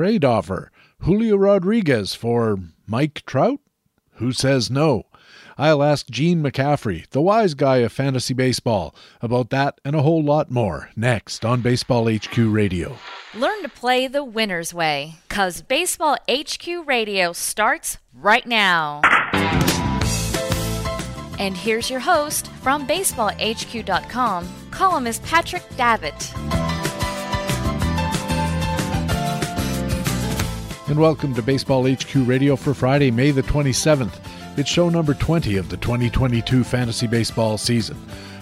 trade offer. Julio Rodriguez for Mike Trout? Who says no? I'll ask Gene McCaffrey, the wise guy of fantasy baseball, about that and a whole lot more next on Baseball HQ Radio. Learn to play the winner's way, because Baseball HQ Radio starts right now. And here's your host from BaseballHQ.com, columnist Patrick Davitt. And welcome to Baseball HQ Radio for Friday, May the 27th. It's show number 20 of the 2022 fantasy baseball season.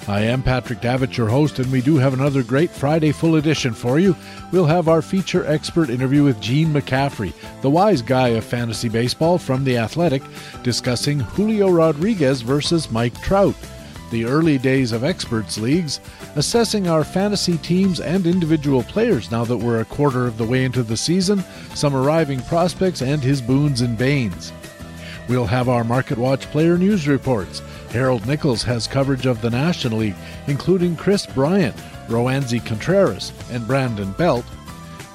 I am Patrick Davitt, your host, and we do have another great Friday full edition for you. We'll have our feature expert interview with Gene McCaffrey, the wise guy of fantasy baseball from The Athletic, discussing Julio Rodriguez versus Mike Trout, the early days of experts leagues, assessing our fantasy teams and individual players now that we're a quarter of the way into the season, some arriving prospects, and his boons and banes. We'll have our Market Watch player news reports. Harold Nichols has coverage of the National League, including Kris Bryant, Roansy Contreras, and Brandon Belt.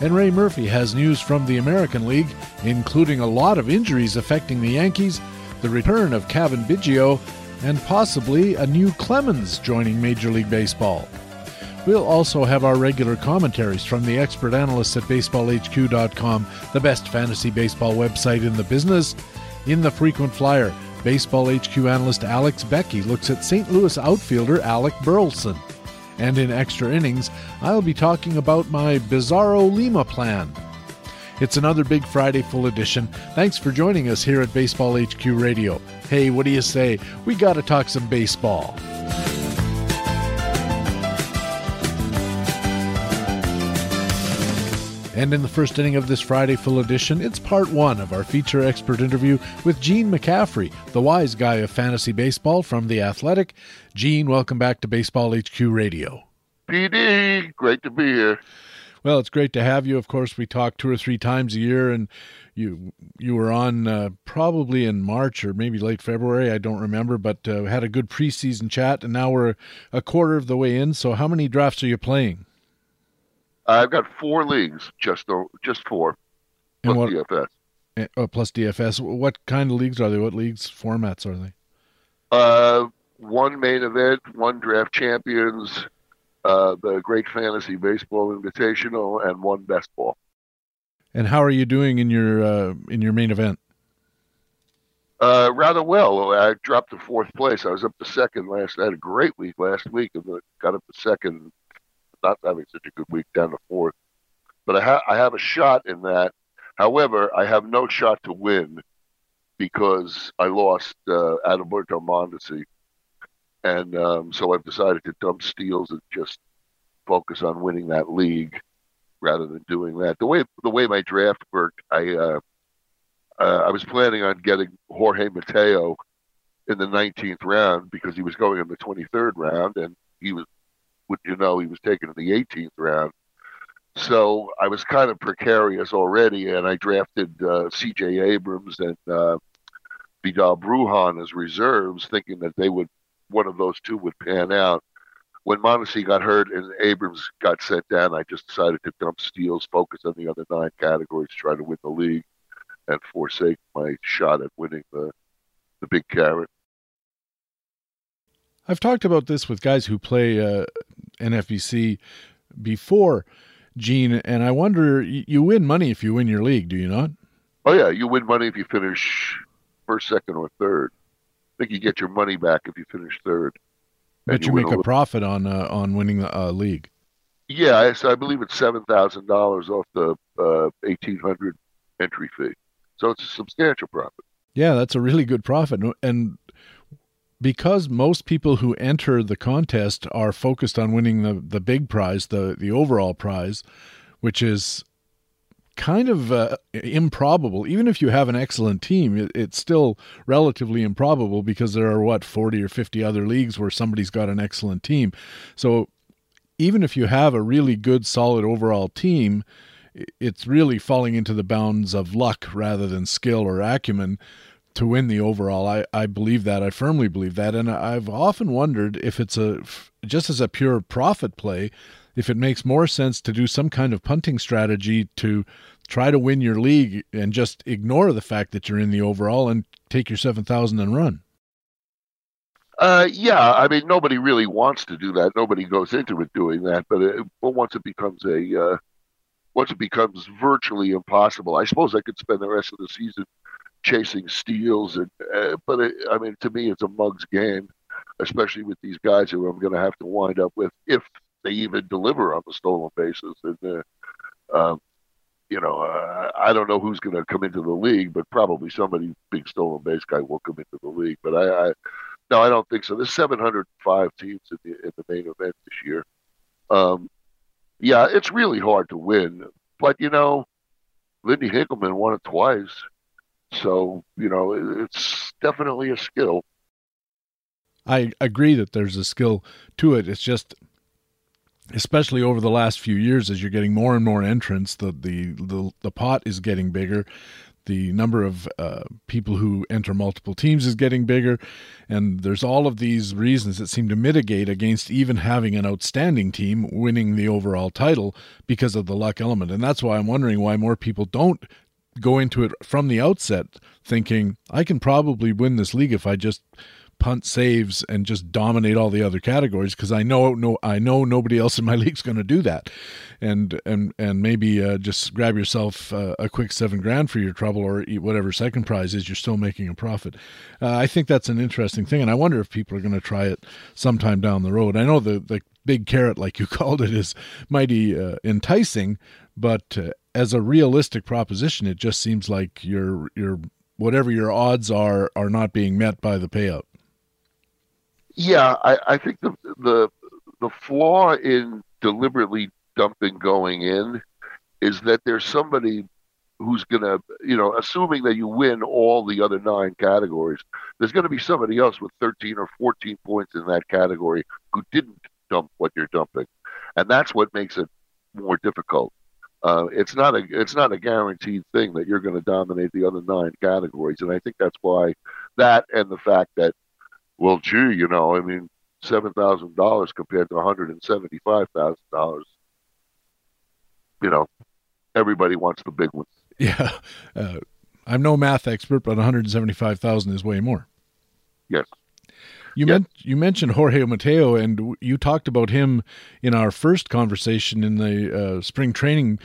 And Ray Murphy has news from the American League, including a lot of injuries affecting the Yankees, the return of Cavan Biggio, and possibly a new Clemens joining Major League Baseball. We'll also have our regular commentaries from the expert analysts at BaseballHQ.com, the best fantasy baseball website in the business. In the frequent flyer, Baseball HQ analyst Alex Beckey looks at St. Louis outfielder Alec Burleson. And in extra innings, I'll be talking about my Bizarro Lima plan. It's another Big Friday full edition. Thanks for joining us here at Baseball HQ Radio. Hey, what do you say? We got to talk some baseball. And in the first inning of this Friday full edition, it's part one of our feature expert interview with Gene McCaffrey, the wise guy of fantasy baseball from The Athletic. Gene, welcome back to Baseball HQ Radio. PD, great to be here. Well, it's great to have you. Of course, we talk two or three times a year, and you you were on uh, probably in March or maybe late February. I don't remember, but uh, had a good preseason chat, and now we're a quarter of the way in. So, how many drafts are you playing? I've got four leagues, just just four, plus what, DFS. Eh, oh, plus DFS. What kind of leagues are they? What leagues formats are they? Uh, one main event, one draft champions, uh, the Great Fantasy Baseball Invitational, and one best ball. And how are you doing in your uh, in your main event? Uh, rather well. I dropped to fourth place. I was up to second last. I had a great week last week, and got up to second not having such a good week down the fourth. But I, ha- I have a shot in that. However, I have no shot to win because I lost uh, Adalberto Mondesi. And um, so I've decided to dump steals and just focus on winning that league rather than doing that. The way the way my draft worked, I uh, uh, I was planning on getting Jorge Mateo in the 19th round because he was going in the 23rd round, and he was would you know he was taken in the 18th round. So I was kind of precarious already, and I drafted uh, C.J. Abrams and uh, Vidal Brujan as reserves, thinking that they would one of those two would pan out. When Mondesi got hurt and Abrams got sent down, I just decided to dump steals, focus on the other nine categories, try to win the league, and forsake my shot at winning the the big carrot. I've talked about this with guys who play uh, NFBC before, Gene, and I wonder you win money if you win your league, do you not? Oh yeah, you win money if you finish first, second, or third. I think you get your money back if you finish third. But you, you make a, a profit on uh, on winning the uh, league. Yeah, I, so I believe it's seven thousand dollars off the uh, eighteen hundred entry fee, so it's a substantial profit. Yeah, that's a really good profit, and because most people who enter the contest are focused on winning the, the big prize, the, the overall prize, which is kind of uh, improbable. Even if you have an excellent team, it, it's still relatively improbable because there are, what, 40 or 50 other leagues where somebody's got an excellent team. So even if you have a really good, solid overall team, it's really falling into the bounds of luck rather than skill or acumen to win the overall. I, I believe that. I firmly believe that. And I've often wondered if it's a, just as a pure profit play, if it makes more sense to do some kind of punting strategy to try to win your league and just ignore the fact that you're in the overall and take your 7,000 and run. Uh, yeah, I mean, nobody really wants to do that. Nobody goes into it doing that. But, it, but once it becomes a, uh, once it becomes virtually impossible, I suppose I could spend the rest of the season chasing steals. And uh, but it, I mean, to me, it's a mug's game, especially with these guys who I'm going to have to wind up with if they even deliver on the stolen bases. And uh, um, you know, uh, I don't know who's going to come into the league, but probably somebody big stolen base guy will come into the league. But I, I no, I don't think so. There's 705 teams in the in the main event this year. Um, yeah, it's really hard to win, but you know, Lindy Hinkelman won it twice, so you know it's definitely a skill. I agree that there's a skill to it. It's just especially over the last few years as you're getting more and more entrants the the the, the pot is getting bigger. The number of uh, people who enter multiple teams is getting bigger. And there's all of these reasons that seem to mitigate against even having an outstanding team winning the overall title because of the luck element. And that's why i'm wondering why more people don't go into it from the outset thinking i can probably win this league if i just punt saves and just dominate all the other categories because I know no I know nobody else in my league's going to do that, and and and maybe uh, just grab yourself uh, a quick seven grand for your trouble or whatever second prize is. You're still making a profit. Uh, I think that's an interesting thing, and I wonder if people are going to try it sometime down the road. I know the the big carrot, like you called it, is mighty uh, enticing, but uh, as a realistic proposition, it just seems like your your whatever your odds are are not being met by the payout. Yeah, I, I think the the the flaw in deliberately dumping going in is that there's somebody who's going to, you know, assuming that you win all the other nine categories, there's going to be somebody else with 13 or 14 points in that category who didn't dump what you're dumping, and that's what makes it more difficult. Uh, it's not a it's not a guaranteed thing that you're going to dominate the other nine categories, and I think that's why that and the fact that well, gee, you know, I mean, seven thousand dollars compared to one hundred and seventy-five thousand dollars. You know, everybody wants the big one. Yeah, uh, I'm no math expert, but one hundred seventy-five thousand is way more. Yes. You, men- you mentioned Jorge Mateo, and you talked about him in our first conversation in the uh, spring training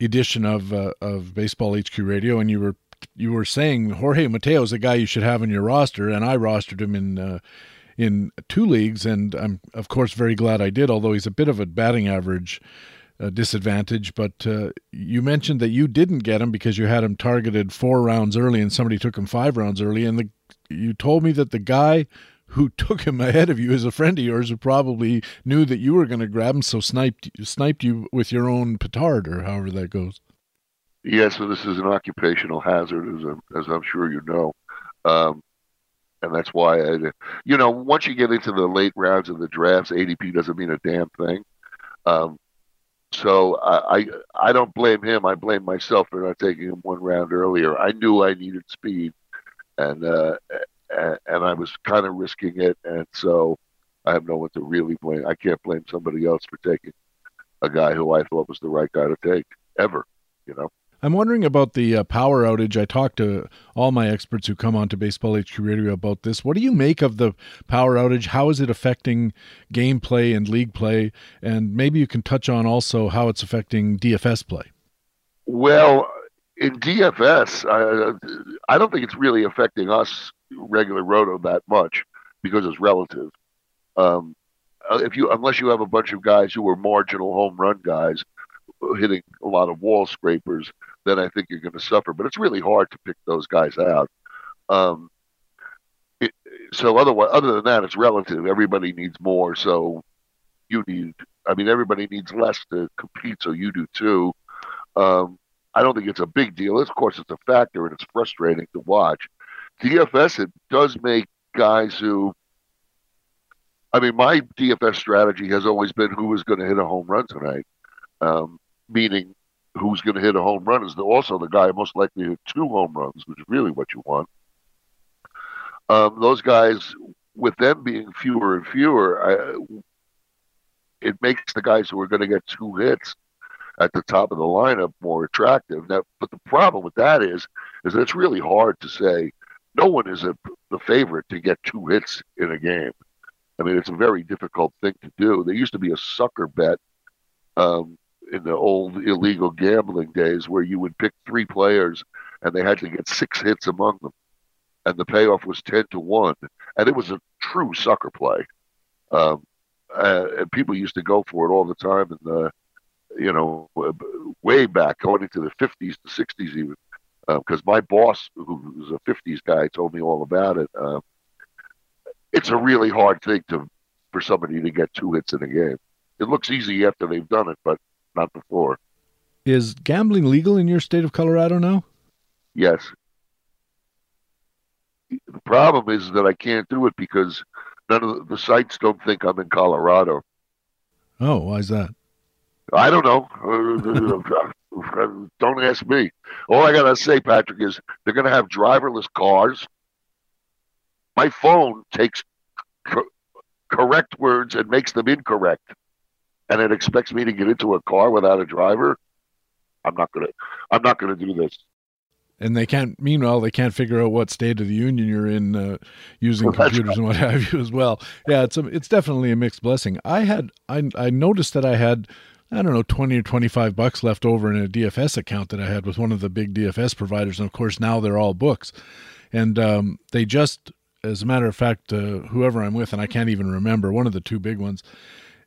edition of uh, of Baseball HQ Radio, and you were you were saying Jorge Mateo is a guy you should have in your roster, and I rostered him in uh, in two leagues, and I'm of course very glad I did. Although he's a bit of a batting average uh, disadvantage, but uh, you mentioned that you didn't get him because you had him targeted four rounds early, and somebody took him five rounds early, and the, you told me that the guy who took him ahead of you is a friend of yours who probably knew that you were going to grab him, so sniped sniped you with your own petard or however that goes. Yes, so this is an occupational hazard, as I'm, as I'm sure you know. Um, and that's why I, you know, once you get into the late rounds of the drafts, ADP doesn't mean a damn thing. Um, so I, I, I don't blame him. I blame myself for not taking him one round earlier. I knew I needed speed, and uh, and, and I was kind of risking it, and so I have no one to really blame. I can't blame somebody else for taking a guy who I thought was the right guy to take ever. You know. I'm wondering about the uh, power outage. I talked to all my experts who come on to Baseball HQ Radio about this. What do you make of the power outage? How is it affecting gameplay and league play? And maybe you can touch on also how it's affecting DFS play. Well, in DFS, I, I don't think it's really affecting us regular roto that much because it's relative. Um, uh, if you unless you have a bunch of guys who are marginal home run guys hitting a lot of wall scrapers, then I think you're going to suffer. But it's really hard to pick those guys out. Um, it, so otherwise, other than that, it's relative. Everybody needs more, so you need. I mean, everybody needs less to compete, so you do too. Um, I don't think it's a big deal. Of course, it's a factor, and it's frustrating to watch. DFS it does make guys who. I mean, my DFS strategy has always been who is going to hit a home run tonight, um, meaning who's going to hit a home run is also the guy most likely to hit two home runs, which is really what you want. Um, those guys, with them being fewer and fewer, I, it makes the guys who are going to get two hits at the top of the lineup more attractive. Now, but the problem with that is, is that it's really hard to say. No one is a, the favorite to get two hits in a game. I mean, it's a very difficult thing to do. There used to be a sucker bet um, in the old illegal gambling days where you would pick three players and they had to get six hits among them, and the payoff was ten to one, and it was a true sucker play. Um, uh, and people used to go for it all the time, and you know, way back, going into the 50s, the 60s even, because uh, my boss, who was a 50s guy, told me all about it. Uh, it's a really hard thing to for somebody to get two hits in a game. It looks easy after they've done it, but not before. Is gambling legal in your state of Colorado now? Yes. The problem is that I can't do it because none of the, the sites don't think I'm in Colorado. Oh, why is that? I don't know. Uh, don't ask me. All I gotta say, Patrick, is they're gonna have driverless cars. My phone takes co- correct words and makes them incorrect, and it expects me to get into a car without a driver. I'm not gonna. I'm not gonna do this. And they can't. Meanwhile, they can't figure out what state of the union you're in uh, using well, computers right. and what have you as well. Yeah, it's a, it's definitely a mixed blessing. I had I I noticed that I had I don't know, 20 or 25 bucks left over in a DFS account that I had with one of the big DFS providers. And of course, now they're all books. And um, they just, as a matter of fact, uh, whoever I'm with, and I can't even remember, one of the two big ones,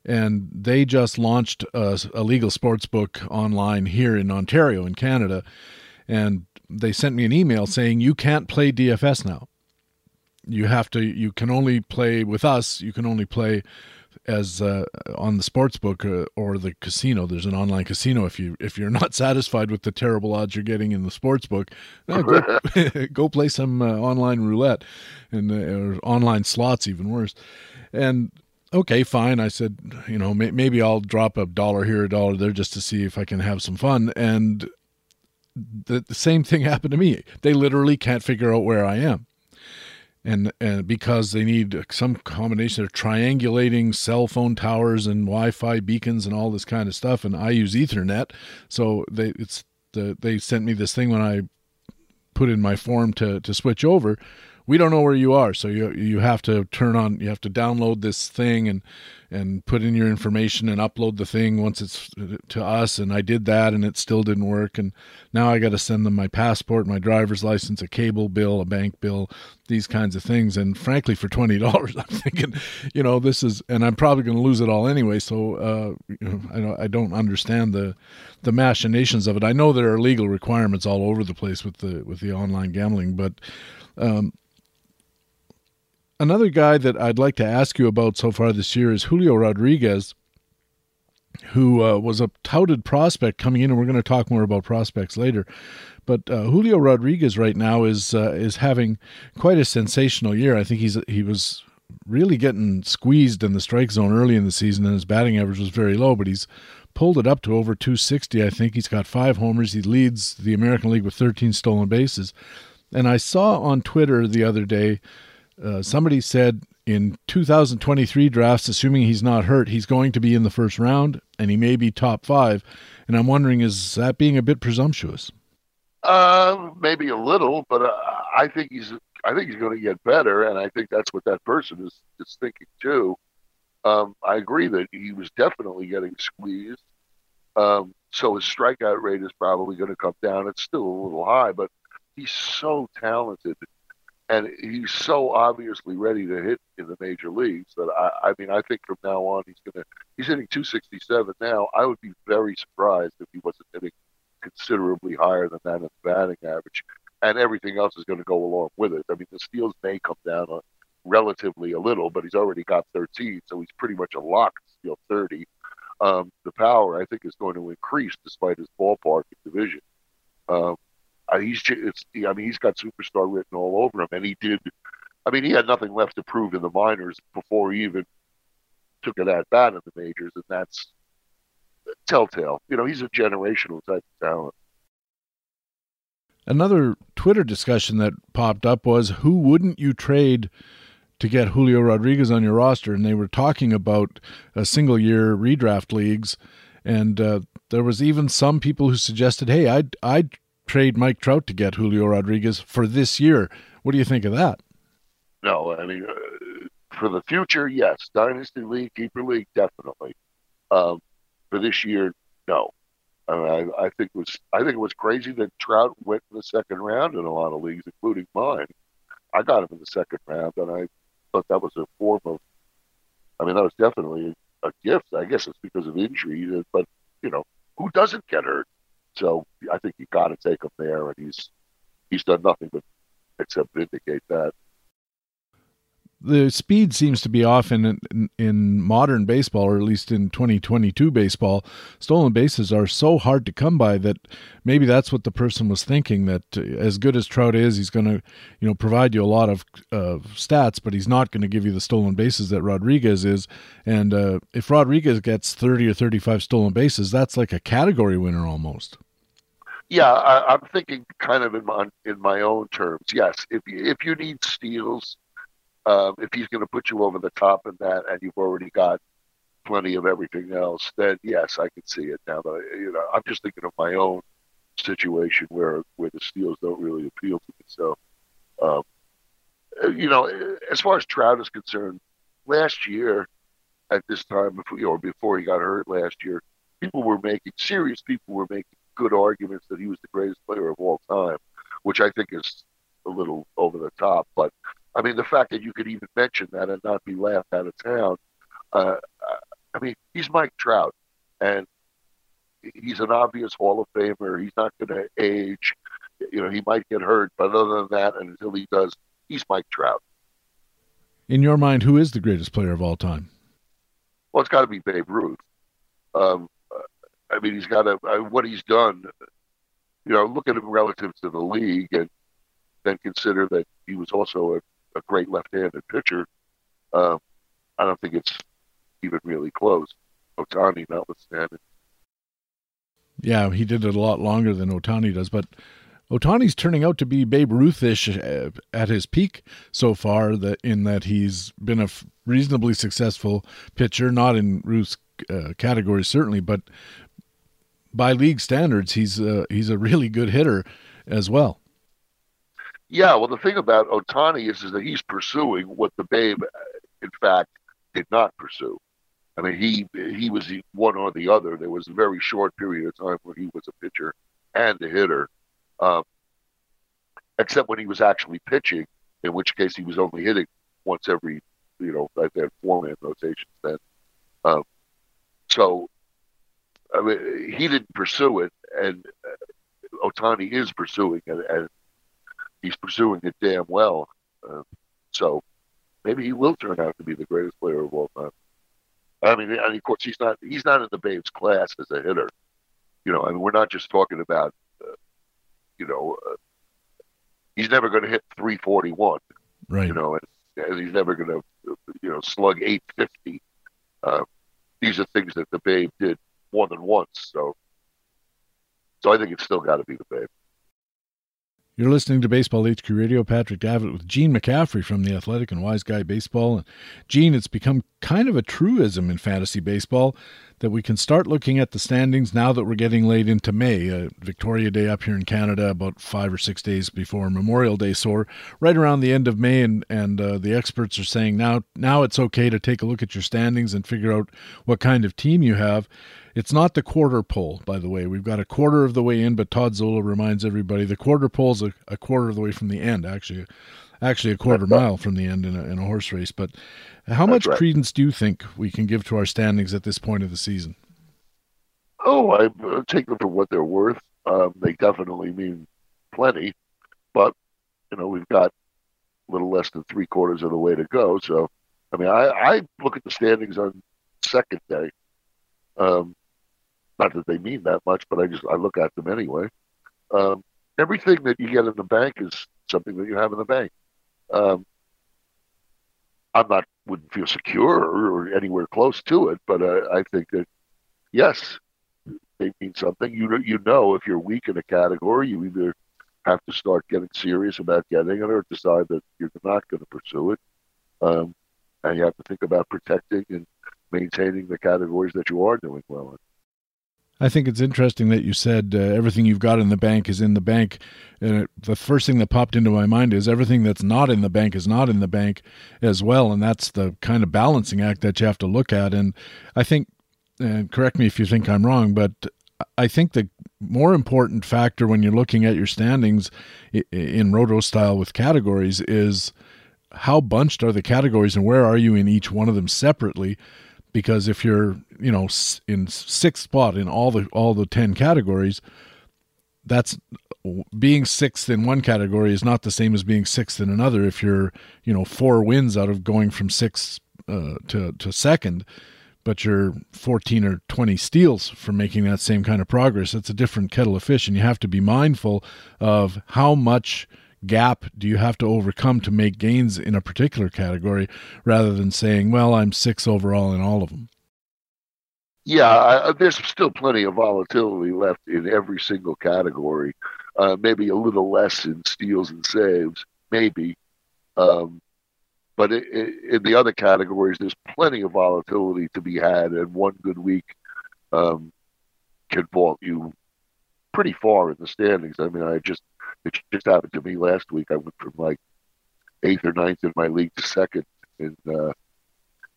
and they just launched a, a legal sports book online here in Ontario, in Canada. And they sent me an email saying, you can't play DFS now. You have to, you can only play with us, you can only play as uh, on the sports book uh, or the casino. There's an online casino. If you if you're not satisfied with the terrible odds you're getting in the sports book, go, go play some uh, online roulette and uh, or online slots, even worse. And okay, fine. I said, you know, may, maybe I'll drop a dollar here, a dollar there, just to see if I can have some fun. And the, the same thing happened to me. They literally can't figure out where I am and, and because they need some combination of triangulating cell phone towers and Wi-Fi beacons and all this kind of stuff, and I use Ethernet, so they it's the they sent me this thing when I put in my form to to switch over we don't know where you are so you you have to turn on you have to download this thing and and put in your information and upload the thing once it's to us and I did that and it still didn't work and now I got to send them my passport my driver's license a cable bill a bank bill these kinds of things and frankly for $20 I'm thinking you know this is and I'm probably going to lose it all anyway so uh, I don't I don't understand the the machinations of it. I know there are legal requirements all over the place with the with the online gambling but um, another guy that I'd like to ask you about so far this year is Julio Rodriguez, who uh, was a touted prospect coming in, and we're going to talk more about prospects later. But uh, Julio Rodriguez right now is uh, is having quite a sensational year. I think he's he was really getting squeezed in the strike zone early in the season, and his batting average was very low. But he's pulled it up to over 260. I think he's got five homers. He leads the American League with 13 stolen bases. And I saw on Twitter the other day uh, somebody said in 2023 drafts, assuming he's not hurt, he's going to be in the first round and he may be top five. And I'm wondering, is that being a bit presumptuous? Uh, maybe a little, but uh, I think he's I think he's going to get better, and I think that's what that person is is thinking too. Um, I agree that he was definitely getting squeezed. Um, so his strikeout rate is probably going to come down. It's still a little high, but he's so talented and he's so obviously ready to hit in the major leagues that I, I mean, I think from now on he's gonna he's hitting 267 now. I would be very surprised if he wasn't hitting considerably higher than that in the batting average, and everything else is going to go along with it. I mean, the steals may come down a, relatively a little, but he's already got 13, so he's pretty much a lock to steal 30. Um, the power, I think, is going to increase despite his ballpark division. Um, uh, he's it's, I mean, he's got superstar written all over him, and he did. I mean, he had nothing left to prove in the minors before he even took it at bat in the majors, and that's telltale. You know, he's a generational type of talent. Another Twitter discussion that popped up was who wouldn't you trade to get Julio Rodriguez on your roster? And they were talking about a single year redraft leagues And uh, there was even some people who suggested, "Hey, I'd I'd trade Mike Trout to get Julio Rodriguez for this year." What do you think of that? No, I mean, uh, for the future, yes. Dynasty league, keeper league, definitely. Um, for this year, no. I, mean, I, I think it was I think it was crazy that Trout went in the second round in a lot of leagues, including mine. I got him in the second round, and I thought that was a form of. I mean, that was definitely a gift. I guess it's because of injury, but you know, who doesn't get hurt? So I think you got to take him there, and he's he's done nothing but except vindicate that the speed seems to be off in, in, in modern baseball, or at least in 2022 baseball. Stolen bases are so hard to come by that maybe that's what the person was thinking. That as good as Trout is, he's going to, you know, provide you a lot of uh, stats, but he's not going to give you the stolen bases that Rodriguez is. And uh, if Rodriguez gets 30 or 35 stolen bases, that's like a category winner almost. Yeah, I, am thinking kind of in my in my own terms. Yes, if you, if you need steals um, if he's going to put you over the top in that, and you've already got plenty of everything else, then yes, I can see it. Now that you know, I'm just thinking of my own situation where where the steals don't really appeal to me. So, um, you know, as far as Trout is concerned, last year at this time, before or before he got hurt last year, people were making serious people were making good arguments that he was the greatest player of all time, which I think is a little over the top, but I mean, the fact that you could even mention that and not be laughed out of town. Uh, I mean, he's Mike Trout, and he's an obvious Hall of Famer. He's not going to age. You know, he might get hurt, but other than that, and until he does, he's Mike Trout. In your mind, who is the greatest player of all time? Well, it's got to be Babe Ruth. Um, I mean, he's got to uh, what he's done. You know, look at him relative to the league, and then consider that he was also a a great left-handed pitcher. Uh, I don't think it's even really close. Ohtani, notwithstanding. Yeah, he did it a lot longer than Ohtani does, but Ohtani's turning out to be Babe Ruthish uh, at his peak so far. That in that he's been a reasonably successful pitcher, not in Ruth's uh, category certainly, but by league standards, he's uh, he's a really good hitter as well. Yeah, well, the thing about Ohtani is, is that he's pursuing what the Babe, in fact, did not pursue. I mean, he he was one or the other. There was a very short period of time where he was a pitcher and a hitter, um, except when he was actually pitching, in which case he was only hitting once every, you know, they had four man rotations then. Um, so, I mean, he didn't pursue it, and uh, Ohtani is pursuing it, and he's pursuing it damn well. Uh, so maybe he will turn out to be the greatest player of all time. I mean, and of course, he's not he's not in the Babe's class as a hitter. You know, I mean, we're not just talking about, uh, you know, uh, he's never going to hit 341. Right. You know, and, and he's never going to, you know, slug 850. Uh, these are things that the Babe did more than once. So, so I think it's still got to be the Babe. You're listening to Baseball HQ Radio. Patrick Davitt with Gene McCaffrey from The Athletic and Wise Guy Baseball. And Gene, it's become kind of a truism in fantasy baseball that we can start looking at the standings now that we're getting late into May. Uh, Victoria Day up here in Canada, about five or six days before Memorial Day. So we're right around the end of May, and and uh, the experts are saying now now it's okay to take a look at your standings and figure out what kind of team you have. It's not the quarter pole, by the way. We've got a quarter of the way in, but Todd Zola reminds everybody the quarter pole's a, a quarter of the way from the end, actually, actually a quarter mile from the end in a, in a horse race. But how much right. credence do you think we can give to our standings at this point of the season? Oh, I uh, take them for what they're worth. Um, they definitely mean plenty, but you know we've got a little less than three quarters of the way to go. So, I mean, I, I look at the standings on second day. Um, not that they mean that much, but I just I look at them anyway. Um, everything that you get in the bank is something that you have in the bank. Um, I'm not wouldn't feel secure or, anywhere close to it, but uh, I think that yes, they mean something. You you know if you're weak in a category, you either have to start getting serious about getting it or decide that you're not going to pursue it. Um, and you have to think about protecting and maintaining the categories that you are doing well in. I think it's interesting that you said uh, everything you've got in the bank is in the bank. And it, the first thing that popped into my mind is everything that's not in the bank is not in the bank as well. And that's the kind of balancing act that you have to look at. And I think, and correct me if you think I'm wrong, but I think the more important factor when you're looking at your standings in roto style with categories is how bunched are the categories and where are you in each one of them separately because if you're you know in sixth spot in all the all the 10 categories that's being sixth in one category is not the same as being sixth in another. If you're you know four wins out of going from sixth uh, to to second but you're 14 or 20 steals from making that same kind of progress it's a different kettle of fish. And you have to be mindful of how much gap do you have to overcome to make gains in a particular category rather than saying, well, I'm six overall in all of them? Yeah, I, there's still plenty of volatility left in every single category. Uh, maybe a little less in steals and saves, maybe. Um, but it, it, in the other categories, there's plenty of volatility to be had, and one good week um, can vault you pretty far in the standings. I mean, I just it just happened to me last week. I went from like eighth or ninth in my league to second in uh,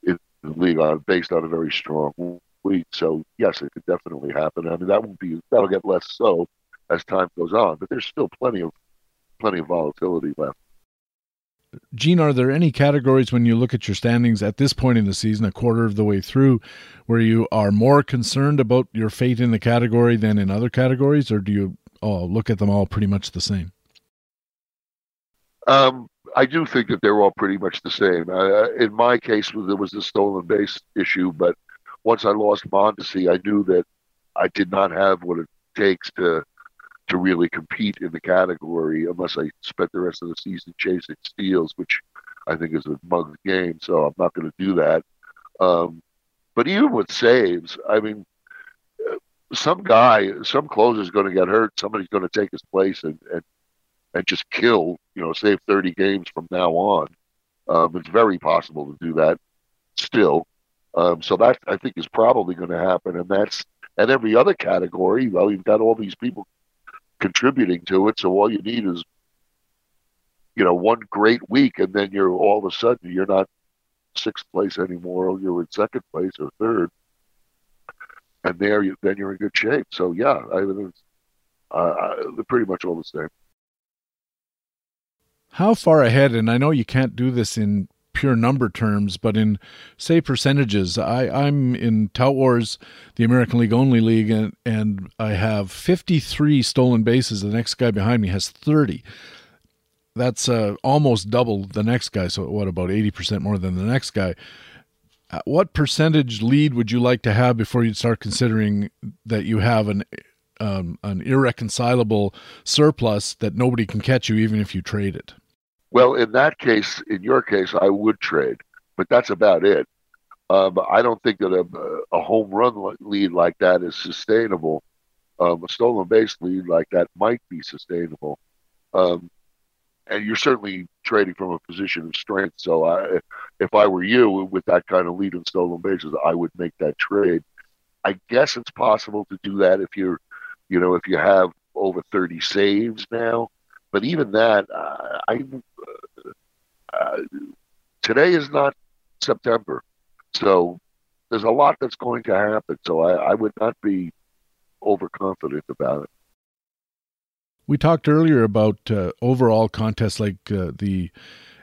in the league on based on a very strong week. So yes, it could definitely happen. I mean, that won't be that'll get less so as time goes on, but there's still plenty of plenty of volatility left. Gene, are there any categories when you look at your standings at this point in the season, a quarter of the way through, where you are more concerned about your fate in the category than in other categories, or do you all look at them all pretty much the same? Um, I do think that they're all pretty much the same. Uh, in my case, there was the stolen base issue, but once I lost Mondesi, I knew that I did not have what it takes to to really compete in the category unless I spent the rest of the season chasing steals, which I think is a mug game. So I'm not going to do that. Um, but even with saves, I mean, some guy, some closer is going to get hurt. Somebody's going to take his place and, and and just kill, you know, save 30 games from now on. Um, it's very possible to do that still. Um, so that I think is probably going to happen, and that's and every other category. Well, you've got all these people contributing to it, so all you need is, you know, one great week, and then you're all of a sudden you're not sixth place anymore. You're in second place or third and there you, then you're in good shape. So yeah, I uh, pretty much all the same. How far ahead? And I know you can't do this in pure number terms, but in say percentages, I, I'm in Tout Wars, the American League only league, and, and I have 53 stolen bases. The next guy behind me has 30. That's uh, almost double the next guy. So what about 80% more than the next guy? What percentage lead would you like to have before you start considering that you have an um, an irreconcilable surplus that nobody can catch you even if you trade it? Well, in that case, in your case, I would trade, but that's about it. Um, I don't think that a, a, home run lead like that is sustainable. Um, a stolen base lead like that might be sustainable. Um, and you're certainly trading from a position of strength. So I, if I were you with that kind of lead in stolen bases, I would make that trade. I guess it's possible to do that if you're, you know, if you have over 30 saves now. But even that, uh, I uh, today is not September, so there's a lot that's going to happen. So I, I would not be overconfident about it. We talked earlier about uh, overall contests like uh, the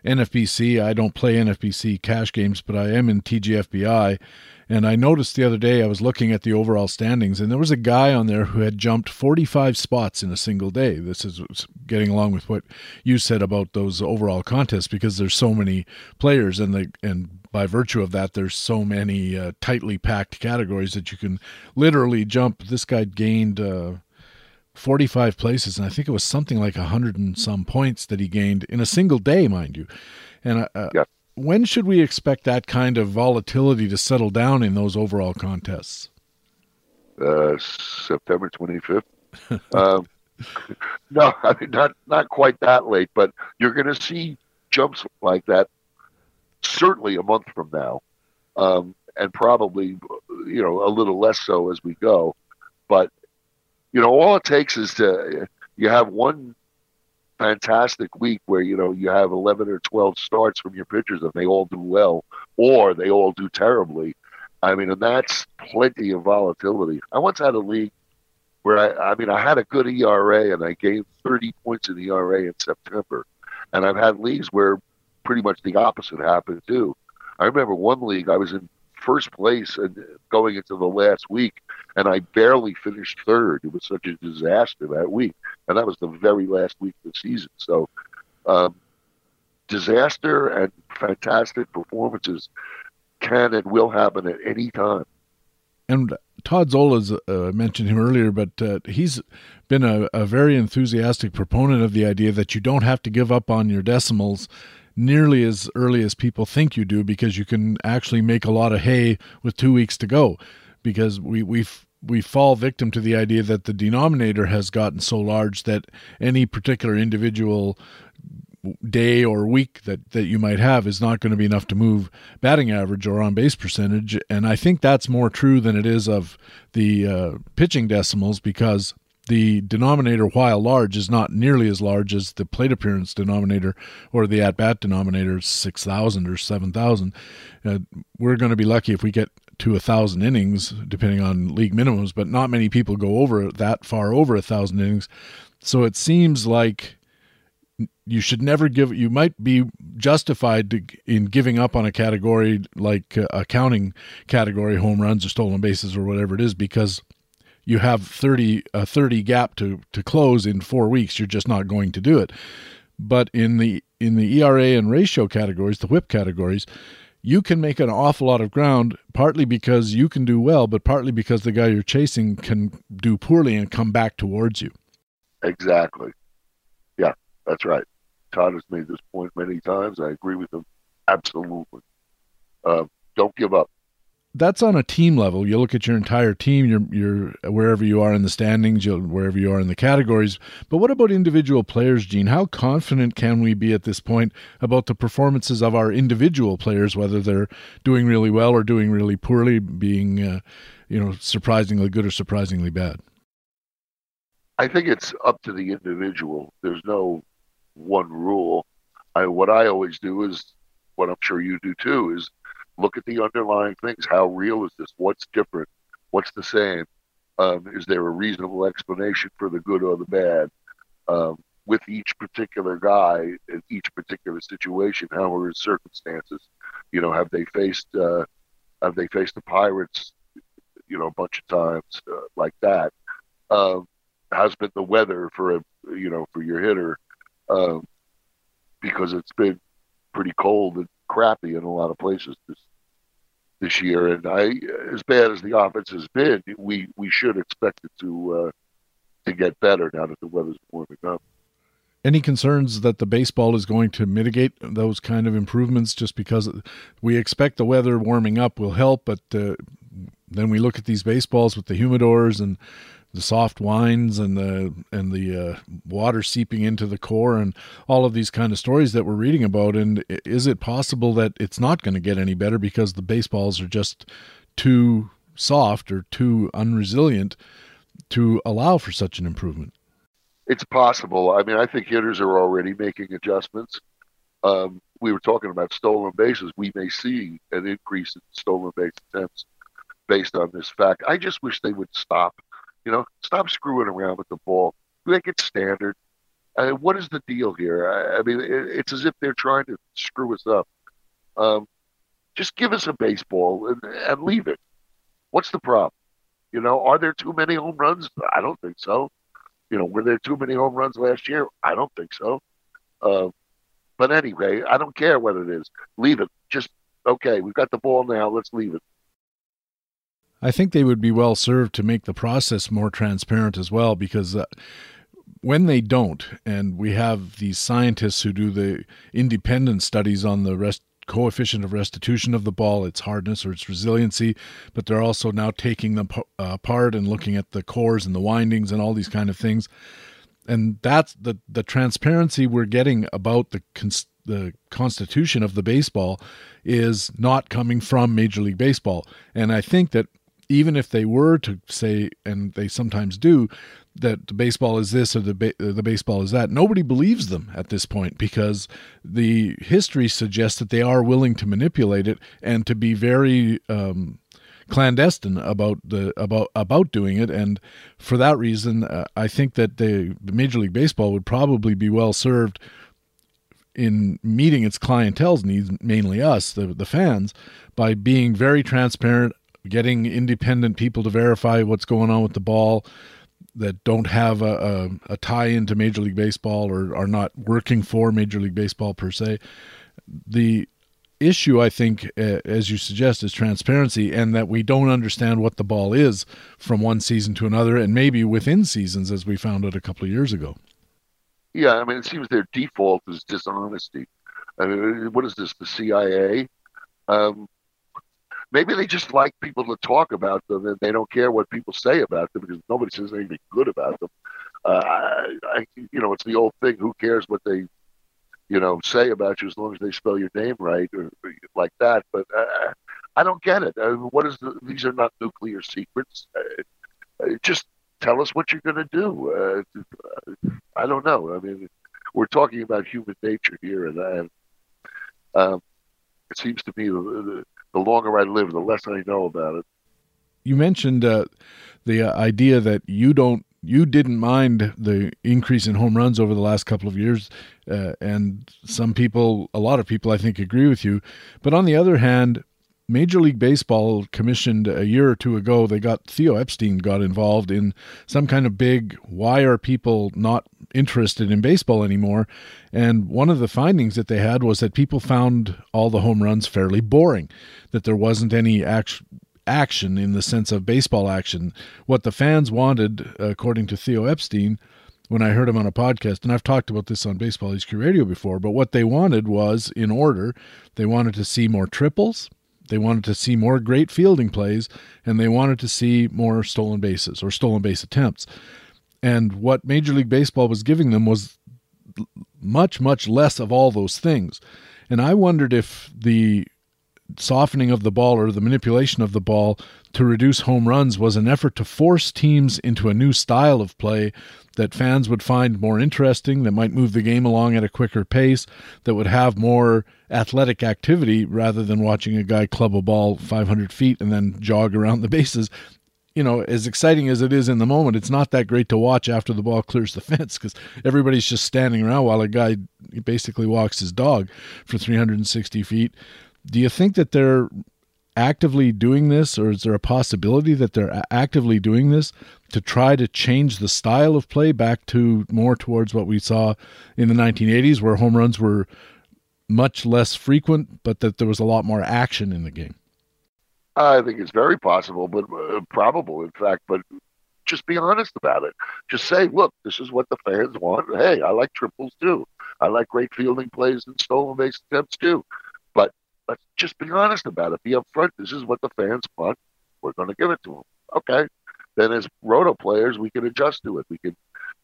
NFBC. I don't play NFBC cash games, but I am in TGFBI. And I noticed the other day I was looking at the overall standings, and there was a guy on there who had jumped 45 spots in a single day. This is getting along with what you said about those overall contests because there's so many players, and the and by virtue of that, there's so many uh, tightly packed categories that you can literally jump. This guy gained uh, 45 places, and I think it was something like a hundred and some points that he gained in a single day, mind you. And uh, uh yep. when should we expect that kind of volatility to settle down in those overall contests? Uh, September 25th. um, no, I mean not not quite that late, but you're going to see jumps like that certainly a month from now, um, and probably you know a little less so as we go. But you know, all it takes is to you have one fantastic week where you know you have 11 or 12 starts from your pitchers and they all do well or they all do terribly. I mean and that's plenty of volatility. I once had a league where i i mean i had a good era and i gained 30 points in era in september. And i've had leagues where pretty much the opposite happened too. I remember one league i was in first place and going into the last week, and I barely finished third. It was such a disaster that week, and that was the very last week of the season. So, um, disaster and fantastic performances can and will happen at any time. And Todd Zola's uh, mentioned him earlier, but uh, he's been a, a very enthusiastic proponent of the idea that you don't have to give up on your decimals nearly as early as people think you do because you can actually make a lot of hay with two weeks to go because we we we fall victim to the idea that the denominator has gotten so large that any particular individual day or week that, that you might have is not going to be enough to move batting average or on base percentage. And I think that's more true than it is of the uh, pitching decimals because the denominator, while large, is not nearly as large as the plate appearance denominator or the at bat denominator, 6,000 or 7,000. Uh, we're going to be lucky if we get to a 1,000 innings, depending on league minimums, but not many people go over that far over a 1,000 innings. So it seems like you should never give you might be justified to, in giving up on a category like uh, a counting category home runs or stolen bases or whatever it is because you have 30 a 30 gap to to close in 4 weeks you're just not going to do it. But in the in the ERA and ratio categories the whip categories you can make an awful lot of ground partly because you can do well but partly because the guy you're chasing can do poorly and come back towards you. Exactly. Yeah that's right. Todd has made this point many times. I agree with him. Absolutely. Uh, don't give up that's on a team level. You look at your entire team, you're, you're wherever you are in the standings, wherever you are in the categories. But what about individual players, Gene? How confident can we be at this point about the performances of our individual players, whether they're doing really well or doing really poorly, being, uh, you know, surprisingly good or surprisingly bad? I think it's up to the individual. There's no one rule. I, what I always do is, what I'm sure you do too, is look at the underlying things. How real is this? What's different? What's the same? Um, is there a reasonable explanation for the good or the bad? Um, with each particular guy in each particular situation, how are his circumstances? You know, have they faced uh, have they faced the Pirates? You know, a bunch of times uh, like that. Um, has been the weather for a you know for your hitter um, because it's been pretty cold and crappy in a lot of places this this year. And I, as bad as the offense has been, we we should expect it to uh, to get better now that the weather's warming up. Any concerns that the baseball is going to mitigate those kind of improvements just because we expect the weather warming up will help, but uh, then we look at these baseballs with the humidors and the soft winds and the and the uh, water seeping into the core and all of these kind of stories that we're reading about. And is it possible that it's not going to get any better because the baseballs are just too soft or too unresilient to allow for such an improvement? It's possible. I mean i think hitters are already making adjustments. Um, we were talking about stolen bases. We may see an increase in stolen base attempts based on this fact. I just wish they would stop you know, stop screwing around with the ball. Make it standard. What is the deal here? I, I mean, it, it's as if they're trying to screw us up. Um, just give us a baseball and, and leave it. What's the problem? You know, are there too many home runs? I don't think so. You know, were there too many home runs last year? I don't think so. Uh, but anyway, I don't care what it is. Leave it. Just okay. We've got the ball now. Let's leave it. I think they would be well served to make the process more transparent as well, because uh, when they don't, and we have these scientists who do the independent studies on the rest coefficient of restitution of the ball, its hardness or its resiliency, but they're also now taking them uh, apart and looking at the cores and the windings and all these kind of things. And that's the the transparency we're getting about the cons- the constitution of the baseball is not coming from Major League Baseball. And I think that even if they were to say, and they sometimes do, that the baseball is this or the ba- the baseball is that. Nobody believes them at this point because the history suggests that they are willing to manipulate it and to be very um, clandestine about the about about doing it. And for that reason, uh, I think that the, the Major League Baseball would probably be well served in meeting its clientele's needs, mainly us, the the fans, by being very transparent, getting independent people to verify what's going on with the ball that don't have a, a, a tie into Major League Baseball or are not working for Major League Baseball per se. The issue, I think, as you suggest, is transparency and that we don't understand what the ball is from one season to another and maybe within seasons, as we found out a couple of years ago. Yeah, I mean, it seems their default is dishonesty. I mean, what is this, the CIA? Um, maybe they just like people to talk about them and they don't care what people say about them because nobody says anything good about them. Uh, I, I, you know, it's the old thing. Who cares what they, you know, say about you as long as they spell your name right or, or like that. But uh, I don't get it. Uh, what is the, these are not nuclear secrets. Uh, uh, just tell us what you're going to do. Uh, I don't know. I mean, we're talking about human nature here, and, and um, it seems to me the, the the longer I live, the less I know about it. You mentioned uh, the uh, idea that you don't you didn't mind the increase in home runs over the last couple of years, uh, and some people, a lot of people, I think, agree with you. But on the other hand, Major League Baseball commissioned a year or two ago, they got Theo Epstein got involved in some kind of big why are people not interested in baseball anymore? And one of the findings that they had was that people found all the home runs fairly boring, that there wasn't any action action in the sense of baseball action. What the fans wanted, according to Theo Epstein, when I heard him on a podcast, and I've talked about this on Baseball HQ Radio before, but what they wanted was, in order, they wanted to see more triples, they wanted to see more great fielding plays, and they wanted to see more stolen bases or stolen base attempts. And what Major League Baseball was giving them was much, much less of all those things. And I wondered if the softening of the ball or the manipulation of the ball to reduce home runs was an effort to force teams into a new style of play that fans would find more interesting, that might move the game along at a quicker pace, that would have more athletic activity rather than watching a guy club a ball 500 feet and then jog around the bases. You know, as exciting as it is in the moment, it's not that great to watch after the ball clears the fence because everybody's just standing around while a guy basically walks his dog for 360 feet. Do you think that they're actively doing this, or is there a possibility that they're actively doing this to try to change the style of play back to more towards what we saw in the 1980s, where home runs were much less frequent, but that there was a lot more action in the game? I think it's very possible, but uh, probable, in fact. But just be honest about it. Just say, look, this is what the fans want. Hey, I like triples too. I like great fielding plays and stolen base attempts too. Let's just be honest about it. Be upfront. This is what the fans want. We're going to give it to them. Okay. Then as roto players, we can adjust to it. We can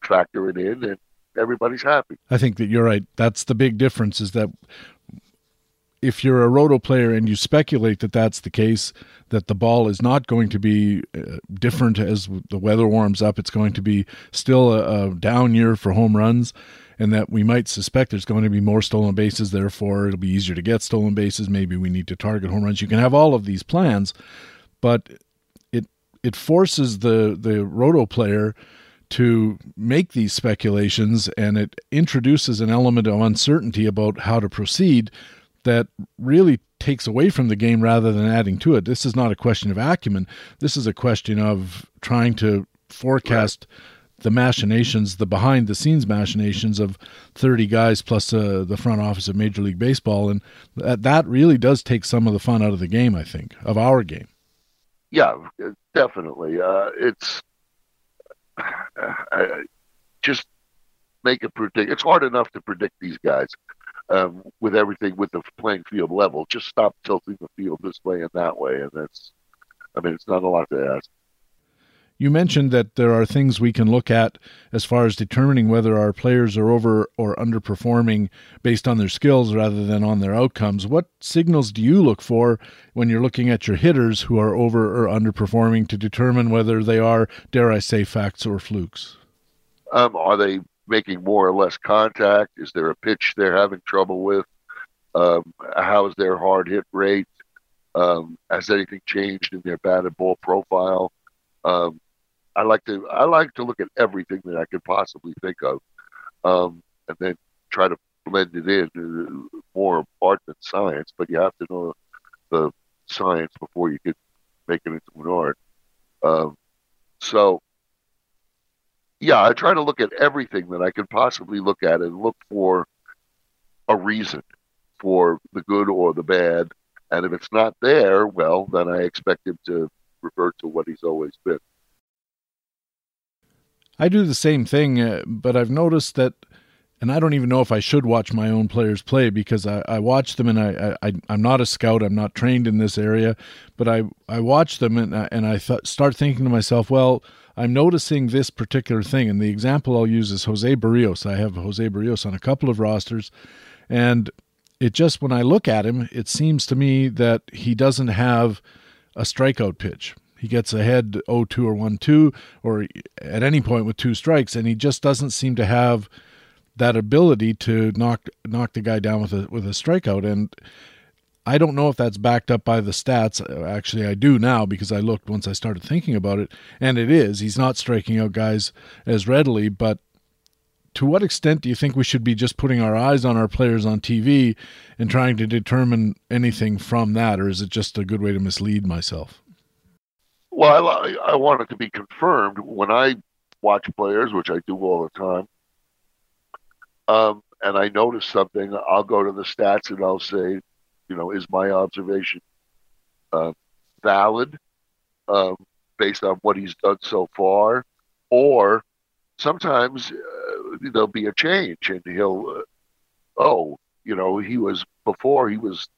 factor it in, and everybody's happy. I think that you're right. That's the big difference. Is that if you're a roto player and you speculate that that's the case, that the ball is not going to be uh, different as the weather warms up, it's going to be still a, a down year for home runs and that we might suspect there's going to be more stolen bases. Therefore, it'll be easier to get stolen bases. Maybe we need to target home runs. You can have all of these plans, but it it forces the the roto player to make these speculations, and it introduces an element of uncertainty about how to proceed that really takes away from the game rather than adding to it. This is not a question of acumen. This is a question of trying to forecast. Right the machinations, the behind the scenes machinations of 30 guys plus uh, the front office of Major League Baseball. And that, that really does take some of the fun out of the game, I think, of our game. Yeah, definitely. Uh, it's uh, just make a predict. It's hard enough to predict these guys um, with everything with the playing field level. Just stop tilting the field this way and that way, and that's. I mean, it's not a lot to ask You mentioned that there are things we can look at as far as determining whether our players are over or underperforming based on their skills rather than on their outcomes. What signals do you look for when you're looking at your hitters who are over or underperforming to determine whether they are, dare I say, facts or flukes? Um, are they making more or less contact? Is there a pitch they're having trouble with? Um, how is their hard hit rate? Um, has anything changed in their batted ball profile? Um, I like to I like to look at everything that I could possibly think of, um, and then try to blend it in. Uh, more art than science, but you have to know the science before you can make it into an art. Um, so, yeah, I try to look at everything that I can possibly look at and look for a reason for the good or the bad. And if it's not there, well, then I expect him to revert to what he's always been. I do the same thing, uh, but I've noticed that, and I don't even know if I should watch my own players play because I, I watch them and I, I I'm not a scout. I'm not trained in this area, but I I watch them and I, and I th- start thinking to myself, well, I'm noticing this particular thing, and the example I'll use is Jose Berrios. I have Jose Berrios on a couple of rosters, and it just when I look at him, it seems to me that he doesn't have a strikeout pitch. He gets ahead 0-2 or 1-2 or at any point with two strikes and he just doesn't seem to have that ability to knock knock the guy down with a with a strikeout and I don't know if that's backed up by the stats. Actually, I do now because I looked once I started thinking about it, and it is. He's not striking out guys as readily, but to what extent do you think we should be just putting our eyes on our players on TV and trying to determine anything from that, or is it just a good way to mislead myself? Well, I, I want it to be confirmed when I watch players, which I do all the time, um, and I notice something. I'll go to the stats and I'll say, you know, is my observation uh, valid um, based on what he's done so far, or sometimes uh, there'll be a change and he'll, uh, oh, you know, he was before he was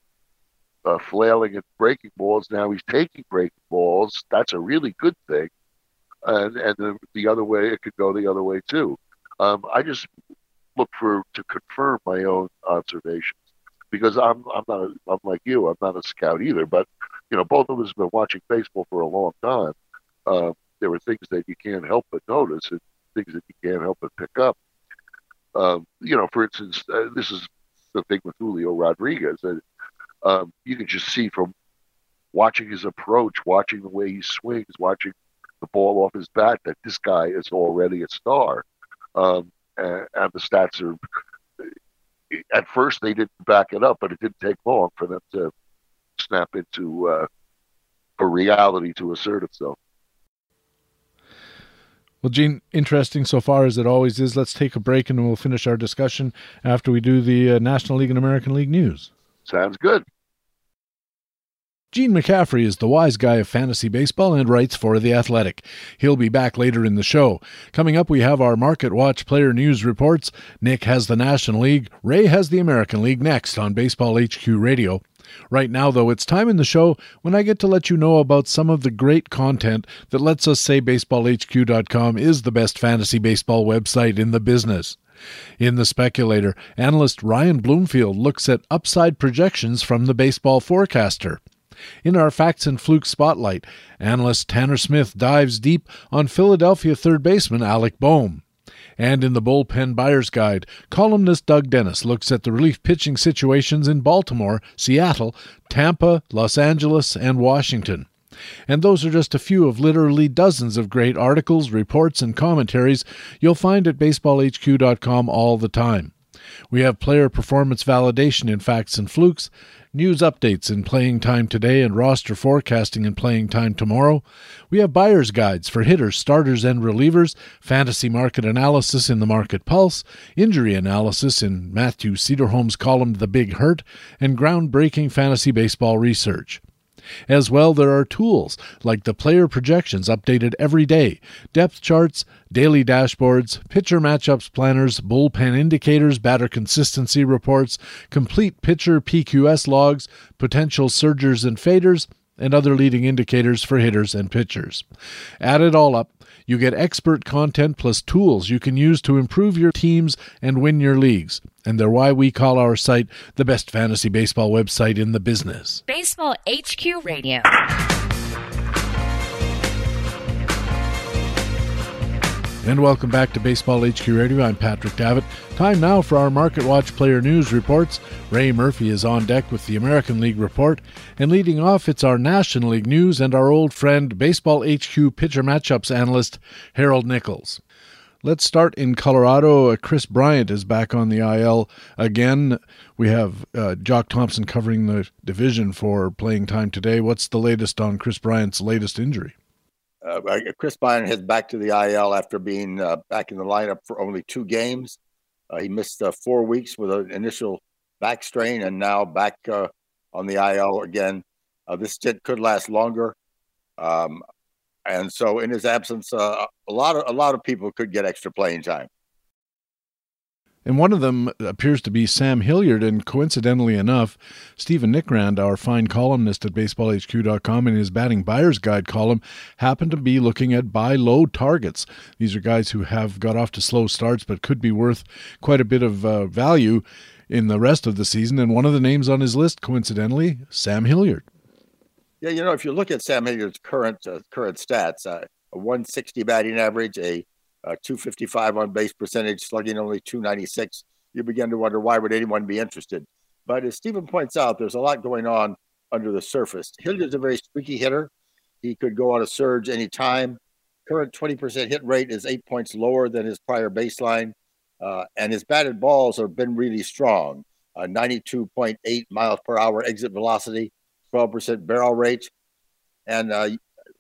uh, flailing at breaking balls. Now he's taking breaking balls. That's a really good thing. And and the, the other way, it could go the other way too. Um, I just look for to confirm my own observations because I'm I'm not a, I'm like you. I'm not a scout either. But you know, both of us have been watching baseball for a long time. Uh, there were things that you can't help but notice, and things that you can't help but pick up. Um, you know, for instance, uh, this is the thing with Julio Rodriguez. That um, you can just see from watching his approach, watching the way he swings, watching the ball off his bat that this guy is already a star. Um, and, and, the stats are, at first they didn't back it up, but it didn't take long for them to snap into uh, a reality to assert itself. Well, Gene, interesting so far as it always is. Let's take a break and we'll finish our discussion after we do the uh, National League and American League news. Sounds good. Gene McCaffrey is the wise guy of fantasy baseball and writes for The Athletic. He'll be back later in the show. Coming up, we have our Market Watch player news reports. Nick has the National League, Ray has the American League next on Baseball HQ Radio. Right now, though, it's time in the show when I get to let you know about some of the great content that lets us say BaseballHQ.com is the best fantasy baseball website in the business. In The Speculator, analyst Ryan Bloomfield looks at upside projections from the baseball forecaster. In our Facts and Fluke Spotlight, analyst Tanner Smith dives deep on Philadelphia third baseman Alec Bohm. And in the Bullpen Buyer's Guide, columnist Doug Dennis looks at the relief pitching situations in Baltimore, Seattle, Tampa, Los Angeles, and Washington. And those are just a few of literally dozens of great articles, reports, and commentaries you'll find at baseballhq.com all the time. We have player performance validation in facts and flukes, news updates in playing time today and roster forecasting in playing time tomorrow. We have buyer's guides for hitters, starters, and relievers, fantasy market analysis in the Market Pulse, injury analysis in Matthew Cederholm's column The Big Hurt, and groundbreaking fantasy baseball research. As well, there are tools like the player projections updated every day, depth charts, daily dashboards, pitcher matchups planners, bullpen indicators, batter consistency reports, complete pitcher PQS logs, potential surgers and faders, and other leading indicators for hitters and pitchers. Add it all up, you get expert content plus tools you can use to improve your teams and win your leagues. And they're why we call our site the best fantasy baseball website in the business. Baseball HQ Radio. And welcome back to Baseball HQ Radio. I'm Patrick Davitt. Time now for our Market Watch player news reports. Ray Murphy is on deck with the American League report. And leading off, it's our National League news and our old friend, Baseball HQ pitcher matchups analyst, Harold Nichols. Let's start in Colorado. Kris Bryant is back on the IL again. We have uh, Jock Thompson covering the division for playing time today. What's the latest on Kris Bryant's latest injury? Uh, Kris Bryant heads back to the IL after being uh, back in the lineup for only two games. Uh, he missed uh, four weeks with an initial back strain, and now back uh, on the IL again. Uh, this stint could last longer, um, and so in his absence, a lot of a lot of people could get extra playing time. And one of them appears to be Sam Hilliard. And coincidentally enough, Stephen Nickrand, our fine columnist at baseballhq.com, in his batting buyer's guide column, happened to be looking at buy low targets. These are guys who have got off to slow starts but could be worth quite a bit of uh, value in the rest of the season. And one of the names on his list, coincidentally, Sam Hilliard. Yeah, you know, if you look at Sam Hilliard's current uh, current stats, uh, a 160 batting average, a uh, 255 on base percentage, slugging only 296. You begin to wonder why would anyone be interested. But as Stephen points out, there's a lot going on under the surface. Hilliard's a very streaky hitter. He could go on a surge anytime. Current 20% hit rate is eight points lower than his prior baseline. Uh, and his batted balls have been really strong. Uh, 92.8 miles per hour exit velocity, 12% barrel rate. And uh,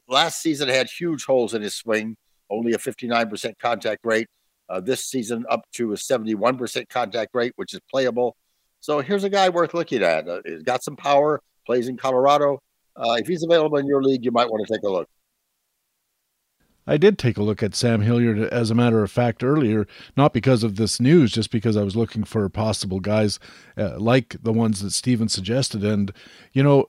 last season had huge holes in his swing only a 59% contact rate. Uh, this season, up to a 71% contact rate, which is playable. So here's a guy worth looking at. Uh, he's got some power, plays in Colorado. Uh, if he's available in your league, you might want to take a look. I did take a look at Sam Hilliard, as a matter of fact, earlier, not because of this news, just because I was looking for possible guys uh, like the ones that Stephen suggested. And, you know,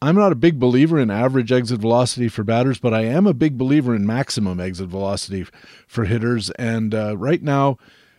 I'm not a big believer in average exit velocity for batters, but I am a big believer in maximum exit velocity for hitters. And uh, right now,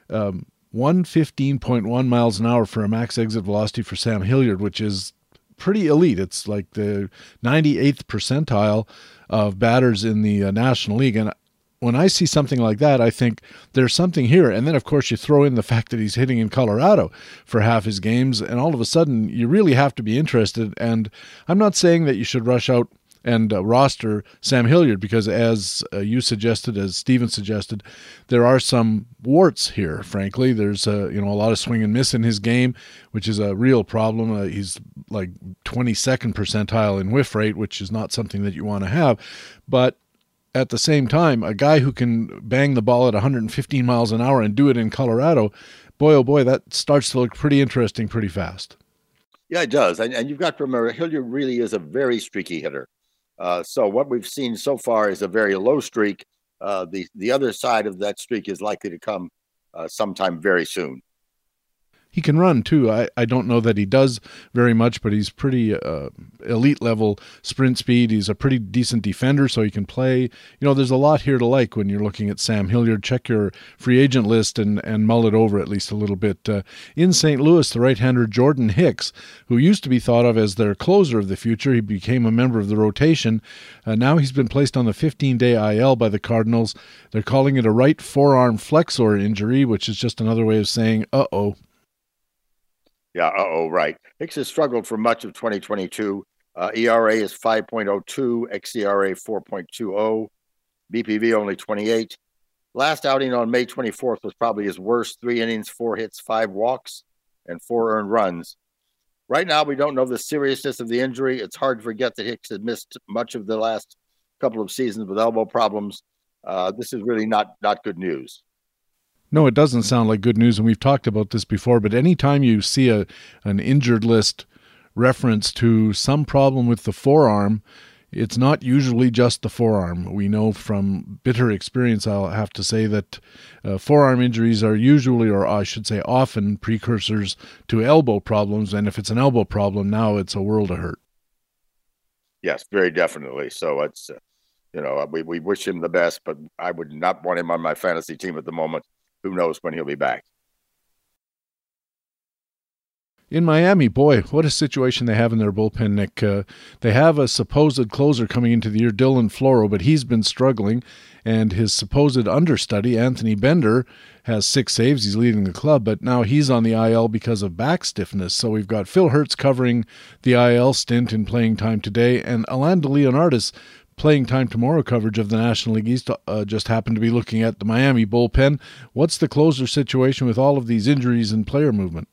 um, 115.1 miles an hour for a max exit velocity for Sam Hilliard, which is pretty elite. It's like the 98th percentile of batters in the uh, National League. And when I see something like that, I think there's something here. And then, of course, you throw in the fact that he's hitting in Colorado for half his games, and all of a sudden, you really have to be interested. And I'm not saying that you should rush out and uh, roster Sam Hilliard because, as uh, you suggested, as Stephen suggested, there are some warts here. Frankly, there's uh, you know a lot of swing and miss in his game, which is a real problem. Uh, he's like 22nd percentile in whiff rate, which is not something that you want to have. But at the same time, a guy who can bang the ball at 115 miles an hour and do it in Colorado, boy, oh boy, that starts to look pretty interesting pretty fast. Yeah, it does. And, and you've got to remember, Hilliard really is a very streaky hitter. Uh, so what we've seen so far is a very low streak. Uh, the the other side of that streak is likely to come uh, sometime very soon he can run too. I, I don't know that he does very much, but he's pretty uh, elite level sprint speed. He's a pretty decent defender, so he can play. You know, there's a lot here to like when you're looking at Sam Hilliard. Check your free agent list and, and mull it over at least a little bit. Uh, in St. Louis, the right hander Jordan Hicks, who used to be thought of as their closer of the future, he became a member of the rotation. Uh, now he's been placed on the 15 day IL by the Cardinals. They're calling it a right forearm flexor injury, which is just another way of saying, uh oh. Yeah, oh, right. Hicks has struggled for much of 2022. Uh, ERA is 5.02, xERA 4.20, BPV only 28. Last outing on May 24th was probably his worst three innings, four hits, five walks, and four earned runs. Right now, we don't know the seriousness of the injury. It's hard to forget that Hicks had missed much of the last couple of seasons with elbow problems. Uh, this is really not not good news. No, it doesn't sound like good news, and we've talked about this before. But anytime you see a an injured list reference to some problem with the forearm, it's not usually just the forearm. We know from bitter experience, I'll have to say that uh, forearm injuries are usually, or I should say, often precursors to elbow problems. And if it's an elbow problem, now it's a world of hurt. Yes, very definitely. So it's, uh, you know, we, we wish him the best, but I would not want him on my fantasy team at the moment. Who knows when he'll be back? in Miami, boy, what a situation they have in their bullpen, Nick. Uh, they have a supposed closer coming into the year, Dylan Floro, but he's been struggling. And his supposed understudy, Anthony Bender, has six saves. He's leading the club, but now he's on the IL because of back stiffness. So we've got Phil Hertz covering the IL stint in playing time today, and Alain DeLeonardis playing time tomorrow coverage of the National League East uh, just happened to be looking at the Miami bullpen. What's the closer situation with all of these injuries and player movement?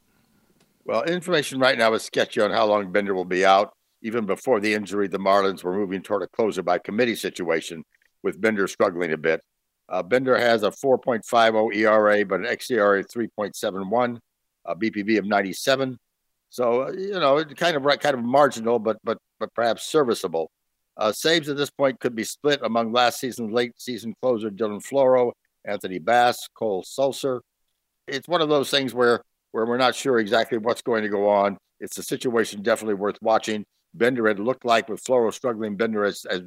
Well, information right now is sketchy on how long Bender will be out. Even before the injury, the Marlins were moving toward a closer by committee situation, with Bender struggling a bit. Uh, Bender has a 4.50 ERA, but an xERA 3.71, a BPV of 97. So uh, you know, kind of kind of marginal, but but but perhaps serviceable. Uh, saves at this point could be split among last season's late season closer Dylan Floro, Anthony Bass, Cole Sulser. It's one of those things where where we're not sure exactly what's going to go on. It's a situation definitely worth watching. Bender had looked like with Floro struggling, Bender has, has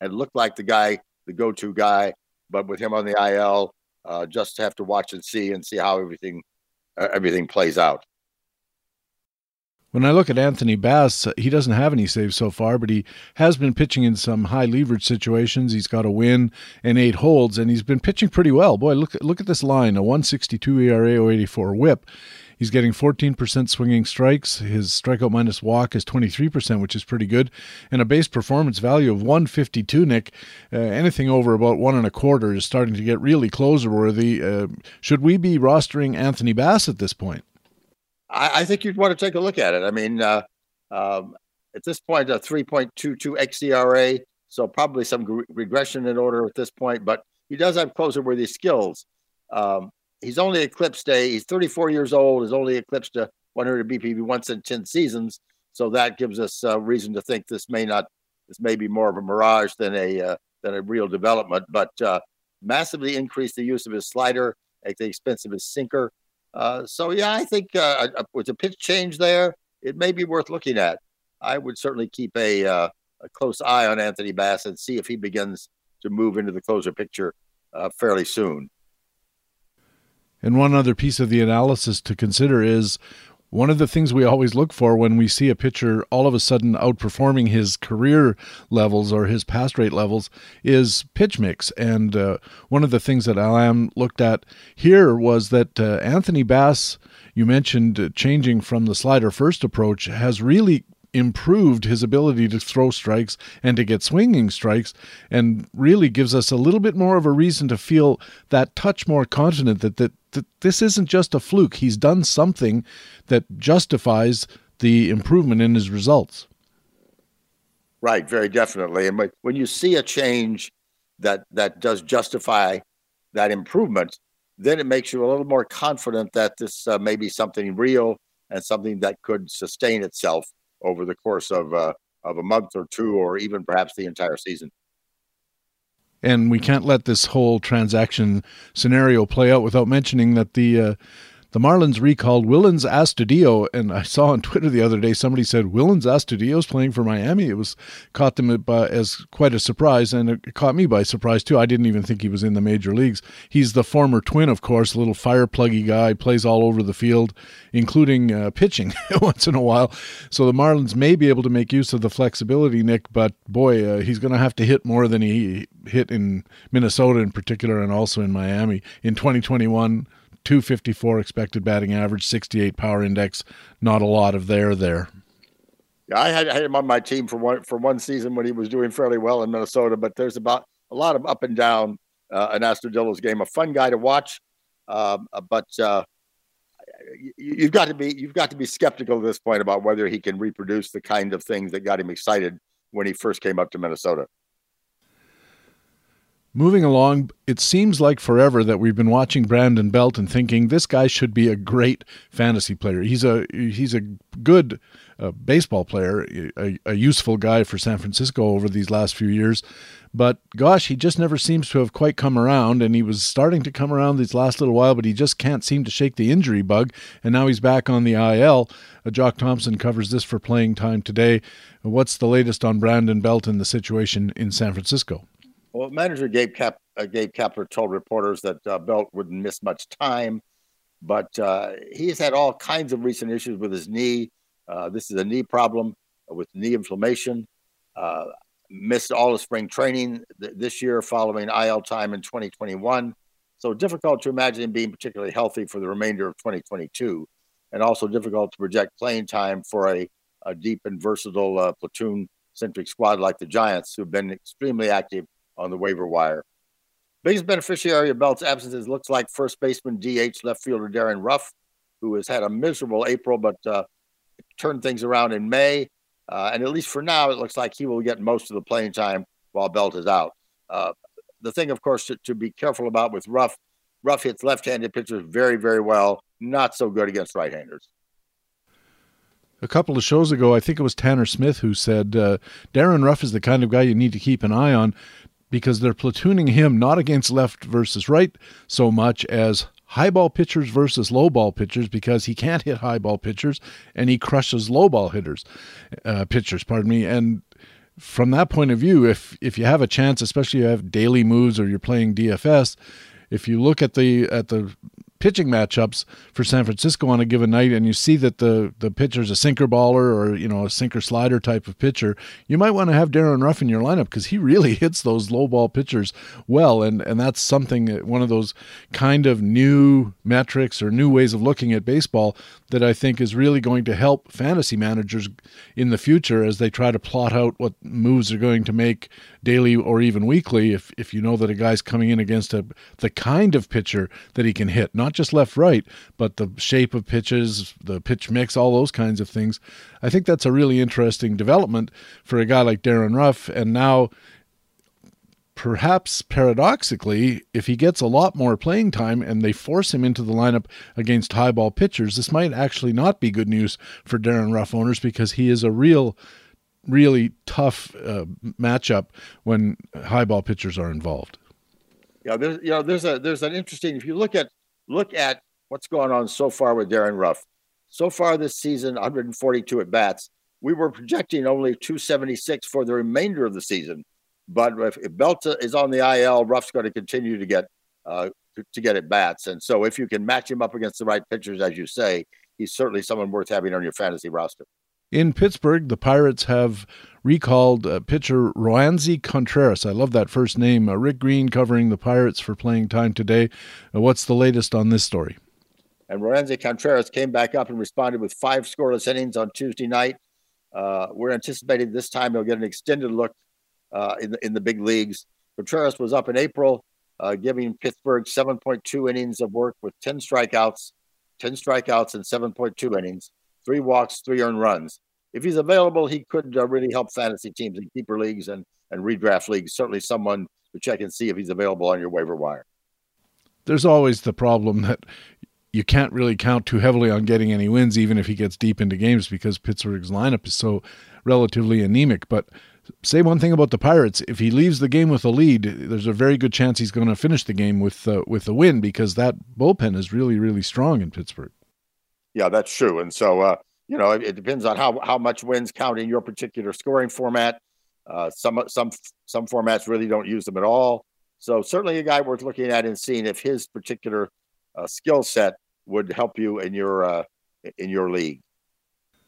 had looked like the guy, the go-to guy, but with him on the IL, uh, just have to watch and see and see how everything uh, everything plays out. When I look at Anthony Bass, he doesn't have any saves so far, but he has been pitching in some high leverage situations. He's got a win and eight holds, and he's been pitching pretty well. Boy, look look at this line: a 162 ERA, 084 WHIP. He's getting 14% swinging strikes. His strikeout minus walk is 23%, which is pretty good, and a base performance value of 152. Nick, uh, anything over about one and a quarter is starting to get really closer worthy. Uh, should we be rostering Anthony Bass at this point? I, I, think you'd want to take a look at it. I mean, uh, um, at this point, a 3.22 xERA, so probably some regression in order at this point, but he does have closer worthy skills. Um, he's only eclipsed a he's 34 years old has only eclipsed a 100 bpv once in 10 seasons so that gives us a reason to think this may not this may be more of a mirage than a uh, than a real development but uh, massively increased the use of his slider at the expense of his sinker uh, so yeah i think uh, with a pitch change there it may be worth looking at. I would certainly keep a, uh, a close eye on anthony bass and see if he begins to move into the closer picture uh, fairly soon. And one other piece of the analysis to consider is one of the things we always look for when we see a pitcher all of a sudden outperforming his career levels or his past rate levels is pitch mix. And uh, one of the things that Alain looked at here was that uh, Anthony Bass, you mentioned uh, changing from the slider first approach, has really improved his ability to throw strikes and to get swinging strikes and really gives us a little bit more of a reason to feel that touch more confident that, that, that this isn't just a fluke. He's done something that justifies the improvement in his results. Right, very definitely. And when you see a change that that does justify that improvement, then it makes you a little more confident that this uh, may be something real and something that could sustain itself over the course of uh, of a month or two, or even perhaps the entire season. And we can't let this whole transaction scenario play out without mentioning that the uh, the Marlins recalled Willians Astudillo, and I saw on Twitter the other day somebody said Willians Astudillo's playing for Miami. It was caught them as quite a surprise, and it caught me by surprise too. I didn't even think he was in the major leagues. He's the former twin, of course, little fire pluggy guy, plays all over the field, including uh, pitching once in a while. So the Marlins may be able to make use of the flexibility, Nick, but boy, uh, he's going to have to hit more than he hit in Minnesota in particular, and also in Miami in 2021. 254 expected batting average, 68 power index. Not a lot of there there. Yeah, I had, I had him on my team for one for one season when he was doing fairly well in Minnesota, but there's about a lot of up and down uh, in Astudillo's game. A fun guy to watch, um, uh, but uh, you've got to be you've got to be skeptical at this point about whether he can reproduce the kind of things that got him excited when he first came up to Minnesota. Moving along, it seems like forever that we've been watching Brandon Belt and thinking this guy should be a great fantasy player. He's a he's a good uh, baseball player, a, a, useful guy for San Francisco over these last few years. But gosh, he just never seems to have quite come around. And he was starting to come around these last little while, but he just can't seem to shake the injury bug. And now he's back on the IL. Uh, Jock Thompson covers this for playing time today. What's the latest on Brandon Belt and the situation in San Francisco? Well, manager Gabe, Cap, uh, Gabe Kapler told reporters that uh, Belt wouldn't miss much time, but uh, he's had all kinds of recent issues with his knee. Uh, this is a knee problem with knee inflammation. Uh, missed all of spring training th- this year following IL time in 2021. So difficult to imagine him being particularly healthy for the remainder of 2022, and also difficult to project playing time for a, a deep and versatile uh, platoon centric squad like the Giants, who've been extremely active on the waiver wire. Biggest beneficiary of Belt's absences looks like first baseman DH left fielder Darin Ruf, who has had a miserable April but uh, turned things around in May. Uh, and at least for now, it looks like he will get most of the playing time while Belt is out. Uh, the thing, of course, to, to, be careful about with Ruf, Ruf hits left-handed pitchers very, very well. Not so good against right-handers. A couple of shows ago, I think it was Tanner Smith who said uh, Darin Ruf is the kind of guy you need to keep an eye on because they're platooning him not against left versus right so much as high ball pitchers versus low ball pitchers because he can't hit high ball pitchers and he crushes low ball hitters, uh, pitchers. Pardon me. And from that point of view, if if you have a chance, especially you have daily moves or you're playing DFS, if you look at the at the pitching matchups for San Francisco on a given night, and you see that the the pitcher's a sinker baller or you know a sinker slider type of pitcher, you might want to have Darin Ruf in your lineup because he really hits those low ball pitchers well, and and that's something uh, one of those kind of new metrics or new ways of looking at baseball that I think is really going to help fantasy managers in the future as they try to plot out what moves they're going to make daily or even weekly. If if you know that a guy's coming in against a the kind of pitcher that he can hit, not just left right, but the shape of pitches, the pitch mix, all those kinds of things. I think that's a really interesting development for a guy like Darin Ruf. And now perhaps paradoxically, if he gets a lot more playing time and they force him into the lineup against high ball pitchers, this might actually not be good news for Darin Ruf owners because he is a real, really tough uh, matchup when high ball pitchers are involved. Yeah, there's you know there's a there's an interesting if you look at look at what's going on so far with Darin Ruf. So far this season, 142 at bats. We were projecting only 276 for the remainder of the season. But if, if Belta is on the IL, Ruf's going to continue to get uh, to, to get at bats. And so if you can match him up against the right pitchers, as you say, he's certainly someone worth having on your fantasy roster. In Pittsburgh, the Pirates have recalled uh, pitcher Roansy Contreras. I love that first name. Uh, Rick Green covering the Pirates for playing time today. Uh, what's the latest on this story? And Roansy Contreras came back up and responded with five scoreless innings on Tuesday night. Uh, we're anticipating this time he'll get an extended look uh, in, the, in the big leagues. Contreras was up in April, uh, giving Pittsburgh 7.2 innings of work with 10 strikeouts, 10 strikeouts and 7.2 innings, three walks, three earned runs. If he's available, he could uh, really help fantasy teams in keeper leagues and, and redraft leagues. Certainly someone to check and see if he's available on your waiver wire. There's always the problem that you can't really count too heavily on getting any wins, even if he gets deep into games, because Pittsburgh's lineup is so relatively anemic. But say one thing about the Pirates: if he leaves the game with a lead, there's a very good chance he's going to finish the game with uh, with a win because that bullpen is really really strong in Pittsburgh. Yeah, that's true. And so uh, you know, it, it, depends on how how much wins count in your particular scoring format. Uh, some some some formats really don't use them at all. So certainly a guy worth looking at and seeing if his particular uh, skill set would help you in your uh, in your league.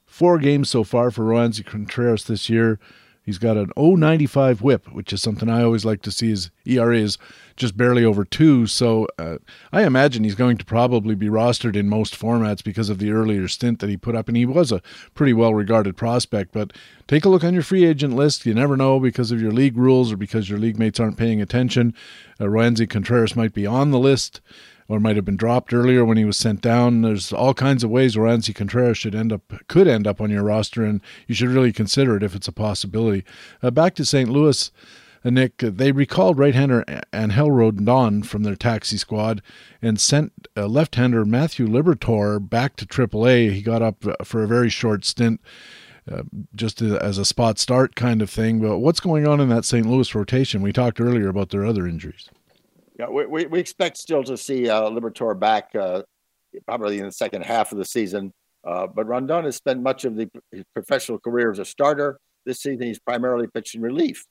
Four games so far for Roansy Contreras this year. He's got an 095 whip, which is something I always like to see. His ERA is just barely over two. So uh, I imagine he's going to probably be rostered in most formats because of the earlier stint that he put up. And he was a pretty well regarded prospect. But take a look on your free agent list. You never know because of your league rules or because your league mates aren't paying attention. Uh, Roansy Contreras might be on the list or might have been dropped earlier when he was sent down. There's all kinds of ways where Ansi Contreras should end up could end up on your roster, and you should really consider it if it's a possibility. Uh, back to St. Louis. Uh, Nick, uh, they recalled right-hander Angel Rondon from their taxi squad and sent uh, left-hander Matthew Liberatore back to AAA. He got up uh, for a very short stint uh, just as a spot start kind of thing. But what's going on in that St. Louis rotation? We talked earlier about their other injuries. Yeah, we, we, we expect still to see uh, Liberatore back uh, probably in the second half of the season. Uh, but Rondon has spent much of the, his professional career as a starter. This season, he's primarily pitched in relief.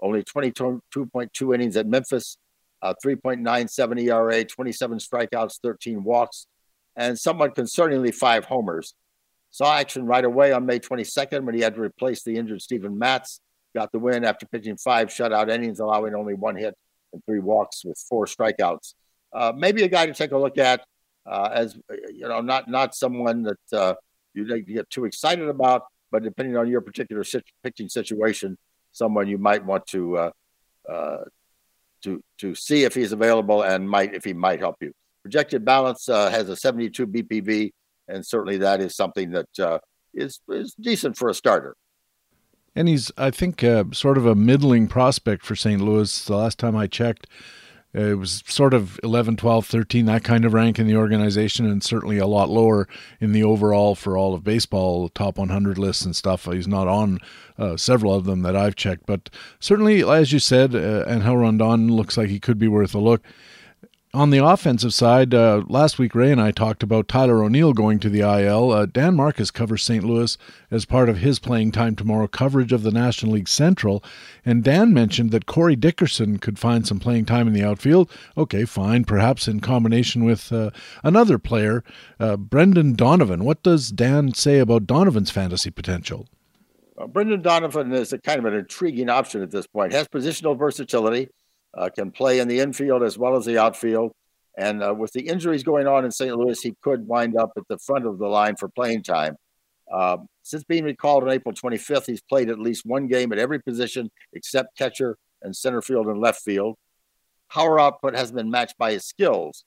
Only 22.2 innings at Memphis, uh, 3.97 ERA, 27 strikeouts, 13 walks, and somewhat concerningly, five homers. Saw action right away on May 22nd when he had to replace the injured Stephen Matz. Got the win after pitching five shutout innings, allowing only one hit and three walks with four strikeouts. Uh, maybe a guy to take a look at uh, as you know, not not someone that uh, you get too excited about, but depending on your particular pitching situation, someone you might want to uh, uh, to to see if he's available and might if he might help you. Projected balance uh, has a 72 BPV, and certainly that is something that uh, is is decent for a starter. And he's, I think, uh, sort of a middling prospect for St. Louis. The last time I checked, uh, it was sort of 11, 12, 13, that kind of rank in the organization, and certainly a lot lower in the overall for all of baseball top 100 lists and stuff. He's not on uh, several of them that I've checked, but certainly, as you said, uh, Angel Rondon looks like he could be worth a look on the offensive side, uh, last week Ray and I talked about Tyler O'Neill going to the IL. Uh, Dan Marcus covers St. Louis as part of his playing time tomorrow coverage of the National League Central, and Dan mentioned that Corey Dickerson could find some playing time in the outfield. Okay, fine, perhaps in combination with uh, another player, uh, Brendan Donovan. What does Dan say about Donovan's fantasy potential? Brendan Donovan is a kind of an intriguing option at this point. Has positional versatility uh, can play in the infield as well as the outfield. And uh, with the injuries going on in St. Louis, he could wind up at the front of the line for playing time. Uh, since being recalled on April 25th, he's played at least one game at every position except catcher and center field and left field. Power output has been matched by his skills.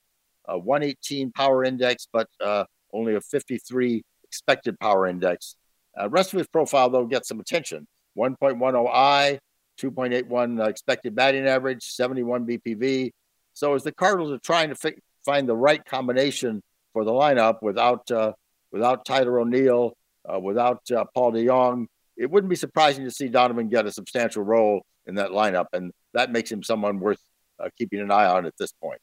A 118 power index, but uh, only a 53 expected power index. Uh, rest of his profile, though, gets some attention. 1.10 I, 2.81 uh, expected batting average, 71 BPV. So as the Cardinals are trying to fi- find the right combination for the lineup without uh, without Tyler O'Neill, uh, without uh, Paul DeJong, it wouldn't be surprising to see Donovan get a substantial role in that lineup, and that makes him someone worth uh, keeping an eye on at this point.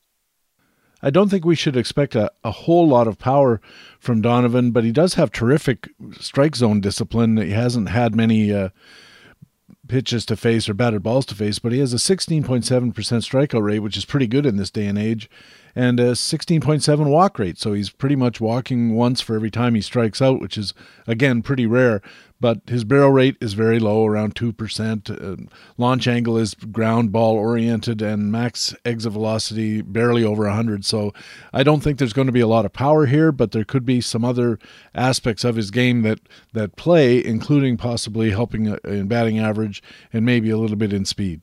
I don't think we should expect a, a whole lot of power from Donovan, but he does have terrific strike zone discipline. He hasn't had many uh, pitches to face or batted balls to face, but he has a 16.7% strikeout rate, which is pretty good in this day and age, and a 16.7 walk rate. So he's pretty much walking once for every time he strikes out, which is, again, pretty rare but his barrel rate is very low, around 2%. Uh, launch angle is ground ball oriented, and max exit velocity barely over 100. So I don't think there's going to be a lot of power here, but there could be some other aspects of his game that, that play, including possibly helping uh, in batting average and maybe a little bit in speed.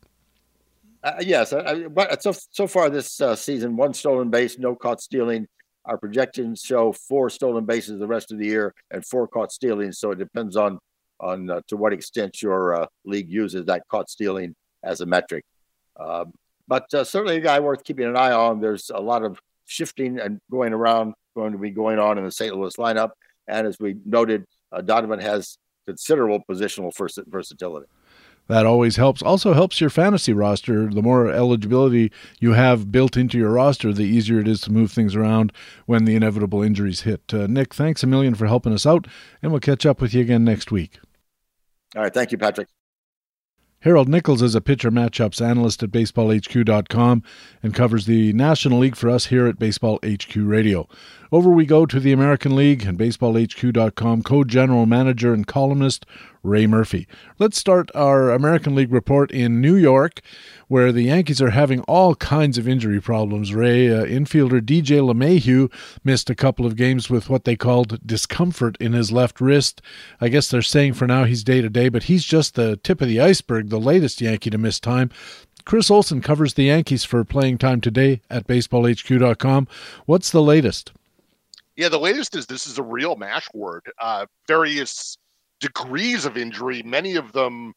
Uh, yes, I, but so so far this uh, season, one stolen base, no caught stealing, our projections show four stolen bases the rest of the year and four caught stealing. So it depends on on uh, to what extent your uh, league uses that caught stealing as a metric. Um, but uh, certainly a guy worth keeping an eye on. There's a lot of shifting and going around going to be going on in the St. Louis lineup, and as we noted, uh, Donovan has considerable positional vers- versatility. That always helps. Also helps your fantasy roster. The more eligibility you have built into your roster, the easier it is to move things around when the inevitable injuries hit. Uh, Nick, thanks a million for helping us out, and we'll catch up with you again next week. All right. Thank you, Patrick. Harold Nichols is a pitcher matchups analyst at baseballhq.com and covers the National League for us here at Baseball HQ Radio. Over we go to the American League and baseballhq.com co-general manager and columnist Ray Murphy. Let's start our American League report in New York, where the Yankees are having all kinds of injury problems. Ray, uh, infielder DJ LeMahieu missed a couple of games with what they called discomfort in his left wrist. I guess they're saying for now he's day to day, but he's just the tip of the iceberg, the latest Yankee to miss time. Chris Olson covers the Yankees for playing time today at baseballhq.com. What's the latest? Yeah, the latest is this is a real mash word. Uh, various degrees of injury, many of them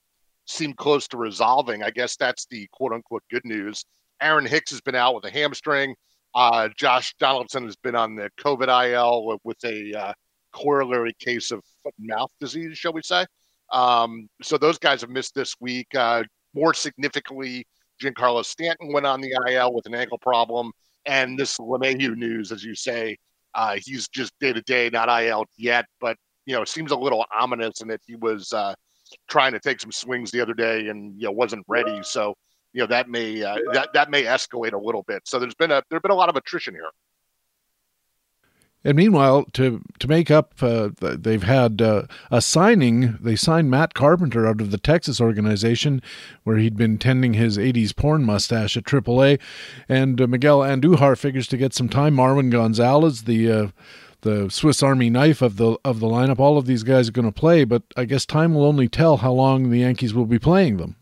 seem close to resolving. I guess that's the quote unquote good news. Aaron Hicks has been out with a hamstring. Uh, Josh Donaldson has been on the COVID IL with a uh, corollary case of foot and mouth disease, shall we say. Um, so those guys have missed this week. Uh, more significantly, Giancarlo Stanton went on the IL with an ankle problem. And this LeMahieu news, as you say, uh, he's just day to day, not IL yet, but you know, seems a little ominous in that he was uh, trying to take some swings the other day and you know wasn't ready. So you know that may uh, that that may escalate a little bit. So there's been a there's been a lot of attrition here. And meanwhile, to to make up, uh, they've had uh, a signing. They signed Matt Carpenter out of the Texas organization, where he'd been tending his '80s porn mustache at AAA, and uh, Miguel Andujar figures to get some time. Marwin Gonzalez, the uh, the Swiss Army knife of the of the lineup. All of these guys are going to play, but I guess time will only tell how long the Yankees will be playing them.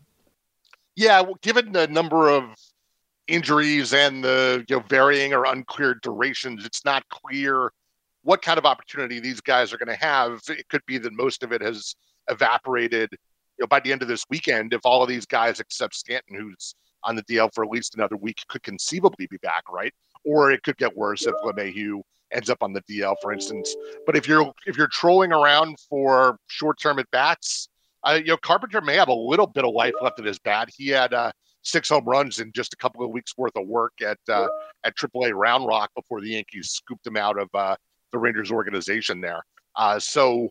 Yeah, well, given the number of injuries and the you know varying or unclear durations, it's not clear what kind of opportunity these guys are going to have. It could be that most of it has evaporated. You know, by the end of this weekend, if all of these guys except Stanton, who's on the DL for at least another week, could conceivably be back, right? Or it could get worse if LeMahieu ends up on the DL, for instance. But if you're if you're trolling around for short term at bats, uh, you know Carpenter may have a little bit of life left in his bat. He had uh, six home runs in just a couple of weeks worth of work at uh, at AAA Round Rock before the Yankees scooped him out of uh, the Rangers organization there. Uh, so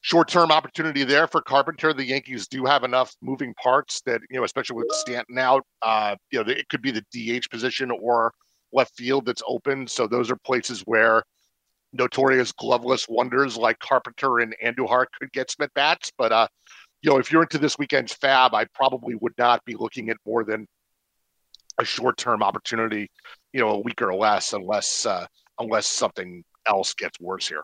short term opportunity there for Carpenter. The Yankees do have enough moving parts that you know, especially with Stanton out, uh, you know, it could be the DH position or left field that's open. So those are places where notorious gloveless wonders like Carpenter and Andujar could get some at bats. But uh, you know, if you're into this weekend's fab, I probably would not be looking at more than a short term opportunity, you know, a week or less, unless uh, unless something else gets worse here.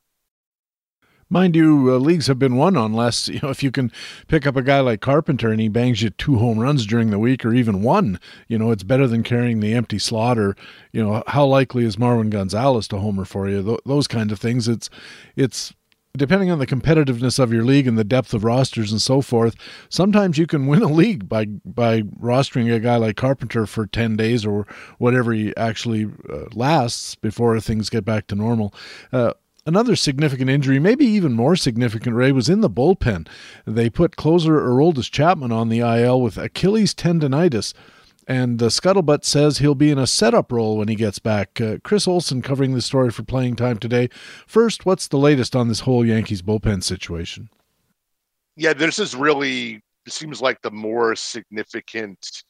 Mind you, uh, leagues have been won unless you know if you can pick up a guy like Carpenter and he bangs you two home runs during the week or even one. You know, it's better than carrying the empty slot. Or you know, how likely is Marwin Gonzalez to homer for you? Th- those kinds of things. It's it's depending on the competitiveness of your league and the depth of rosters and so forth, sometimes you can win a league by by rostering a guy like Carpenter for 10 days or whatever he actually uh, lasts before things get back to normal. Uh, Another significant injury, maybe even more significant, Ray, was in the bullpen. They put closer Aroldis Chapman on the IL with Achilles tendonitis, and the scuttlebutt says he'll be in a setup role when he gets back. Uh, Chris Olson covering the story for Playing Time today. First, what's the latest on this whole Yankees bullpen situation? Yeah, this is really seems like the more significant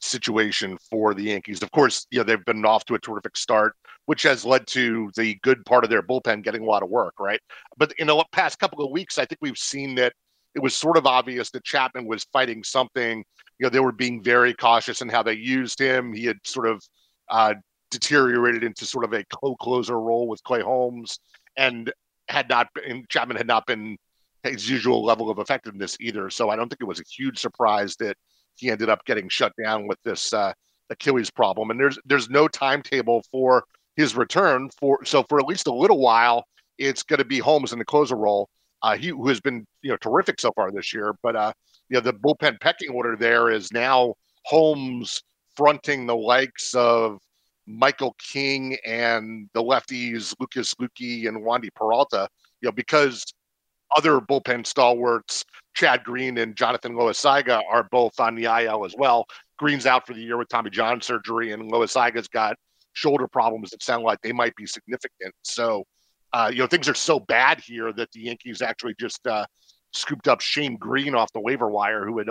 situation for the Yankees. Of course, know, they've been off to a terrific start, which has led to the good part of their bullpen getting a lot of work, right? But in the past couple of weeks, I think we've seen that it was sort of obvious that Chapman was fighting something. You know, they were being very cautious in how they used him. He had sort of uh, deteriorated into sort of a co-closer role with Clay Holmes, and had not been Chapman had not been his usual level of effectiveness either. So I don't think it was a huge surprise that he ended up getting shut down with this uh, Achilles problem. And there's there's no timetable for his return for so for at least a little while, it's going to be Holmes in the closer role. Uh, he who has been you know terrific so far this year, but uh, you know the bullpen pecking order there is now Holmes fronting the likes of Michael King and the lefties Lucas Luetge and Wandy Peralta. You know because other bullpen stalwarts, Chad Green and Jonathan Loaisiga, are both on the IL as well. Green's out for the year with Tommy John surgery, and Loaisiga's got shoulder problems that sound like they might be significant. So, uh, you know, things are so bad here that the Yankees actually just uh, scooped up Shane Greene off the waiver wire, who had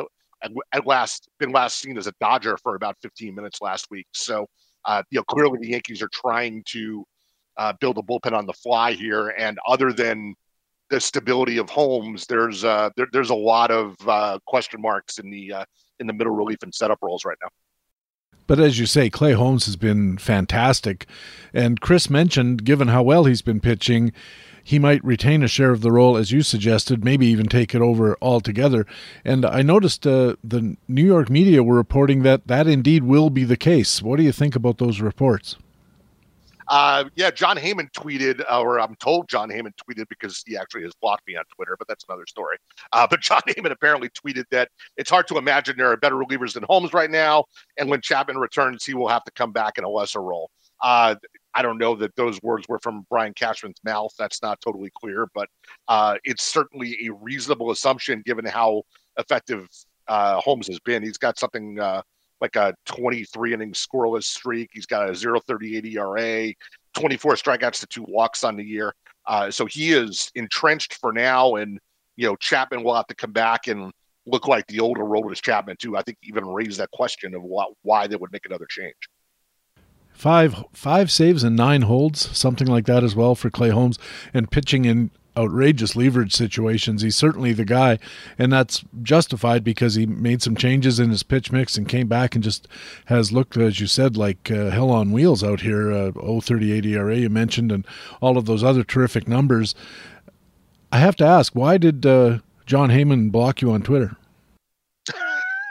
at last been last seen as a Dodger for about 15 minutes last week. So, uh, you know, clearly the Yankees are trying to uh, build a bullpen on the fly here, and other than the stability of Holmes, there's uh, there, there's a lot of uh, question marks in the uh, in the middle relief and setup roles right now. But as you say, Clay Holmes has been fantastic, and Chris mentioned, given how well he's been pitching, he might retain a share of the role, as you suggested, maybe even take it over altogether. And I noticed uh, the New York media were reporting that that indeed will be the case. What do you think about those reports? Uh, yeah, Jon Heyman tweeted, uh, or I'm told Jon Heyman tweeted because he actually has blocked me on Twitter, but that's another story. Uh, but Jon Heyman apparently tweeted that it's hard to imagine there are better relievers than Holmes right now, and when Chapman returns, he will have to come back in a lesser role. Uh, I don't know that those words were from Brian Cashman's mouth. That's not totally clear, but uh, it's certainly a reasonable assumption given how effective uh, Holmes has been. He's got something uh, like a 23 inning scoreless streak. He's got a 0.38 ERA, 24 strikeouts to two walks on the year. Uh, so he is entrenched for now, and you know Chapman will have to come back and look like the older Aroldis Chapman too. I think even raise that question of why they would make another change. Five five saves and nine holds, something like that as well for Clay Holmes, and pitching in outrageous leverage situations. He's certainly the guy, and that's justified because he made some changes in his pitch mix and came back and just has looked, as you said, like uh, hell on wheels out here. Uh, 038 ERA you mentioned, and all of those other terrific numbers. I have to ask, why did uh, Jon Heyman block you on Twitter?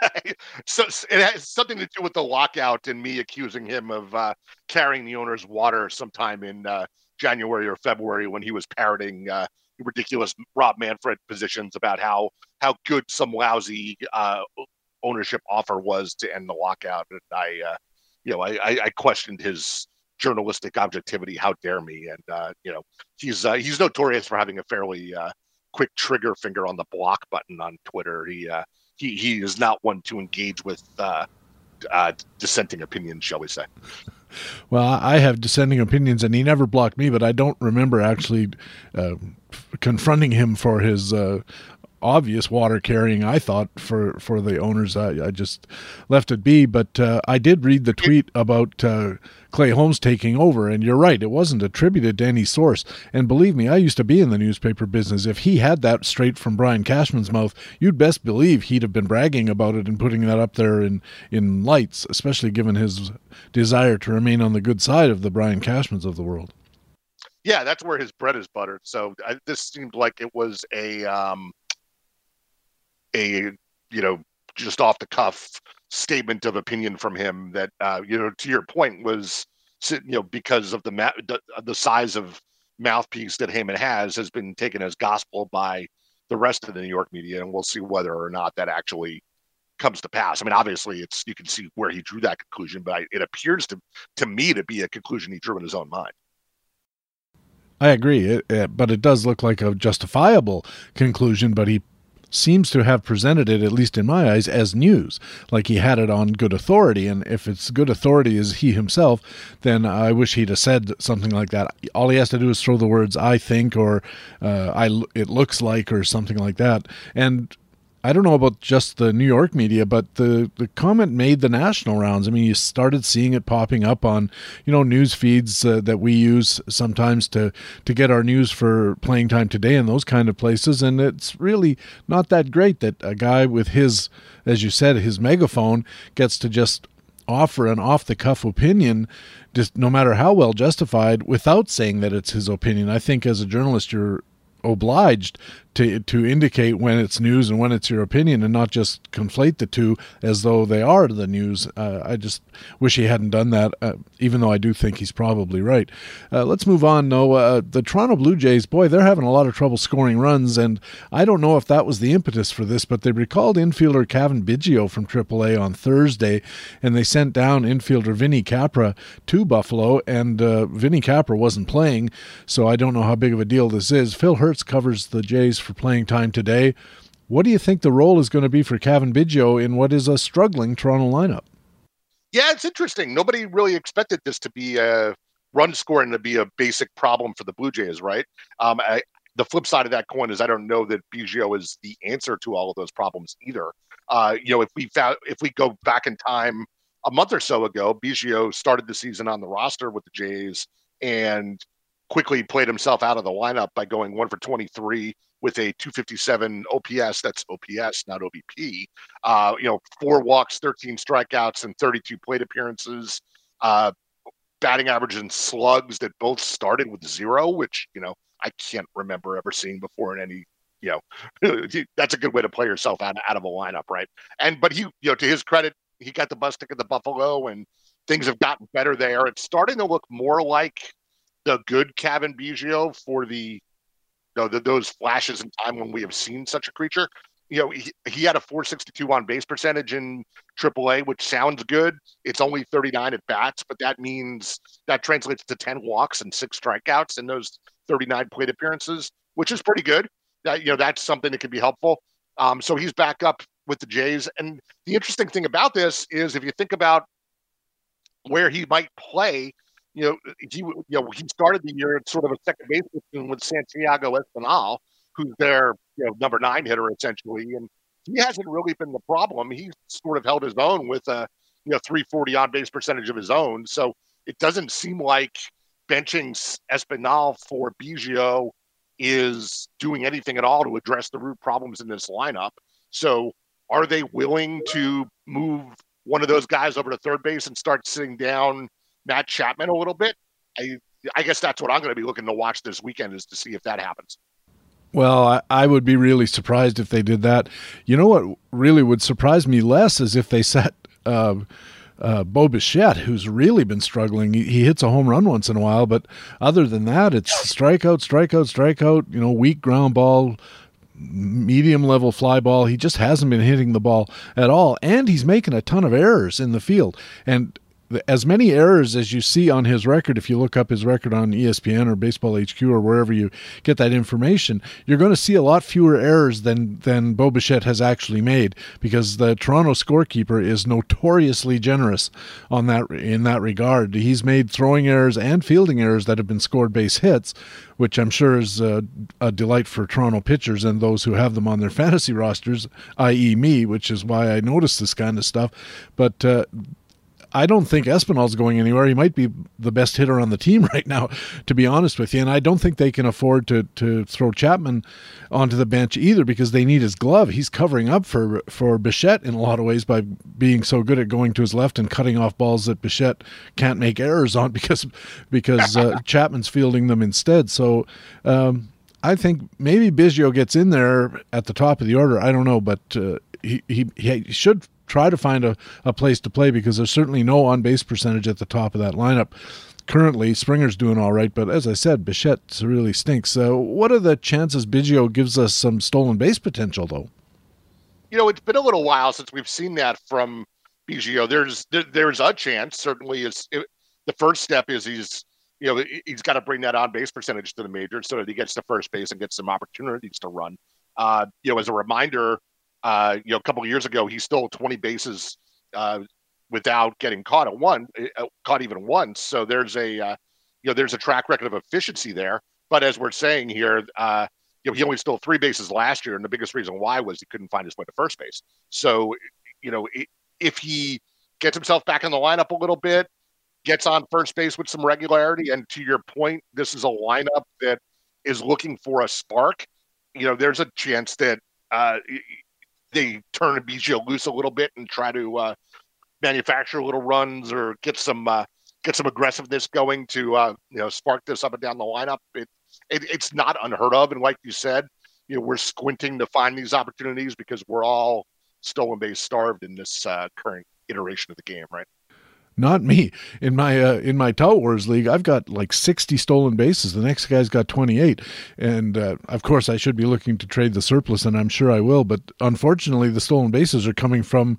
so it has something to do with the lockout and me accusing him of uh, carrying the owner's water sometime in uh, January or February when he was parroting uh, ridiculous Rob Manfred positions about how how good some lousy uh, ownership offer was to end the lockout. And I, uh, you know, I, I, questioned his journalistic objectivity. How dare me? And uh, you know, he's he's notorious for having a fairly quick trigger finger on the block button on Twitter. He he he is not one to engage with uh, uh, dissenting opinions, shall we say? Well, I have dissenting opinions, and he never blocked me, but I don't remember actually uh, confronting him for his uh, obvious water carrying. I thought for for the owners, I, I just left it be. But uh, I did read the tweet about uh, Clay Holmes taking over, and you're right, it wasn't attributed to any source. And believe me, I used to be in the newspaper business. If he had that straight from Brian Cashman's mouth, you'd best believe he'd have been bragging about it and putting that up there in in lights, especially given his desire to remain on the good side of the Brian Cashmans of the world. Yeah, that's where his bread is buttered. So I, this seemed like it was a um, a you know just off the cuff statement of opinion from him that uh, you know to your point was you know because of the ma- the, the size of mouthpiece that Heyman has has been taken as gospel by the rest of the New York media, and we'll see whether or not that actually comes to pass. I mean, obviously, it's you can see where he drew that conclusion, but I, it appears to to me to be a conclusion he drew in his own mind. I agree, it, it, but it does look like a justifiable conclusion. But he seems to have presented it, at least in my eyes, as news. Like he had it on good authority. And if it's good authority is he himself, then I wish he'd have said something like that. All he has to do is throw the words "I think" or uh, "I it looks like" or something like that. And I don't know about just the New York media, but the, the comment made the national rounds. I mean, you started seeing it popping up on, you know, news feeds uh, that we use sometimes to, to get our news for playing time today and those kind of places. And it's really not that great that a guy with his, as you said, his megaphone gets to just offer an off the cuff opinion, just no matter how well justified, without saying that it's his opinion. I think as a journalist, you're obliged to to indicate when it's news and when it's your opinion, and not just conflate the two as though they are the news. Uh, I just wish he hadn't done that, uh, even though I do think he's probably right. Uh, let's move on. No, uh, the Toronto Blue Jays, boy, they're having a lot of trouble scoring runs, and I don't know if that was the impetus for this, but they recalled infielder Cavan Biggio from AAA on Thursday, and they sent down infielder Vinny Capra to Buffalo, and uh, Vinny Capra wasn't playing, so I don't know how big of a deal this is. Phil Hertz covers the Jays for playing time today. What do you think the role is going to be for Cavan Biggio in what is a struggling Toronto lineup? Yeah, it's interesting. Nobody really expected this to be a run scoring to be a basic problem for the Blue Jays, right? Um, I, the flip side of that coin is I don't know that Biggio is the answer to all of those problems either. Uh, you know, if we found if we go back in time a month or so ago, Biggio started the season on the roster with the Jays and quickly played himself out of the lineup by going one for 23 with a 257 OPS. That's OPS, not OBP. Uh, you know, four walks, 13 strikeouts, and 32 plate appearances. Uh, batting average and slugs that both started with zero, which you know I can't remember ever seeing before in any. You know, that's a good way to play yourself out, out of a lineup, right? And but he, you know, to his credit, he got the bus ticket to Buffalo, and things have gotten better there. It's starting to look more like the good Cavan Biggio for the, you know, the, those flashes in time when we have seen such a creature. you know, he, he had a 462 on base percentage in AAA, which sounds good. It's only 39 at bats, but that means that translates to 10 walks and six strikeouts in those 39 plate appearances, which is pretty good. That you know, that's something that could be helpful. Um, so he's back up with the Jays. And the interesting thing about this is if you think about where he might play, you know, he you know he started the year at sort of a second baseman with Santiago Espinal, who's their you know number nine hitter essentially, and he hasn't really been the problem. He's sort of held his own with a you know 340 on base percentage of his own. So it doesn't seem like benching Espinal for Biggio is doing anything at all to address the root problems in this lineup. So are they willing to move one of those guys over to third base and start sitting down Matt Chapman a little bit? I I guess that's what I'm going to be looking to watch this weekend is to see if that happens. Well, I, I, would be really surprised if they did that. You know what really would surprise me less is if they set uh, uh, Bo Bichette, who's really been struggling. He, he, hits a home run once in a while, but other than that, it's strikeout, strikeout, strikeout. You know, weak ground ball, medium level fly ball. He just hasn't been hitting the ball at all, and he's making a ton of errors in the field. And as many errors as you see on his record, if you look up his record on ESPN or Baseball HQ or wherever you get that information, you're going to see a lot fewer errors than than Bo Bichette has actually made because the Toronto scorekeeper is notoriously generous on that in that regard. He's made throwing errors and fielding errors that have been scored base hits, which I'm sure is a, a delight for Toronto pitchers and those who have them on their fantasy rosters, i.e., me, which is why I notice this kind of stuff. But uh, I don't think Espinal's going anywhere. He might be the best hitter on the team right now, to be honest with you. And I don't think they can afford to to throw Chapman onto the bench either because they need his glove. He's covering up for for Bichette in a lot of ways by being so good at going to his left and cutting off balls that Bichette can't make errors on because because uh, Chapman's fielding them instead. So. Um, I think maybe Biggio gets in there at the top of the order. I don't know, but uh, he, he he should try to find a, a place to play because there's certainly no on base percentage at the top of that lineup. Currently, Springer's doing all right, but as I said, Bichette really stinks. So, what are the chances Biggio gives us some stolen base potential, though? You know, it's been a little while since we've seen that from Biggio. There's there, there's a chance. Certainly, is it, the first step is he's you know he's got to bring that on base percentage to the major so that he gets to first base and gets some opportunities to run. Uh, you know, as a reminder, uh, you know, a couple of years ago, he stole 20 bases uh, without getting caught at one, uh, caught even once. So there's a, uh, you know, there's a track record of efficiency there. But as we're saying here, uh, you know, he only stole three bases last year, and the biggest reason why was he couldn't find his way to first base. So, you know, if he gets himself back in the lineup a little bit, gets on first base with some regularity, and to your point, this is a lineup that is looking for a spark. You know, there's a chance that uh, they turn Biggio loose a little bit and try to uh, manufacture little runs or get some uh, get some aggressiveness going to uh, you know spark this up and down the lineup. It, it, it's not unheard of, and like you said, you know we're squinting to find these opportunities because we're all stolen base starved in this uh, current iteration of the game, right? Not me. In my uh, in my Tout Wars league, I've got like 60 stolen bases. The next guy's got 28. And uh, of course, I should be looking to trade the surplus, and I'm sure I will. But unfortunately, the stolen bases are coming from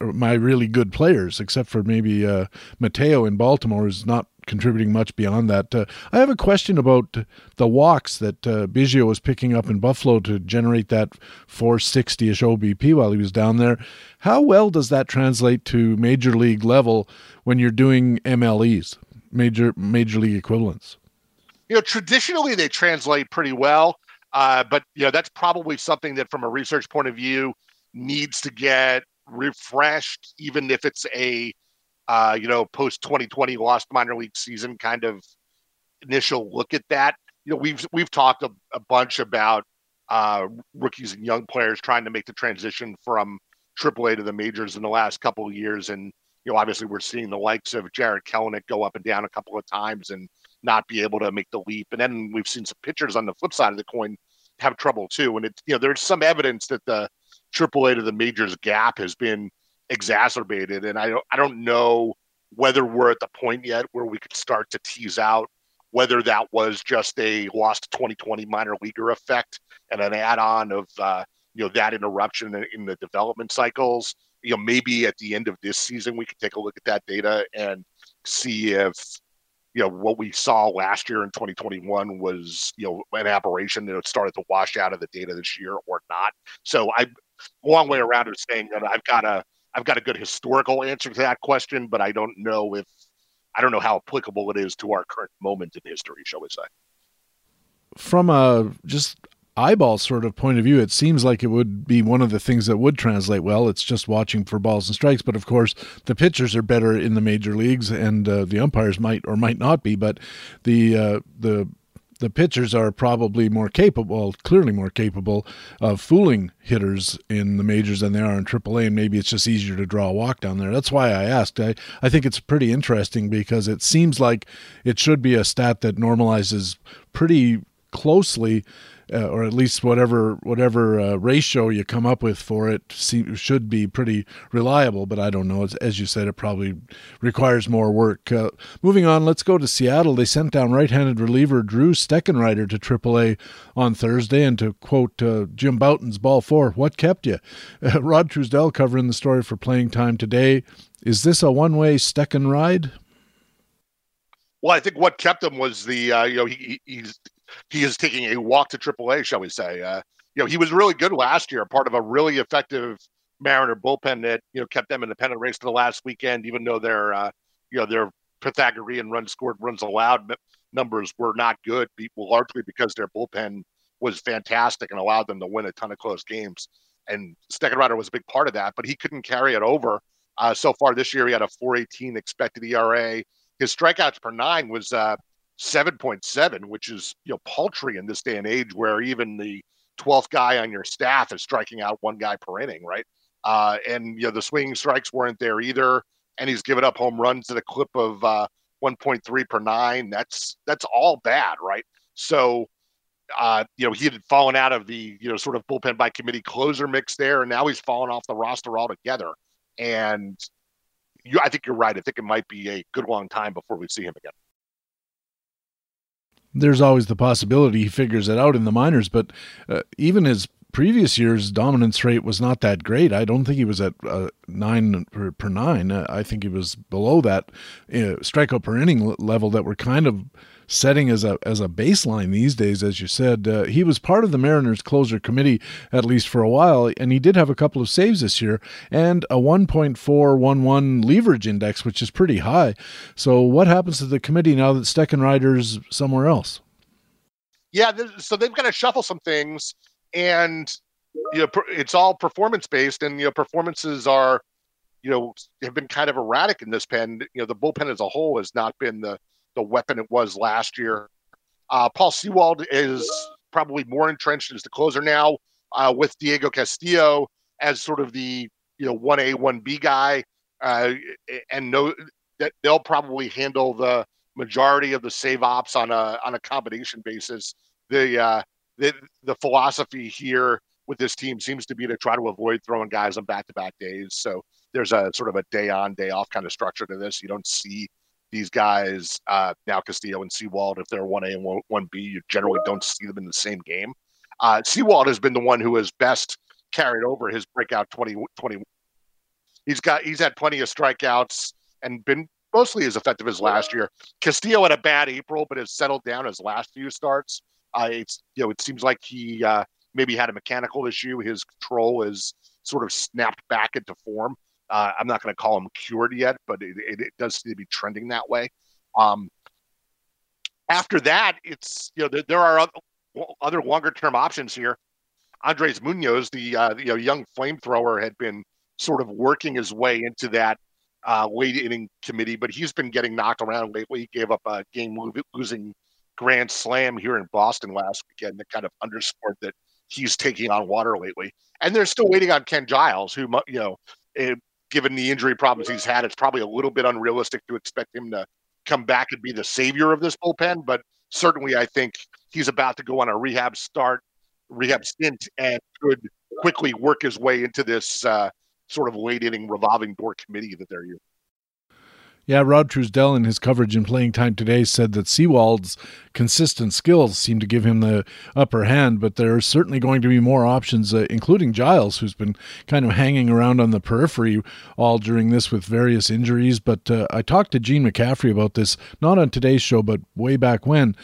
my really good players, except for maybe uh, Mateo in Baltimore, is not contributing much beyond that. Uh, I have a question about the walks that uh, Biggio was picking up in Buffalo to generate that 460 ish OBP while he was down there. How well does that translate to major league level when you're doing MLEs, major major league equivalents? You know, traditionally they translate pretty well, uh, but you know that's probably something that, from a research point of view, needs to get refreshed, even if it's a uh, you know, post 2020 lost minor league season kind of initial look at that. You know, we've we've talked a, a bunch about uh, rookies and young players trying to make the transition from AAA to the majors in the last couple of years, and you know, obviously we're seeing the likes of Jarred Kelenic go up and down a couple of times and not be able to make the leap, and then we've seen some pitchers on the flip side of the coin have trouble too. And it's you know, there's some evidence that the AAA to the majors gap has been exacerbated. And I don't I don't know whether we're at the point yet where we could start to tease out whether that was just a lost 2020 minor leaguer effect and an add-on of uh, you know that interruption in, in the development cycles. You know, maybe at the end of this season we could take a look at that data and see if you know what we saw last year in 2021 was you know an aberration it started to wash out of the data this year or not. So I long way around of saying that I've got a I've got a good historical answer to that question, but I don't know if I don't know how applicable it is to our current moment in history, shall we say. From a just eyeball sort of point of view, it seems like it would be one of the things that would translate well. It's just watching for balls and strikes, but of course, the pitchers are better in the major leagues, and uh, the umpires might or might not be. But the uh, the the pitchers are probably more capable, clearly more capable of fooling hitters in the majors than they are in AAA, and maybe it's just easier to draw a walk down there. That's why I asked. I, I think it's pretty interesting because it seems like it should be a stat that normalizes pretty closely uh, or at least whatever whatever uh, ratio you come up with for it see, should be pretty reliable. But I don't know. As, as you said, it probably requires more work. Uh, moving on, let's go to Seattle. They sent down right-handed reliever Drew Steckenrider to AAA on Thursday, and to quote uh, Jim Bouton's Ball Four, "What kept you?" Rod Truesdell covering the story for Playing Time today. Is this a one-way Stecken ride? Well, I think what kept him was the uh, you know he, he's he is taking a walk to AAA, shall we say? Uh, you know, he was really good last year, part of a really effective Mariner bullpen that you know kept them in the pennant race to the last weekend, even though their uh, you know their Pythagorean runs scored, runs allowed numbers were not good, largely because their bullpen was fantastic and allowed them to win a ton of close games. And Steckenrider was a big part of that, but he couldn't carry it over. Uh, so far this year, he had a 4.18 expected ERA. His strikeouts per nine was uh, 7.7, which is you know paltry in this day and age where even the 12th guy on your staff is striking out one guy per inning, right? Uh, and you know the swinging strikes weren't there either, and he's given up home runs at a clip of uh, 1.3 per nine. That's that's all bad, right? So, uh, you know, he had fallen out of the you know sort of bullpen by committee closer mix there, and now he's fallen off the roster altogether. And you, I think you're right. I think it might be a good long time before we see him again there's always the possibility he figures it out in the minors. But uh, even his previous year's dominance rate was not that great. I don't think he was at uh, nine per, per nine. I think he was below that uh, strikeout per inning level that we're kind of setting as a as a baseline these days, as you said. Uh, he was part of the Mariners closer committee at least for a while, and he did have a couple of saves this year and a 1.411 leverage index, which is pretty high. So, what happens to the committee now that Steckenrider's somewhere else? Yeah, so they've got to shuffle some things, and you know it's all performance based, and you know performances are you know have been kind of erratic in this pen. You know the bullpen as a whole has not been the the weapon it was last year. Uh, Paul Sewald is probably more entrenched as the closer now, uh, with Diego Castillo as sort of the you know one A one B guy, uh, and know that they'll probably handle the majority of the save ops on a on a combination basis. The uh, the the philosophy here with this team seems to be to try to avoid throwing guys on back to back days. So there's a sort of a day on day off kind of structure to this. You don't see these guys uh, now Castillo and Sewald, if they're one A and one B, you generally don't see them in the same game. Uh, Sewald has been the one who has best carried over his breakout 20, 20 He's got he's had plenty of strikeouts and been mostly as effective as last year. Castillo had a bad April, but has settled down his last few starts. Uh, it's you know it seems like he uh, maybe had a mechanical issue. His control is sort of snapped back into form. Uh, I'm not going to call him cured yet, but it, it, it, does seem to be trending that way. Um, after that, it's you know there, there are other, longer term options here. Andres Munoz, the uh, you know young flamethrower, had been sort of working his way into that uh, late inning committee, but he's been getting knocked around lately. He gave up a game losing grand slam here in Boston last weekend that kind of underscored that he's taking on water lately. And they're still waiting on Ken Giles, who you know it, given the injury problems he's had, it's probably a little bit unrealistic to expect him to come back and be the savior of this bullpen. But certainly, I think he's about to go on a rehab start, rehab stint, and could quickly work his way into this uh, sort of late inning revolving door committee that they're using. Yeah, Rod Truesdell in his coverage in Playing Time today said that Sewald's consistent skills seem to give him the upper hand, but there are certainly going to be more options, uh, including Giles, who's been kind of hanging around on the periphery all during this with various injuries. But uh, I talked to Gene McCaffrey about this, not on today's show, but way back when,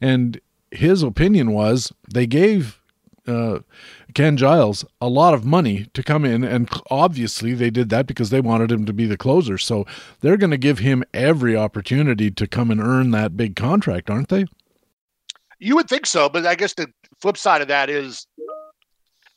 and his opinion was they gave uh, Ken Giles a lot of money to come in, and obviously they did that because they wanted him to be the closer. So they're going to give him every opportunity to come and earn that big contract, aren't they? You would think so, but I guess the flip side of that is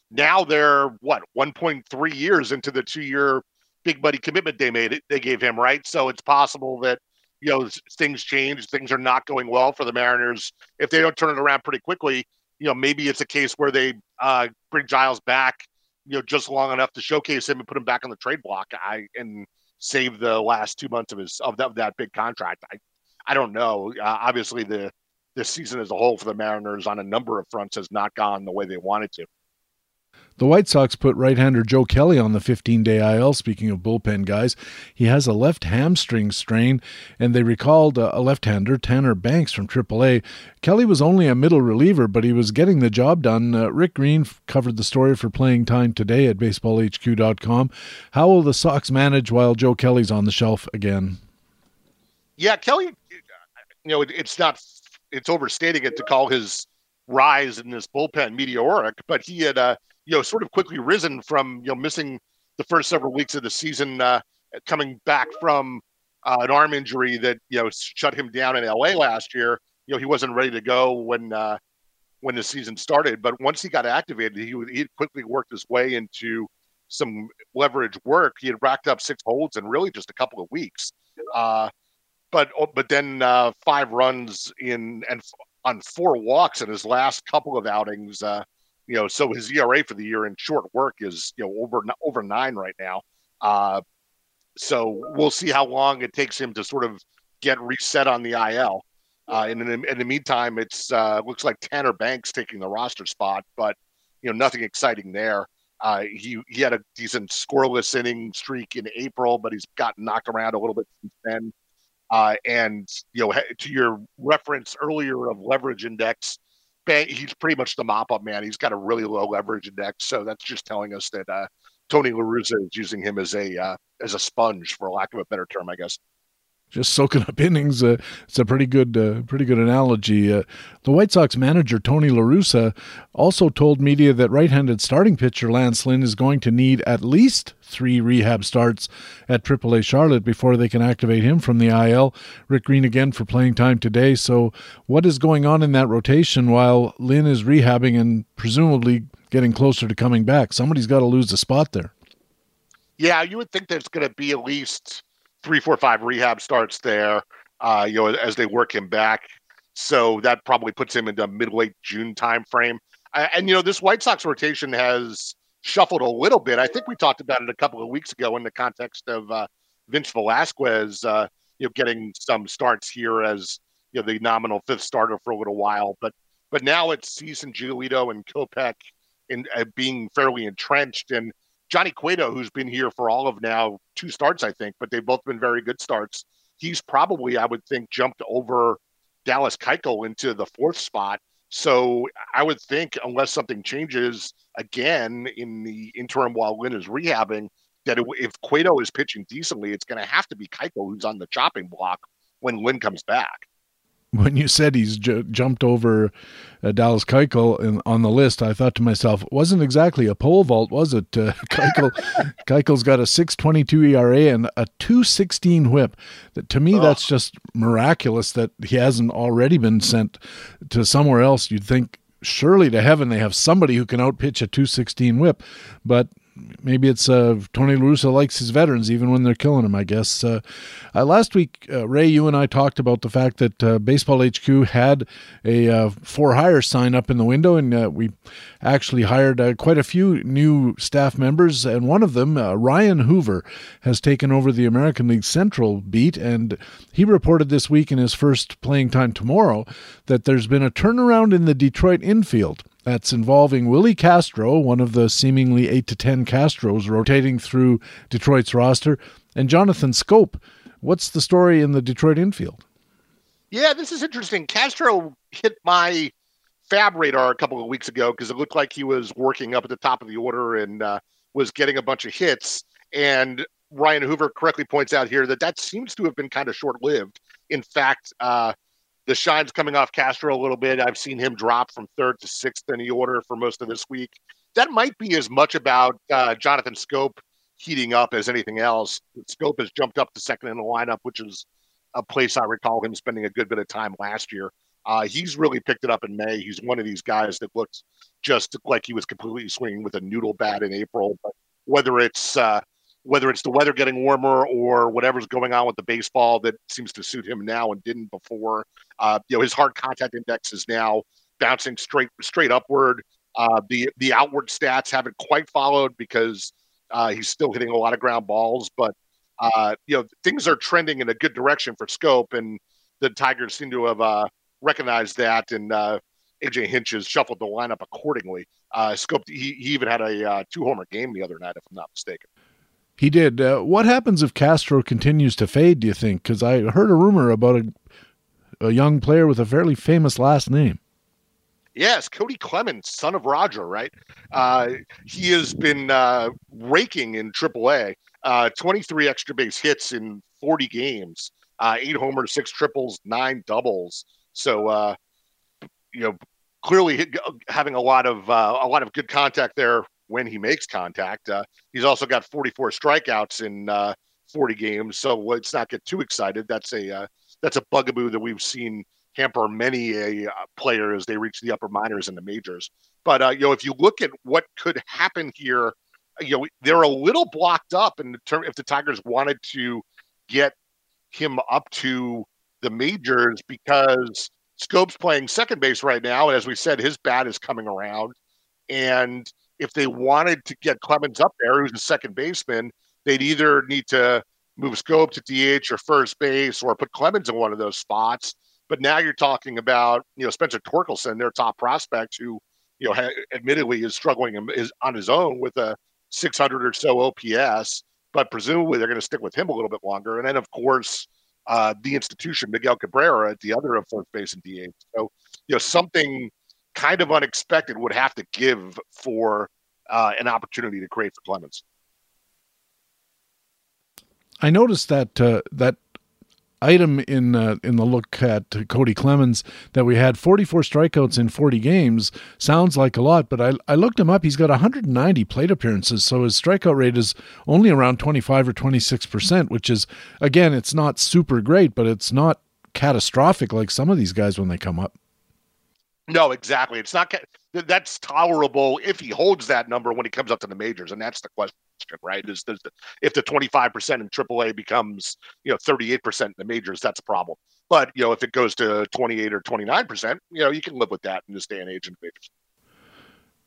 now they're what 1.3 years into the two-year big money commitment they made. They gave him right, so it's possible that you know things change, things are not going well for the Mariners. If they don't turn it around pretty quickly, you know, maybe it's a case where they uh, bring Giles back, you know, just long enough to showcase him and put him back on the trade block. I and save the last two months of his of that, of that big contract. I I don't know. Uh, obviously, the the season as a whole for the Mariners on a number of fronts has not gone the way they wanted to. The White Sox put right hander Joe Kelly on the 15 day IL. Speaking of bullpen guys, he has a left hamstring strain, and they recalled a left hander, Tanner Banks from AAA. Kelly was only a middle reliever, but he was getting the job done. Uh, Rick Green covered the story for playing time today at baseballhq.com. How will the Sox manage while Joe Kelly's on the shelf again? Yeah, Kelly, you know, it, it's not, it's overstating it to call his rise in this bullpen meteoric, but he had, uh, you know, sort of quickly risen from you know missing the first several weeks of the season, uh, coming back from uh, an arm injury that you know shut him down in LA last year. You know, he wasn't ready to go when uh, when the season started, but once he got activated, he he quickly worked his way into some leverage work. He had racked up six holds in really just a couple of weeks. Uh, but oh, but then uh, five runs in and on four walks in his last couple of outings. Uh, you know, so his ERA for the year in short work is you know over over nine right now. Uh, so we'll see how long it takes him to sort of get reset on the IL. Uh, and in the, in the meantime, it's uh, looks like Tanner Banks taking the roster spot, but you know nothing exciting there. Uh, he he had a decent scoreless inning streak in April, but he's gotten knocked around a little bit since then. Uh, and you know, to your reference earlier of leverage index, he's pretty much the mop up man. He's got a really low leverage index, so that's just telling us that uh, Tony La Russa is using him as a uh, as a sponge, for lack of a better term, I guess just soaking up innings. Uh, it's a pretty good, uh, pretty good analogy. Uh, the White Sox manager Tony La Russa also told media that right-handed starting pitcher Lance Lynn is going to need at least three rehab starts at AAA Charlotte before they can activate him from the IL. Rick Green again for playing time today. So, what is going on in that rotation while Lynn is rehabbing and presumably getting closer to coming back? Somebody's got to lose a spot there. Yeah, you would think there's going to be at least three, four, five rehab starts there. Uh, you know, as they work him back. So that probably puts him into mid late June timeframe. Uh, and you know, this White Sox rotation has shuffled a little bit. I think we talked about it a couple of weeks ago in the context of uh, Vince Velasquez, uh, you know, getting some starts here as you know the nominal fifth starter for a little while. But but now it's Cease and Giolito and Kopech in uh, being fairly entrenched. And Johnny Cueto, who's been here for all of now two starts, I think, but they've both been very good starts. He's probably, I would think, jumped over Dallas Keuchel into the fourth spot. So I would think, unless something changes again in the interim while Lynn is rehabbing, that if Cueto is pitching decently, it's going to have to be Keuchel who's on the chopping block when Lynn comes back when you said he's ju- jumped over uh, Dallas Keuchel in, on the list, I thought to myself, it wasn't exactly a pole vault, was it? Uh, Keuchel, Keuchel's got a 6.22 ERA and a 2.16 WHIP. To me, oh. that's just miraculous that he hasn't already been sent to somewhere else. You'd think surely to heaven they have somebody who can outpitch a 216 whip but maybe it's uh, Tony La Russa likes his veterans even when they're killing him. I guess. Uh, uh, last week, uh, Ray, you and I talked about the fact that uh, Baseball HQ had a uh, for hire sign up in the window, and we actually hired quite a few new staff members. And one of them, Ryan Hoover, has taken over the American League Central beat, and he reported this week in his first playing time tomorrow that there's been a turnaround in the Detroit infield. That's involving Willi Castro, one of the seemingly 8 to 10 Castros rotating through Detroit's roster, and Jonathan Schoop. What's the story in the Detroit infield? Yeah, this is interesting. Castro hit my fab radar a couple of weeks ago because it looked like he was working up at the top of the order and uh, was getting a bunch of hits. And Ryan Hoover correctly points out here that that seems to have been kind of short lived. In fact, uh, the shine's coming off Castro a little bit. I've seen him drop from third to sixth in the order for most of this week. That might be as much about uh, Jonathan Schoop heating up as anything else. Schoop has jumped up to second in the lineup, which is a place I recall him spending a good bit of time last year. Uh, he's really picked it up in May. He's one of these guys that looks just like he was completely swinging with a noodle bat in April. But whether it's uh, whether it's the weather getting warmer or whatever's going on with the baseball that seems to suit him now and didn't before, uh, you know, his hard contact index is now bouncing straight straight upward. Uh, the the outward stats haven't quite followed because uh, he's still hitting a lot of ground balls, but uh, you know things are trending in a good direction for Schoop, and the Tigers seem to have uh, recognized that, and uh, AJ Hinch has shuffled the lineup accordingly. Schoop, he, he even had a two homer game the other night, if I'm not mistaken. He did. Uh, what happens if Castro continues to fade? Do you think? Because I heard a rumor about a, a young player with a fairly famous last name. Yes, Cody Clemens, son of Roger, right? Uh, he has been uh, raking in AAA. Uh, 23 extra base hits in 40 games, uh, eight homers, six triples, nine doubles. So, uh, you know, clearly having a lot of uh, a lot of good contact there when he makes contact. he's also got 44 strikeouts in 40 games. So let's not get too excited. That's a that's a bugaboo that we've seen hamper many a uh, player as they reach the upper minors and the majors. But uh, you know, if you look at what could happen here, you know, they're a little blocked up in term if the Tigers wanted to get him up to the majors because Schoop's playing second base right now, and as we said, his bat is coming around. And if they wanted to get Clemens up there, who's a second baseman, they'd either need to move Schoop to DH or first base, or put Clemens in one of those spots. But now you're talking about you know Spencer Torkelson, their top prospect, who you know ha- admittedly is struggling is on his own with a 600 or so OPS, but presumably they're going to stick with him a little bit longer. And then of course uh, the institution Miguel Cabrera at the other of first base and DH. So you know something kind of unexpected would have to give for uh, an opportunity to create for Clemens. I noticed that uh, that item in uh, in the look at Cody Clemens that we had 44 strikeouts in 40 games sounds like a lot, but I, I looked him up. He's got 190 plate appearances, so his strikeout rate is only around 25 or 26 percent, which is again, it's not super great, but it's not catastrophic like some of these guys when they come up. No, exactly. It's not that's tolerable if he holds that number when he comes up to the majors, and that's the question right? Is, is the, if the 25% in AAA becomes, you know, 38% in the majors, that's a problem. But, you know, if it goes to 28 or 29%, you know, you can live with that in this day and age in the majors.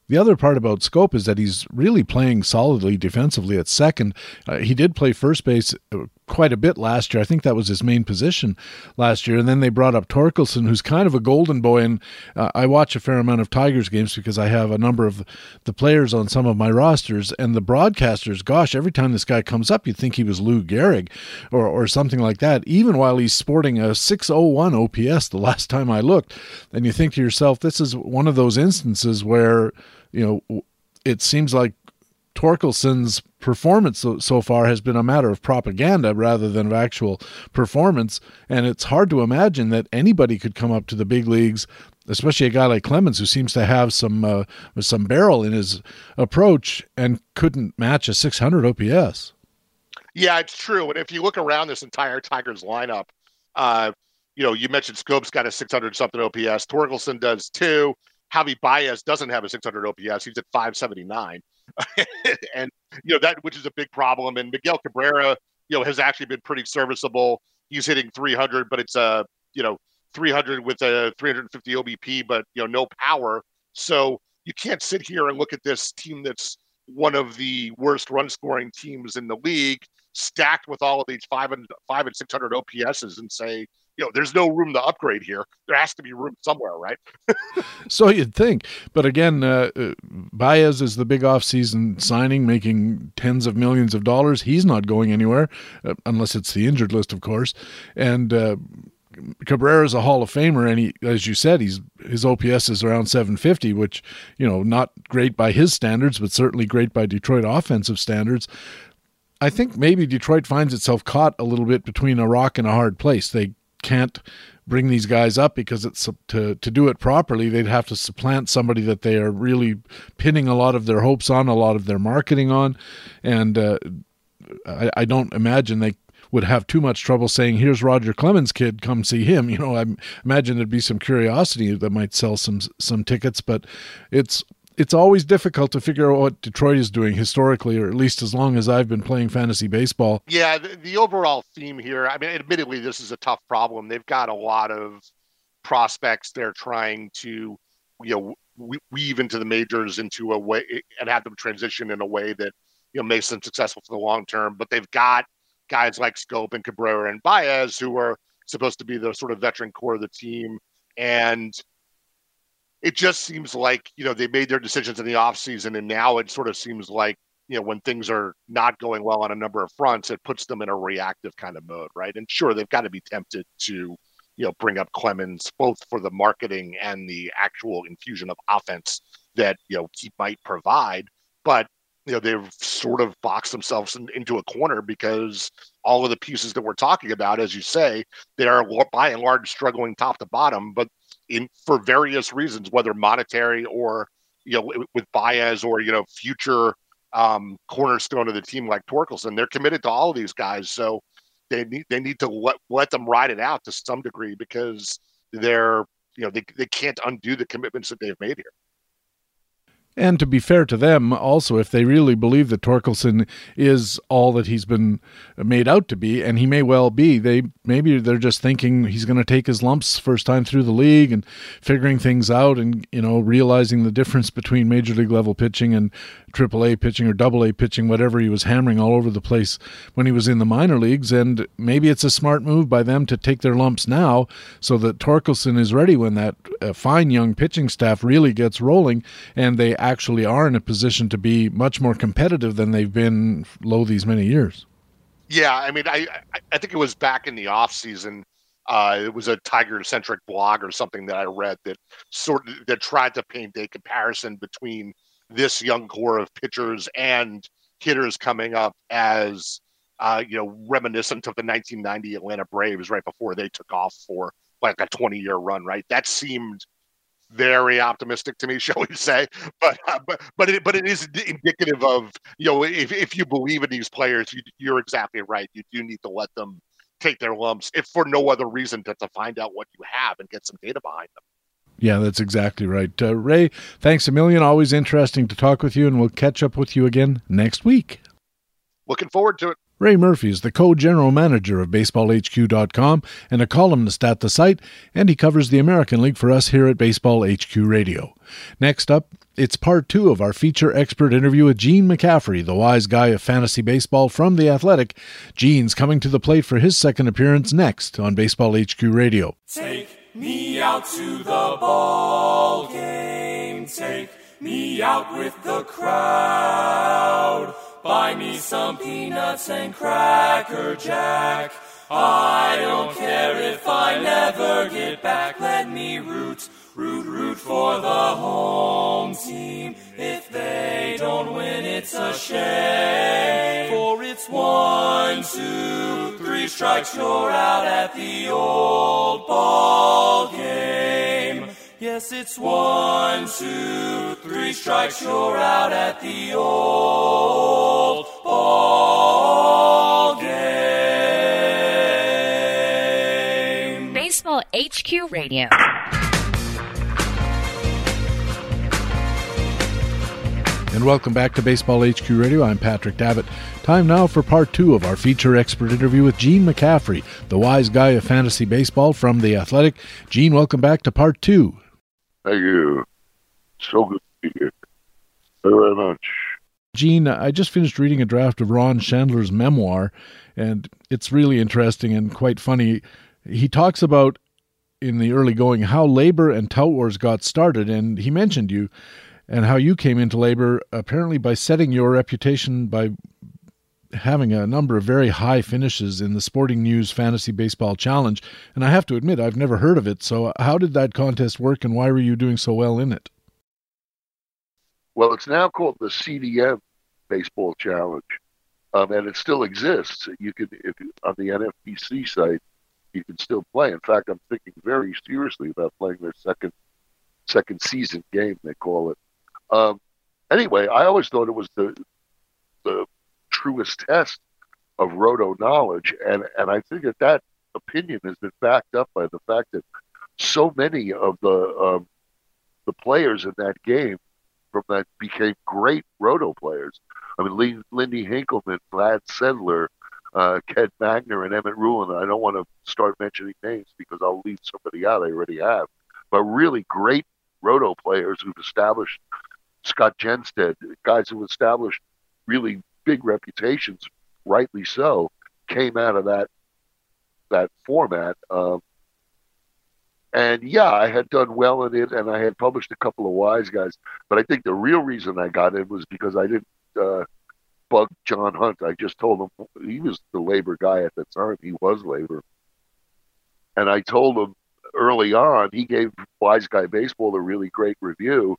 The other part about Schoop is that he's really playing solidly defensively at second. Uh, he did play first base uh, quite a bit last year. I think that was his main position last year. And then they brought up Torkelson, who's kind of a golden boy. And uh, I watch a fair amount of Tigers games because I have a number of the players on some of my rosters. And the broadcasters, gosh, every time this guy comes up, you'd think he was Lou Gehrig or, or something like that, even while he's sporting a 601 OPS the last time I looked. And you think to yourself, this is one of those instances where you know, it seems like Torkelson's performance so, so, far has been a matter of propaganda rather than of actual performance. And it's hard to imagine that anybody could come up to the big leagues, especially a guy like Clemens, who seems to have some uh, some barrel in his approach and couldn't match a 600 OPS. Yeah, it's true. And if you look around this entire Tigers lineup, uh, you know, you mentioned Schoop's got a 600 something OPS. Torkelson does too. Javi Baez doesn't have a 600 OPS. He's at 579. and, you know, that, which is a big problem. And Miguel Cabrera, you know, has actually been pretty serviceable. He's hitting 300, but it's a, you know, 300 with a 350 OBP, but, you know, no power. So you can't sit here and look at this team that's one of the worst run scoring teams in the league, stacked with all of these five and five and 600 OPSs and say, you know, there's no room to upgrade here. There has to be room somewhere, right? so you'd think. But again, uh, uh, Baez is the big offseason signing, making tens of millions of dollars. He's not going anywhere, uh, unless it's the injured list, of course. And uh, Cabrera is a Hall of Famer, and he, as you said, he's his OPS is around 750, which you know not great by his standards, but certainly great by Detroit offensive standards. I think maybe Detroit finds itself caught a little bit between a rock and a hard place. They can't bring these guys up because it's to to do it properly they'd have to supplant somebody that they are really pinning a lot of their hopes on a lot of their marketing on and uh, I, I, don't imagine they would have too much trouble saying, "Here's Roger Clemens' kid, come see him." You know, I imagine there'd be some curiosity that might sell some some tickets, but it's it's always difficult to figure out what Detroit is doing historically, or at least as long as I've been playing fantasy baseball. Yeah, the, the overall theme here. I mean, admittedly, this is a tough problem. They've got a lot of prospects they're trying to, you know, weave into the majors into a way and have them transition in a way that you know makes them successful for the long term. But they've got guys like Schoop and Cabrera and Baez, who are supposed to be the sort of veteran core of the team. And it just seems like, you know, they made their decisions in the offseason and now it sort of seems like, you know, when things are not going well on a number of fronts, it puts them in a reactive kind of mode, right? And sure, they've got to be tempted to, you know, bring up Clemens both for the marketing and the actual infusion of offense that, you know, he might provide. But you know they've sort of boxed themselves in, into a corner because all of the pieces that we're talking about, as you say, they are by and large struggling top to bottom, but in for various reasons, whether monetary or you know with Baez or you know future um, cornerstone of the team like Torkelson, they're committed to all of these guys, so they need they need to let let them ride it out to some degree because they're you know they they can't undo the commitments that they've made here. And to be fair to them, also, if they really believe that Torkelson is all that he's been made out to be, and he may well be, they maybe they're just thinking he's going to take his lumps first time through the league and figuring things out, and you know realizing the difference between major league level pitching and AAA pitching or double A pitching, whatever he was hammering all over the place when he was in the minor leagues. And maybe it's a smart move by them to take their lumps now, so that Torkelson is ready when that uh, fine young pitching staff really gets rolling, and they actually are in a position to be much more competitive than they've been lo these many years. Yeah, I mean, I I think it was back in the off season. Uh, it was a Tiger centric blog or something that I read that sort of that tried to paint a comparison between this young core of pitchers and hitters coming up as uh, you know reminiscent of the 1990 Atlanta Braves right before they took off for like a 20 year run. Right, that seemed very optimistic to me, shall we say? But uh, but but it, but it is indicative of you know if if you believe in these players, you, you're exactly right. You do need to let them take their lumps, if for no other reason than to find out what you have and get some data behind them. Yeah, that's exactly right. Uh, Ray, thanks a million. Always interesting to talk with you, and we'll catch up with you again next week. Looking forward to it. Ray Murphy is the co general manager of BaseballHQ.com and a columnist at the site, and he covers the American League for us here at Baseball HQ Radio. Next up, it's part two of our feature expert interview with Gene McCaffrey, the wise guy of fantasy baseball from The Athletic. Gene's coming to the plate for his second appearance next on Baseball HQ Radio. Take me out to the ball game. Take me out with the crowd. Buy me some peanuts and cracker jack. I don't care if I never get back. Let me root, root, root for the home team. If they don't win, it's a shame. For it's one, two, three strikes, you're out at the old ball game. Yes, it's one, two, three strikes, you're out at the old ball game. Baseball HQ Radio. And welcome back to Baseball HQ Radio. I'm Patrick Davitt. Time now for part two of our feature expert interview with Gene McCaffrey, the wise guy of fantasy baseball from The Athletic. Gene, welcome back to part two. Thank you. So good to be here. Very, very much. Gene, I just finished reading a draft of Ron Shandler's memoir, and it's really interesting and quite funny. he talks about in the early going how labor and tout wars got started, and he mentioned you and how you came into labor apparently by setting your reputation by having a number of very high finishes in the Sporting News Fantasy Baseball Challenge. And I have to admit, I've never heard of it. So, how did that contest work, and why were you doing so well in it? Well, it's now called the CDM Baseball Challenge, um, and it still exists. You can, if on the NFBC site, you can still play. In fact, I'm thinking very seriously about playing their second second season game. They call it. Um, anyway, I always thought it was the the truest test of roto knowledge, and and I think that that opinion has been backed up by the fact that so many of the um, the players in that game from that became great roto players. I mean, Lindy Hinkelman, Vlad Sedler, uh, Ken Magner, and Emmett Ruin. I don't want to start mentioning names because I'll leave somebody out. I already have. But really great roto players who've established Scott Genstead, guys who've established really big reputations, rightly so, came out of that that format. Um, and yeah, I had done well in it, and I had published a couple of wise guys. But I think the real reason I got in was because I didn't uh, bug John Hunt. I just told him he was the labor guy at the time. He was labor, and I told him early on. He gave Wise Guy Baseball a really great review,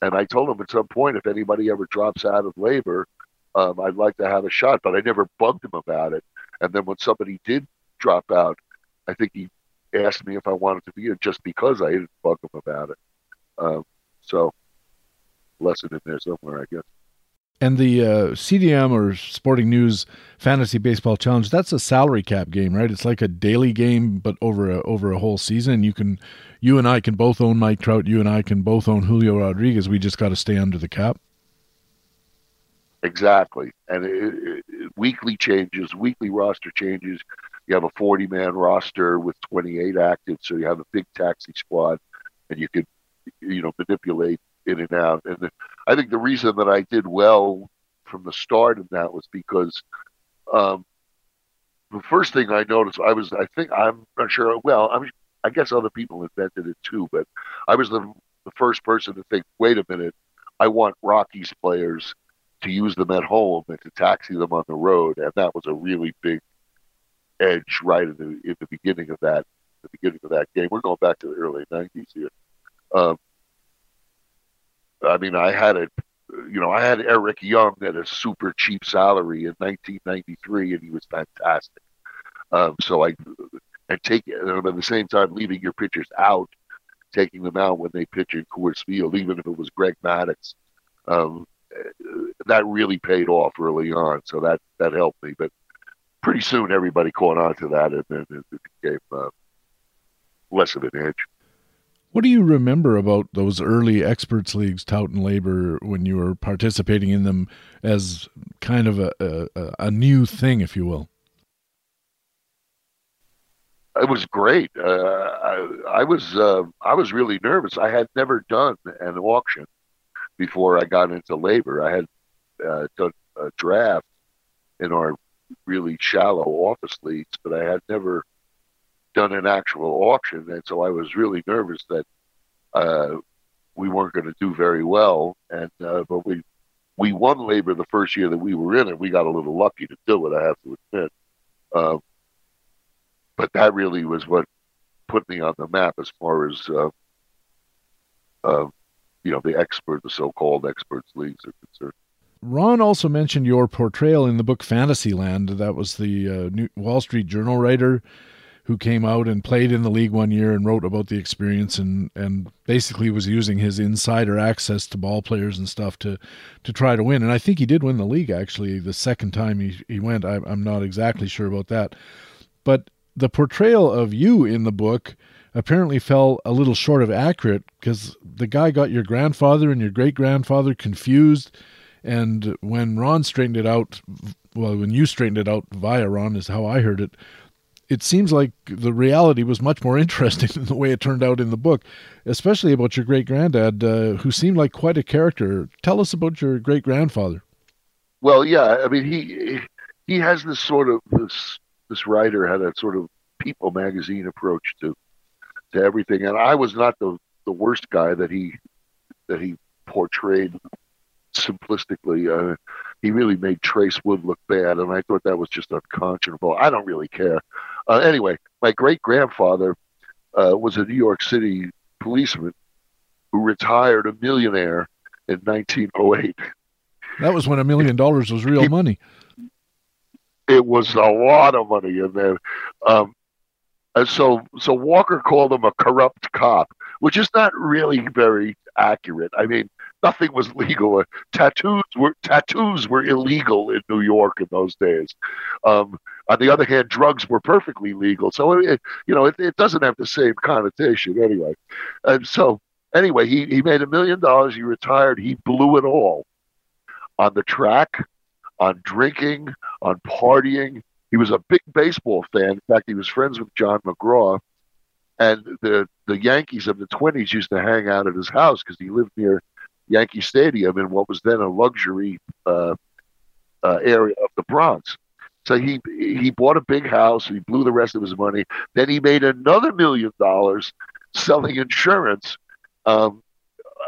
and I told him at some point if anybody ever drops out of labor, um, I'd like to have a shot. But I never bugged him about it. And then when somebody did drop out, I think he asked me if I wanted to be in just because I didn't bug him about it. Um, so, lesson in there somewhere, I guess. And the uh, CDM or Sporting News Fantasy Baseball Challenge, that's a salary cap game, right? It's like a daily game, but over a, over a whole season. You can, you and I can both own Mike Trout. You and I can both own Julio Rodriguez. We just got to stay under the cap. Exactly, and it, it, weekly changes, weekly roster changes. You have a 40 man roster with 28 active, so you have a big taxi squad, and you could, you know, manipulate in and out. And I think the reason that I did well from the start in that was because um, the first thing I noticed, I was, I think, I'm not sure. Well, I'm, I guess other people invented it too, but I was the, the first person to think, wait a minute, I want Rockies players to use them at home and to taxi them on the road, and that was a really big edge right in the in the beginning of that the beginning of that game. We're going back to the early '90s here. Um, I mean, I had it. You know, I had Eric Young at a super cheap salary in 1993, and he was fantastic. Um, so I and take and at the same time leaving your pitchers out, taking them out when they pitch in Coors Field, even if it was Greg Maddux. Um, that really paid off early on, so that that helped me. But pretty soon, everybody caught on to that, and then it became uh, less of an edge. What do you remember about those early experts leagues, tout and labor, when you were participating in them as kind of a, a, a new thing, if you will? It was great. Uh, I, I, was uh, I was really nervous. I had never done an auction before I got into labor. I had uh, done a draft in our really shallow office leagues, but I had never done an actual auction, and so I was really nervous that uh, we weren't going to do very well. And uh, but we we won labor the first year that we were in it. We got a little lucky to do it, I have to admit. Um, but that really was what put me on the map as far as uh, uh, you know the expert, the so-called experts leagues are concerned. Ron also mentioned your portrayal in the book Fantasyland. That was the uh, New Wall Street Journal writer who came out and played in the league one year and wrote about the experience and and basically was using his insider access to ball players and stuff to to try to win. And I think he did win the league actually the second time he, he went. I, I'm not exactly sure about that, but the portrayal of you in the book apparently fell a little short of accurate because the guy got your grandfather and your great grandfather confused. And when Ron straightened it out, well, when you straightened it out via Ron, is how I heard it, it seems like the reality was much more interesting than the way it turned out in the book, especially about your great granddad, uh, who seemed like quite a character. Tell us about your great grandfather. Well, yeah, I mean, he he has this sort of this this writer had a sort of People magazine approach to to everything. And I was not the the worst guy that he that he portrayed simplistically. Uh, he really made Trace Wood look bad, and I thought that was just unconscionable. I don't really care. Uh, anyway, my great grandfather uh, was a New York City policeman who retired a millionaire in 1908. That was when a million dollars was real money. It was a lot of money in there. Um, and so, so Walker called him a corrupt cop, which is not really very accurate. I mean, nothing was legal. Tattoos were tattoos were illegal in New York in those days. Um, on the other hand, drugs were perfectly legal. So it, you know, it, it doesn't have the same connotation anyway. And so anyway, he he made a million dollars. He retired. He blew it all on the track, on drinking, on partying. He was a big baseball fan. In fact, he was friends with John McGraw. And the the Yankees of the twenties used to hang out at his house because he lived near Yankee Stadium in what was then a luxury uh, uh, area of the Bronx. So he he bought a big house. He blew the rest of his money. Then he made another million dollars selling insurance um,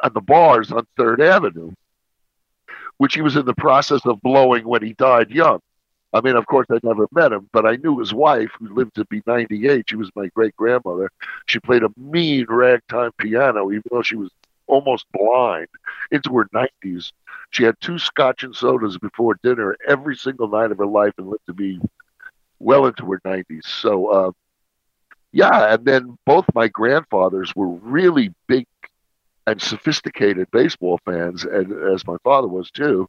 at the bars on Third Avenue, which he was in the process of blowing when he died young. I mean, of course, I never met him, but I knew his wife, who lived to be 98. She was my great grandmother. She played a mean ragtime piano, even though she was almost blind into her 90s. She had two scotch and sodas before dinner every single night of her life and lived to be well into her 90s. So, uh, yeah, and then both my grandfathers were really big and sophisticated baseball fans, and as my father was too,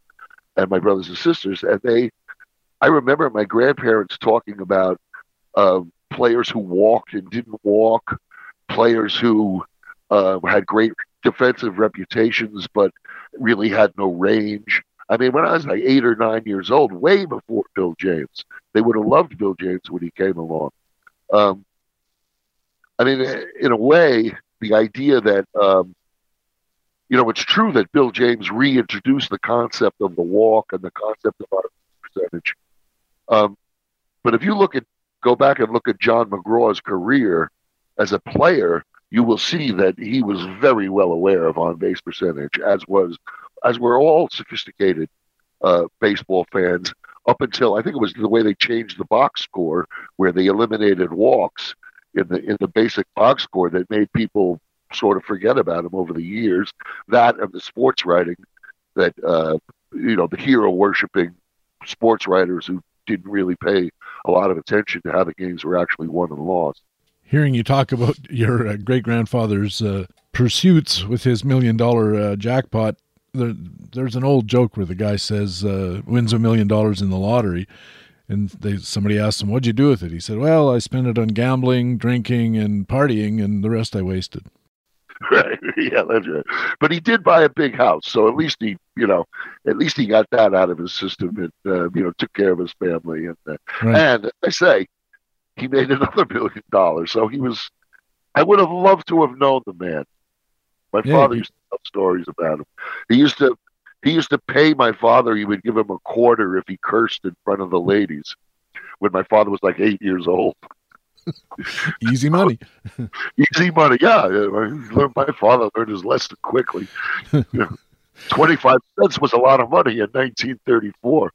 and my brothers and sisters. And they, I remember my grandparents talking about uh, players who walked and didn't walk, players who uh, had great defensive reputations but really had no range. I mean, when I was like eight or nine years old, way before Bill James, they would have loved Bill James when he came along. Um, I mean, in a way, the idea that um, you know, it's true that Bill James reintroduced the concept of the walk and the concept of our percentage. Um, but if you look at, go back and look at John McGraw's career as a player, you will see that he was very well aware of on base percentage, as was, as were all sophisticated uh, baseball fans up until I think it was the way they changed the box score, where they eliminated walks in the in the basic box score that made people sort of forget about him over the years. That and the sports writing that uh, you know the hero worshiping sports writers who didn't really pay a lot of attention to how the games were actually won and lost. Hearing you talk about your uh, great grandfather's uh, pursuits with his million dollar uh, jackpot, there, there's an old joke where the guy says uh, wins a million dollars in the lottery, and they somebody asks him, "What'd you do with it?" He said, "Well, I spent it on gambling, drinking, and partying, and the rest I wasted." Right. Yeah, that's right. But he did buy a big house, so at least he, you know, at least he got that out of his system and uh, you know took care of his family and uh, Right. and I say he made another million dollars. So he was. I would have loved to have known the man. My Yeah, father he- used to tell stories about him. He used to. He used to pay my father. He would give him a quarter if he cursed in front of the ladies. When my father was like eight years old. Easy money. Easy money, yeah. Learned- My father learned his lesson quickly. You know, Twenty-five cents was a lot of money in 1934.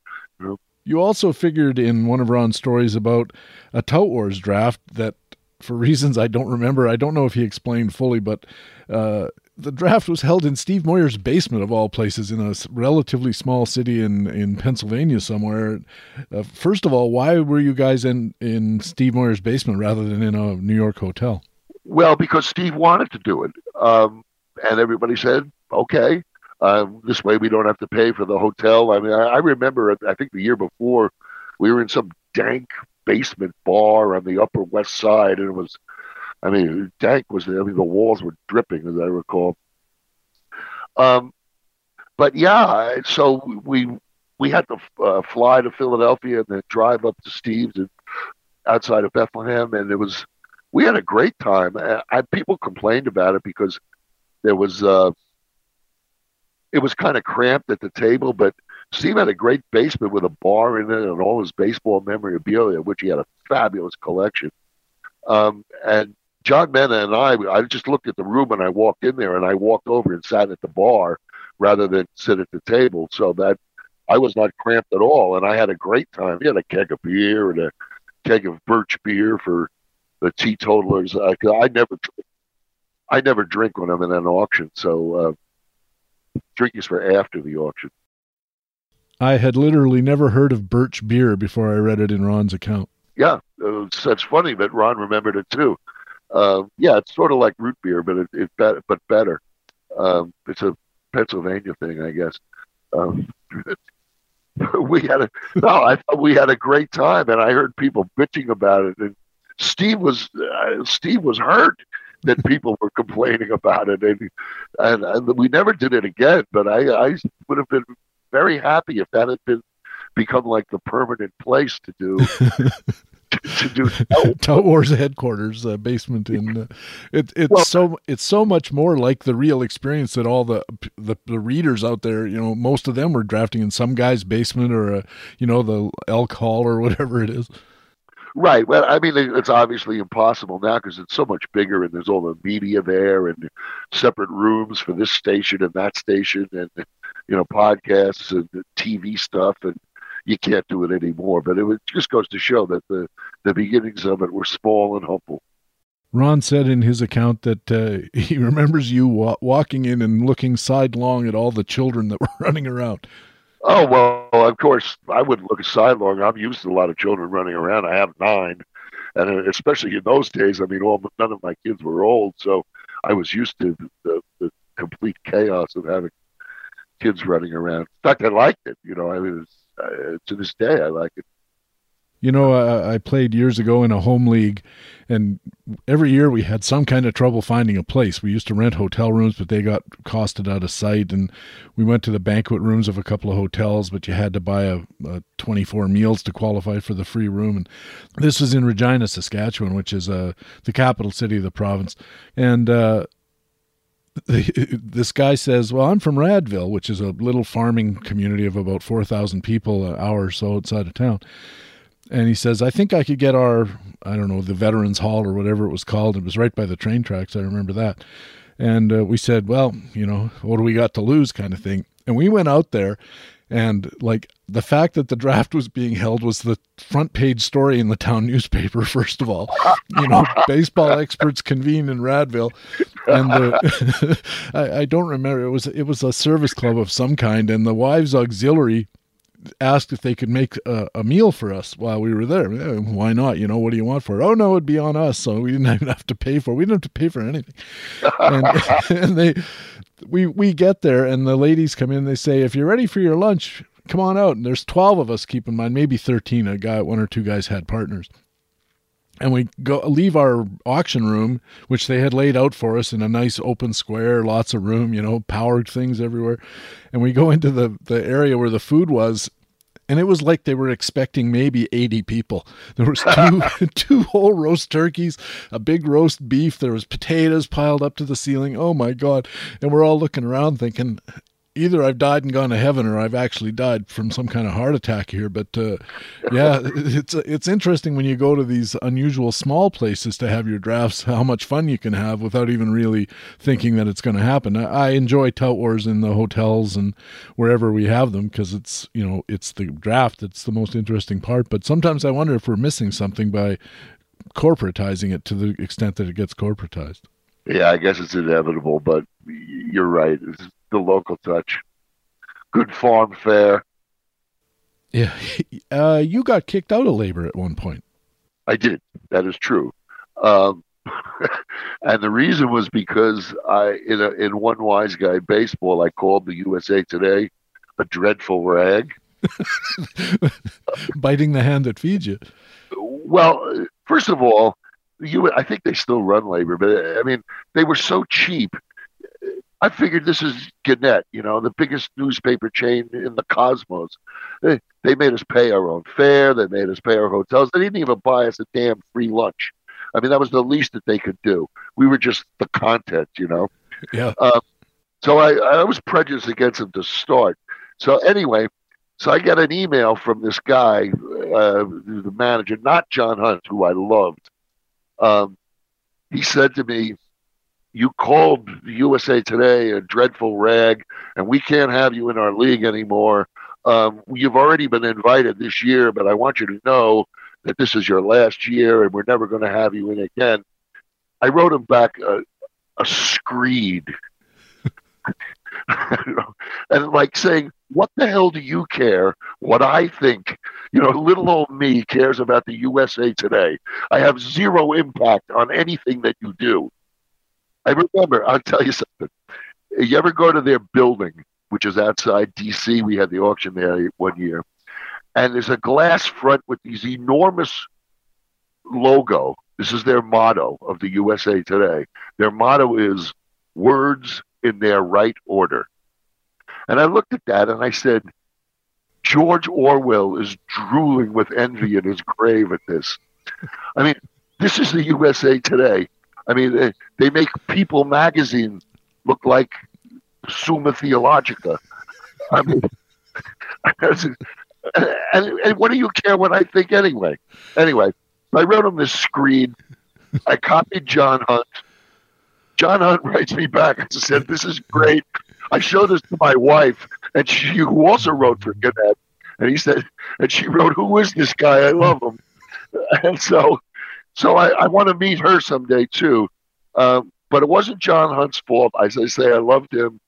You also figured in one of Ron's stories about a Tout Wars draft that, for reasons I don't remember, I don't know if he explained fully, but uh, the draft was held in Steve Moyer's basement of all places in a relatively small city in, in Pennsylvania somewhere. Uh, first of all, why were you guys in, in Steve Moyer's basement rather than in a New York hotel? Well, because Steve wanted to do it, um, and everybody said, "Okay, um, this way we don't have to pay for the hotel." I mean, I, I remember, I think the year before, we were in some dank basement bar on the Upper West Side, and it was, I mean, dank was. there. I mean, the walls were dripping, as I recall. Um, but yeah, so we we had to uh, fly to Philadelphia and then drive up to Steve's and outside of Bethlehem, and it was we had a great time. I, I, people complained about it because there was uh, it was kind of cramped at the table, but Steve had a great basement with a bar in it and all his baseball memorabilia, which he had a fabulous collection. Um, and John Mena and I, I just looked at the room and I walked in there and I walked over and sat at the bar rather than sit at the table. So that I was not cramped at all, and I had a great time. He had a keg of beer and a keg of birch beer for the teetotalers. I, I never, I never drink when I'm in an auction, so uh, drink is for after the auction. I had literally never heard of birch beer before I read it in Ron's account. Yeah, it's, it's funny that Ron remembered it too. Uh, yeah, it's sort of like root beer, but it, it better, but better. Um, it's a Pennsylvania thing, I guess. Um, we had a no, I we had a great time, and I heard people bitching about it. And Steve was uh, Steve was hurt that people were complaining about it, and, and, and we never did it again. But I I would have been very happy if that had been become like the permanent place to do to, do Tout Wars headquarters uh, basement in uh, it, it's well, so it's so much more like the real experience that all the, the, the readers out there you know most of them were drafting in some guy's basement or a, you know the elk hall or whatever it is Right. Well, I mean, it's obviously impossible now because it's so much bigger, and there's all the media there, and separate rooms for this station and that station, and you know, podcasts and TV stuff, and you can't do it anymore. But it just goes to show that the the beginnings of it were small and humble. Ron said in his account that uh, he remembers you wa- walking in and looking sidelong at all the children that were running around. Oh well, of course I wouldn't look sidelong. I'm used to a lot of children running around. I have nine, and especially in those days, I mean, all none of my kids were old, so I was used to the, the complete chaos of having kids running around. In fact, I liked it. You know, I mean, uh, to this day, I like it. You know, I, I played years ago in a home league, and every year we had some kind of trouble finding a place. We used to rent hotel rooms, but they got costed out of sight. And we went to the banquet rooms of a couple of hotels, but you had to buy a, a 24 meals to qualify for the free room. And this was in Regina, Saskatchewan, which is uh, the capital city of the province. And uh, this guy says, "Well, I'm from Radville, which is a little farming community of about four thousand people, an hour or so outside of town." And he says, "I think I could get our, I don't know, the Veterans Hall or whatever it was called. It was right by the train tracks. I remember that." And uh, we said, "Well, you know, what do we got to lose?" kind of thing. And we went out there, and like the fact that the draft was being held was the front page story in the town newspaper, first of all. You know, baseball experts convene in Radville. And the, I, I don't remember it was it was a service club of some kind, and the wives auxiliary asked if they could make a, a, meal for us while we were there. Why not? You know, what do you want for it? Oh no, it'd be on us. So we didn't even have to pay for it. We didn't have to pay for anything. And, and they we we get there and the ladies come in they say if you're ready for your lunch come on out and there's 12 of us keep in mind maybe 13 a guy one or two guys had partners and we go leave our auction room which they had laid out for us in a nice open square lots of room you know powered things everywhere. And we go into the the area where the food was and it was like they were expecting maybe 80 people. There was two two whole roast turkeys a big roast beef. There was potatoes piled up to the ceiling. Oh my god. And we're all looking around thinking either I've died and gone to heaven or I've actually died from some kind of heart attack here. But uh, yeah, it's it's interesting when you go to these unusual small places to have your drafts, how much fun you can have without even really thinking that it's going to happen. I, enjoy tout wars in the hotels and wherever we have them because it's you know it's the draft that's the most interesting part. But sometimes I wonder if we're missing something by corporatizing it to the extent that it gets corporatized. Yeah, I guess it's inevitable, but you're right. The local touch. Good farm fare. Yeah, uh, you got kicked out of labor at one point. I did. That is true. Um, and the reason was because I, in a, in one wise guy baseball, I called the USA Today a dreadful rag. Biting the hand that feeds you. Well, first of all, you I think they still run labor, but I mean they were so cheap I figured this is Gannett, you know, the biggest newspaper chain in the cosmos. They, they made us pay our own fare. They made us pay our hotels. They didn't even buy us a damn free lunch. I mean, that was the least that they could do. We were just the content, you know. Yeah. Um, so I, I was prejudiced against them to start. So anyway, so I got an email from this guy, uh, the manager, not John Hunt, who I loved, Um, he said to me, "You called the USA Today a dreadful rag, and we can't have you in our league anymore. Um, you've already been invited this year, but I want you to know that this is your last year, and we're never going to have you in again." I wrote him back a, a screed. and like saying, what the hell do you care what I think? You know, little old me cares about the USA today. I have zero impact on anything that you do. I remember, I'll tell you something. You ever go to their building, which is outside DC? We had the auction there one year. And there's a glass front with these enormous logo. This is their motto of the USA Today. Their motto is words in their right order. And I looked at that and I said, George Orwell is drooling with envy in his grave at this. I mean, this is the USA Today. I mean, they, they make People magazine look like Summa Theologica. I mean, and, and what do you care what I think anyway? Anyway, I wrote him this screen. I copied John Hunt. John Hunt writes me back and said, This is great. I showed this to my wife, and she who also wrote for Gannett. And he said, and she wrote, "Who is this guy? I love him." And so, so I, I want to meet her someday too. Um, but it wasn't John Hunt's fault. As I say, I loved him,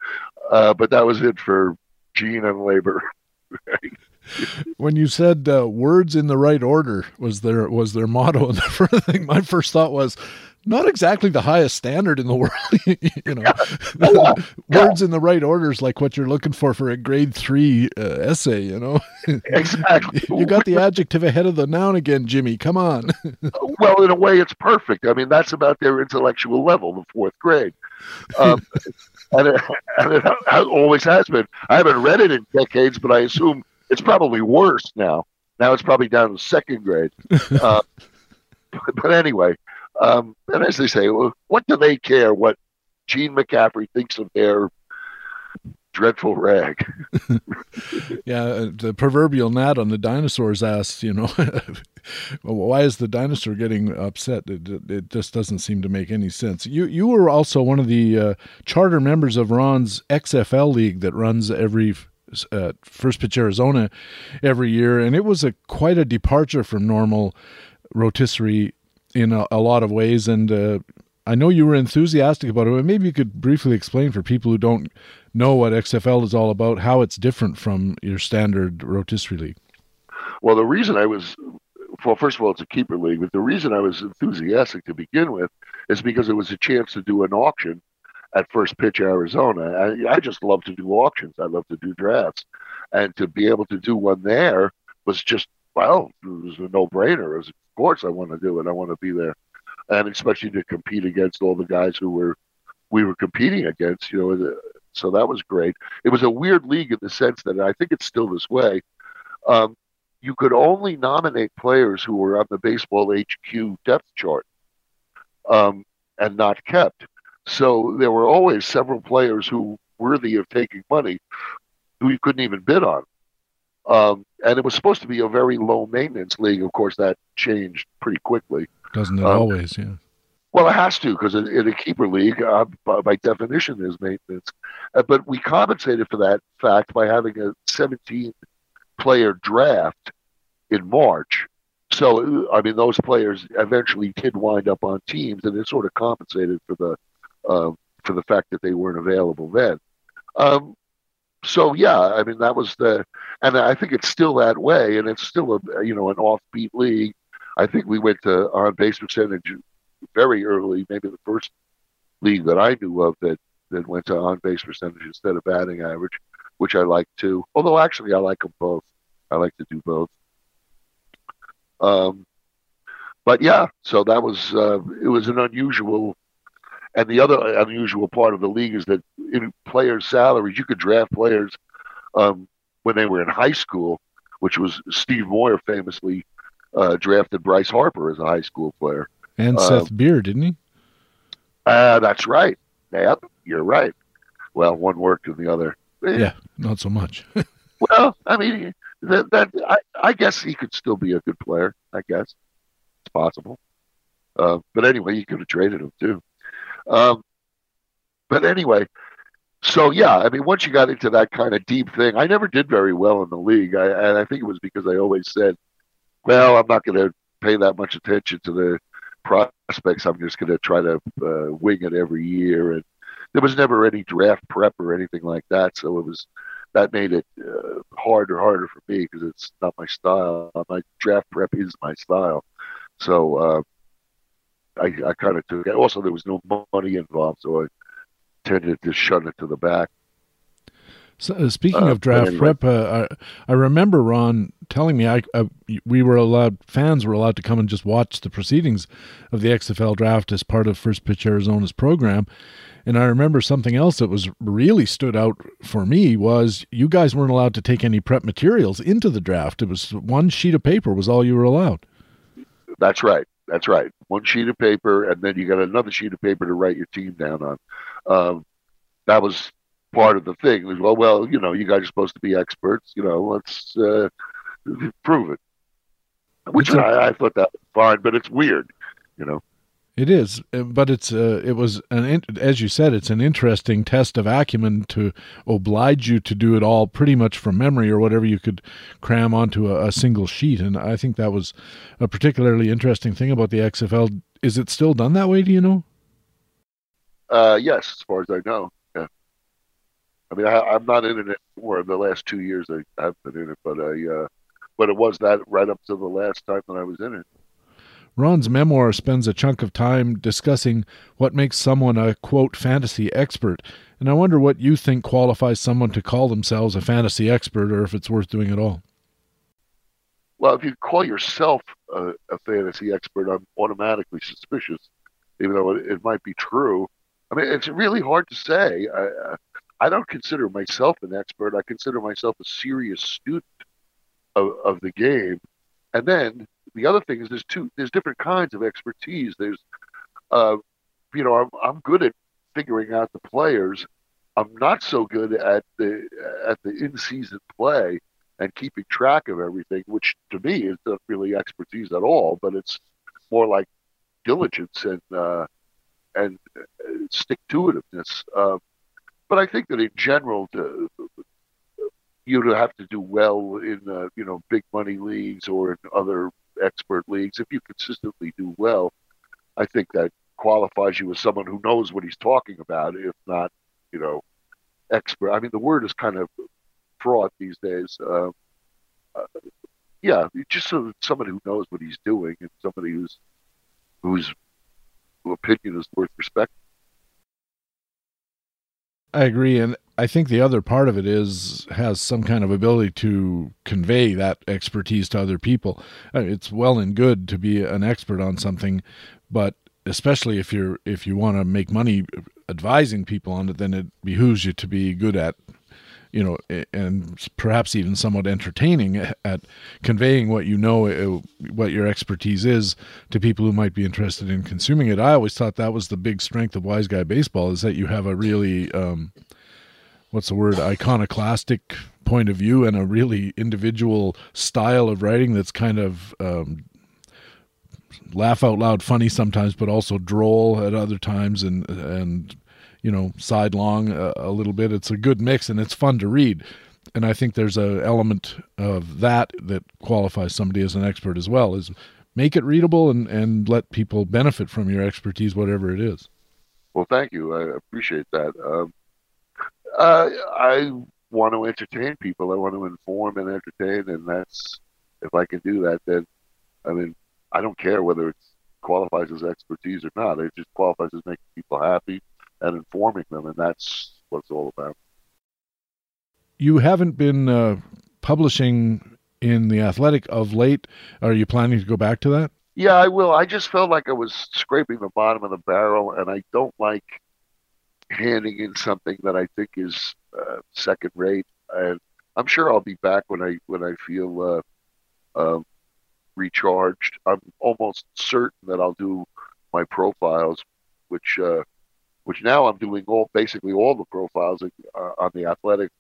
uh, but that was it for Gene and Labor. when you said uh, words in the right order was their was their motto, and the first thing my first thought was, not exactly the highest standard in the world. you know, yeah. words in the right orders, like what you're looking for for a grade three uh, essay. You know, exactly. you got the adjective ahead of the noun again, Jimmy. Come on. well, in a way, it's perfect. I mean, that's about their intellectual level, the fourth grade. Um, and, it, and it always has been. I haven't read it in decades, but I assume it's probably worse now. Now it's probably down to second grade. Uh, but, but anyway, um, and as they say, well, what do they care what Gene McCaffrey thinks of their dreadful rag? yeah, uh, the proverbial gnat on the dinosaur's ass, you know, why is the dinosaur getting upset? It, it, just doesn't seem to make any sense. You you were also one of the uh, charter members of Ron's XFL league that runs every uh, First Pitch Arizona every year, and it was a quite a departure from normal rotisserie in a, a lot of ways. And uh, I know you were enthusiastic about it, but maybe you could briefly explain for people who don't know what XFL is all about, how it's different from your standard rotisserie league. Well, the reason I was, well, first of all, it's a keeper league, but the reason I was enthusiastic to begin with is because it was a chance to do an auction at First Pitch Arizona. I, I just love to do auctions. I love to do drafts, and to be able to do one there was just well, it was a no-brainer. It was course I want to do it. I want to be there, and especially to compete against all the guys who were we were competing against. You know, so that was great. It was a weird league in the sense that I think it's still this way. Um, you could only nominate players who were on the baseball HQ depth chart, um, and not kept. So there were always several players who worthy of taking money who you couldn't even bid on. Um, and it was supposed to be a very low maintenance league. Of course, that changed pretty quickly. Doesn't it um, always? Yeah. Well, it has to because in, in, a keeper league, uh, by, by, definition, is maintenance. Uh, but we compensated for that fact by having a 17 player draft in March. So, I mean, those players eventually did wind up on teams, and it sort of compensated for the uh, for the fact that they weren't available then. Um, so yeah, I mean that was the, and I think it's still that way, and it's still a you know an offbeat league. I think we went to on base percentage very early, maybe the first league that I knew of that that went to on base percentage instead of batting average, which I like too. Although actually I like them both. I like to do both. Um, but yeah, so that was uh, it was an unusual and the other unusual part of the league is that in players' salaries, you could draft players um, when they were in high school, which was Steve Moyer famously uh, drafted Bryce Harper as a high school player. And uh, Seth Beer, didn't he? Uh, that's right. Yep, you're right. Well, one worked and the other. Eh. Yeah, not so much. well, I mean, that, that I, I guess he could still be a good player. I guess it's possible. Uh, but anyway, you could have traded him too. Um, but anyway, so yeah, I mean, once you got into that kind of deep thing, I never did very well in the league. I, and I think it was because I always said, well, I'm not going to pay that much attention to the prospects. I'm just going to try to uh, wing it every year. And there was never any draft prep or anything like that. So it was that made it uh, harder, harder for me because it's not my style. My draft prep is my style. So uh, I, I kind of took it. Also, there was no money involved, so I tended to shut it to the back. So, uh, speaking uh, of draft anyway. prep, uh, I, I, remember Ron telling me I, I, we were allowed fans were allowed to come and just watch the proceedings of the XFL draft as part of First Pitch Arizona's program. And I remember something else that was really stood out for me was you guys weren't allowed to take any prep materials into the draft. It was one sheet of paper was all you were allowed. That's right. That's right. One sheet of paper, and then you got another sheet of paper to write your team down on. Um, that was part of the thing. Was, well, well, you know, you guys are supposed to be experts. You know, let's uh, prove it. Which I, I thought that was fine, but it's weird. You know. It is, uh, but it's uh, it was an as you said, it's an interesting test of acumen to oblige you to do it all pretty much from memory or whatever you could cram onto a, a single sheet. And I think that was a particularly interesting thing about the XFL. Is it still done that way? Do you know? Uh, yes, as far as I know. Yeah. I mean, I, am not in it anymore. In The last two years I have been in it, but I, uh, but it was that right up to the last time that I was in it. Ron's memoir spends a chunk of time discussing what makes someone a quote fantasy expert, and I wonder what you think qualifies someone to call themselves a fantasy expert or if it's worth doing at all. Well, if you call yourself a, a fantasy expert, I'm automatically suspicious, even though it, it, might be true. I mean, it's really hard to say. I, I don't consider myself an expert. I consider myself a serious student of, of the game. And then the other thing is there's two there's different kinds of expertise. There's uh, you know, I'm I'm good at figuring out the players. I'm not so good at the at the in season play and keeping track of everything, which to me is not really expertise at all, but it's more like diligence and uh, and uh, stick to itiveness. Uh, but I think that in general, to, you'd have to do well in uh, you know big money leagues or in other expert leagues, if you consistently do well, I think that qualifies you as someone who knows what he's talking about, if not, you know, expert. I mean, the word is kind of fraught these days. Uh, uh, yeah, just so somebody who knows what he's doing and somebody who's whose opinion is worth respect. I agree, and I think the other part of it is has some kind of ability to convey that expertise to other people. Uh, it's well and good to be an expert on something, but especially if you're if you want to make money advising people on it, then it behooves you to be good at you know, and perhaps even somewhat entertaining at conveying what you know, uh, what your expertise is to people who might be interested in consuming it. I always thought that was the big strength of Wise Guy Baseball is that you have a really, um, what's the word, iconoclastic point of view and a really individual style of writing that's kind of um, laugh out loud funny sometimes, but also droll at other times, and and you know sidelong a, a little bit. It's a good mix and it's fun to read. And I think there's a element of that that qualifies somebody as an expert as well. Is make it readable and and let people benefit from your expertise, whatever it is. Well, thank you. I appreciate that. Um, uh, I want to entertain people. I want to inform and entertain, and that's if I can do that, then I mean, I don't care whether it qualifies as expertise or not. It just qualifies as making people happy and informing them, and that's what it's all about. You haven't been uh, publishing in the Athletic of late. Are you planning to go back to that? Yeah, I will. I just felt like I was scraping the bottom of the barrel, and I don't like handing in something that I think is uh, second rate. And I'm sure I'll be back when I when I feel uh, uh, recharged. I'm almost certain that I'll do my profiles, which uh, which now I'm doing all basically all the profiles uh, on the athletic,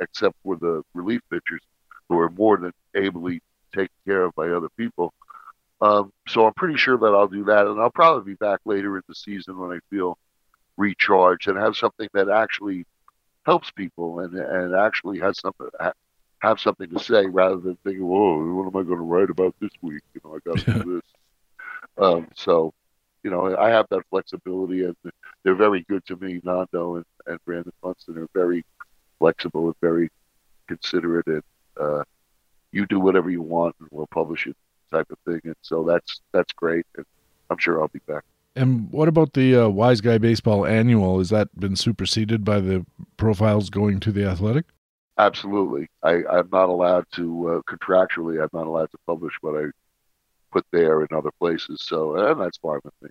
except for the relief pitchers who are more than ably taken care of by other people. Um, so I'm pretty sure that I'll do that, and I'll probably be back later in the season when I feel recharged and have something that actually helps people and and actually has something have something to say rather than thinking, "Whoa, what am I going to write about this week?" You know, I got to do this. Um, so, you know, I have that flexibility, and they're very good to me. Nando and, and Brandon Funston are very flexible and very considerate, and uh, you do whatever you want, and we'll publish it, type of thing. And so that's that's great, and I'm sure I'll be back. And what about the uh, Wise Guy Baseball Annual? Has that been superseded by the profiles going to the Athletic? Absolutely. I, I'm not allowed to uh, contractually. I'm not allowed to publish what I put there in other places. So, and that's fine with me.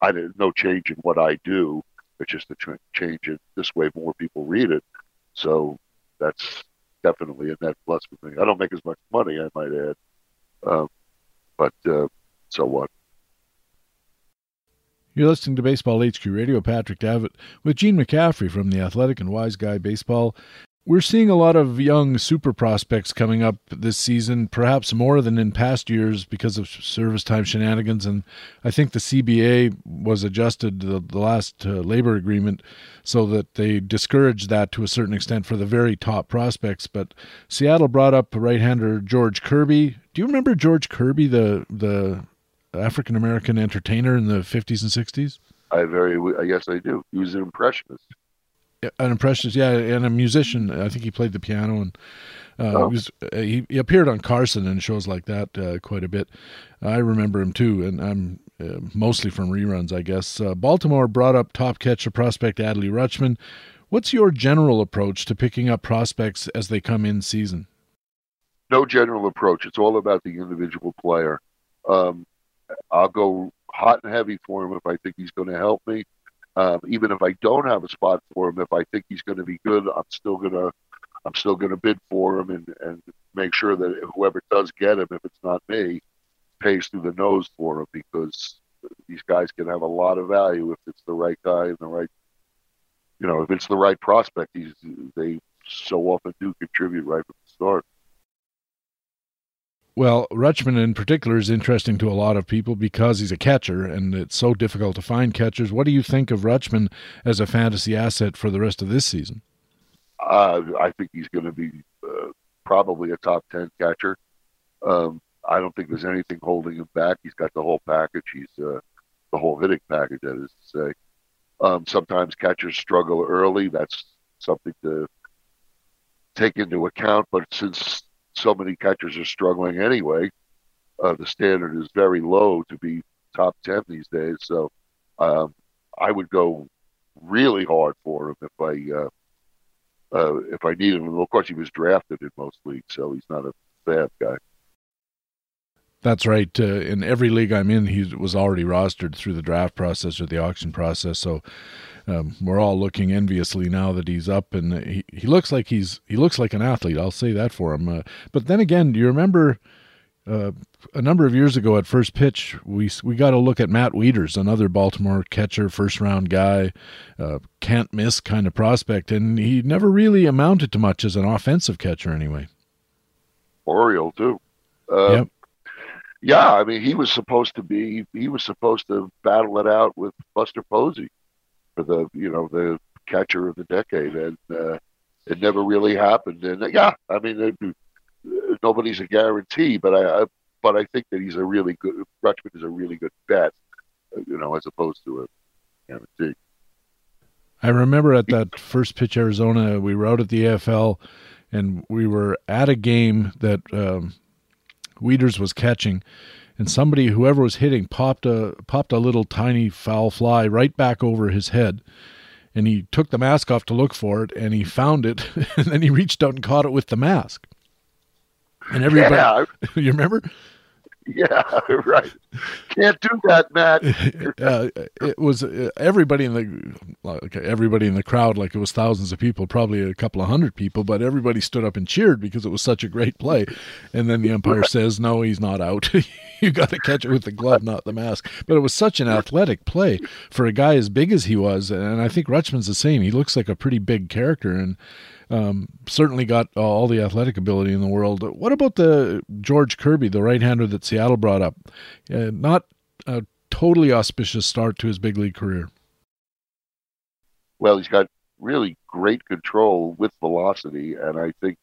I didn't no change in what I do. It's just a change in this way more people read it. So that's definitely a net plus for me. I don't make as much money, I might add, um, but uh, so what? You're listening to Baseball HQ Radio. Patrick Davitt with Gene McCaffrey from the Athletic and Wise Guy Baseball. We're seeing a lot of young super prospects coming up this season, perhaps more than in past years because of service time shenanigans. And I think the CBA was adjusted the, the last uh, labor agreement so that they discouraged that to a certain extent for the very top prospects. But Seattle brought up right-hander George Kirby. Do you remember George Kirby, the the African American entertainer in the 50s and 60s? I very, I guess I do. He was an impressionist. An impressionist, yeah, and a musician. I think he played the piano and uh, oh. he, was, uh, he, he appeared on Carson and shows like that uh, quite a bit. I remember him too, and I'm uh, mostly from reruns, I guess. Uh, Baltimore brought up top catcher prospect Adley Rutschman. What's your general approach to picking up prospects as they come in season? No general approach. It's all about the individual player. Um, I'll go hot and heavy for him if I think he's going to help me. Um, even if I don't have a spot for him, if I think he's going to be good, I'm still gonna I'm still gonna bid for him and and make sure that whoever does get him, if it's not me, pays through the nose for him because these guys can have a lot of value if it's the right guy and the right you know if it's the right prospect. He's they so often do contribute right from the start. Well, Rutschman in particular is interesting to a lot of people because he's a catcher and it's so difficult to find catchers. What do you think of Rutschman as a fantasy asset for the rest of this season? Uh, I think he's going to be uh, probably a top 10 catcher. Um, I don't think there's anything holding him back. He's got the whole package. He's uh, the whole hitting package, that is to say. Um, sometimes catchers struggle early. That's something to take into account. But since so many catchers are struggling anyway. Uh, the standard is very low to be top 10 these days. So um, I would go really hard for him if I uh, uh, if I needed him. Of course, he was drafted in most leagues, so he's not a bad guy. That's right. Uh, in every league I'm in, he was already rostered through the draft process or the auction process. So um, we're all looking enviously now that he's up, and he, he looks like he's he looks like an athlete. I'll say that for him. Uh, but then again, do you remember uh, a number of years ago at first pitch, we we got a look at Matt Wieters, another Baltimore catcher, first round guy, uh, can't miss kind of prospect, and he never really amounted to much as an offensive catcher anyway. Oriole too. Uh, yep. Yeah, I mean, he was supposed to be. He was supposed to battle it out with Buster Posey for the you know the catcher of the decade, and uh, it never really happened. And yeah, I mean, it, nobody's a guarantee, but I, I, but I think that he's a really good. Rutschman is a really good bet, you know, as opposed to a guarantee. I remember at that first pitch Arizona, we were out at the AFL, and we were at a game that um, Wieters was catching, and somebody, whoever was hitting, popped a popped a little tiny foul fly right back over his head. And he took the mask off to look for it, and he found it, and then he reached out and caught it with the mask. And everybody, yeah. you remember? Yeah, right. Can't do that, Matt. uh, it was uh, everybody in the like everybody in the crowd, like it was thousands of people, probably a couple of hundred people, but everybody stood up and cheered because it was such a great play. And then the umpire says, "No, he's not out. you got to catch it with the glove, not the mask." But it was such an athletic play for a guy as big as he was, and I think Rutschman's the same. He looks like a pretty big character, and Um, certainly got all the athletic ability in the world. What about the George Kirby, the right-hander that Seattle brought up? Uh, not a totally auspicious start to his big league career. Well, he's got really great control with velocity, and I think,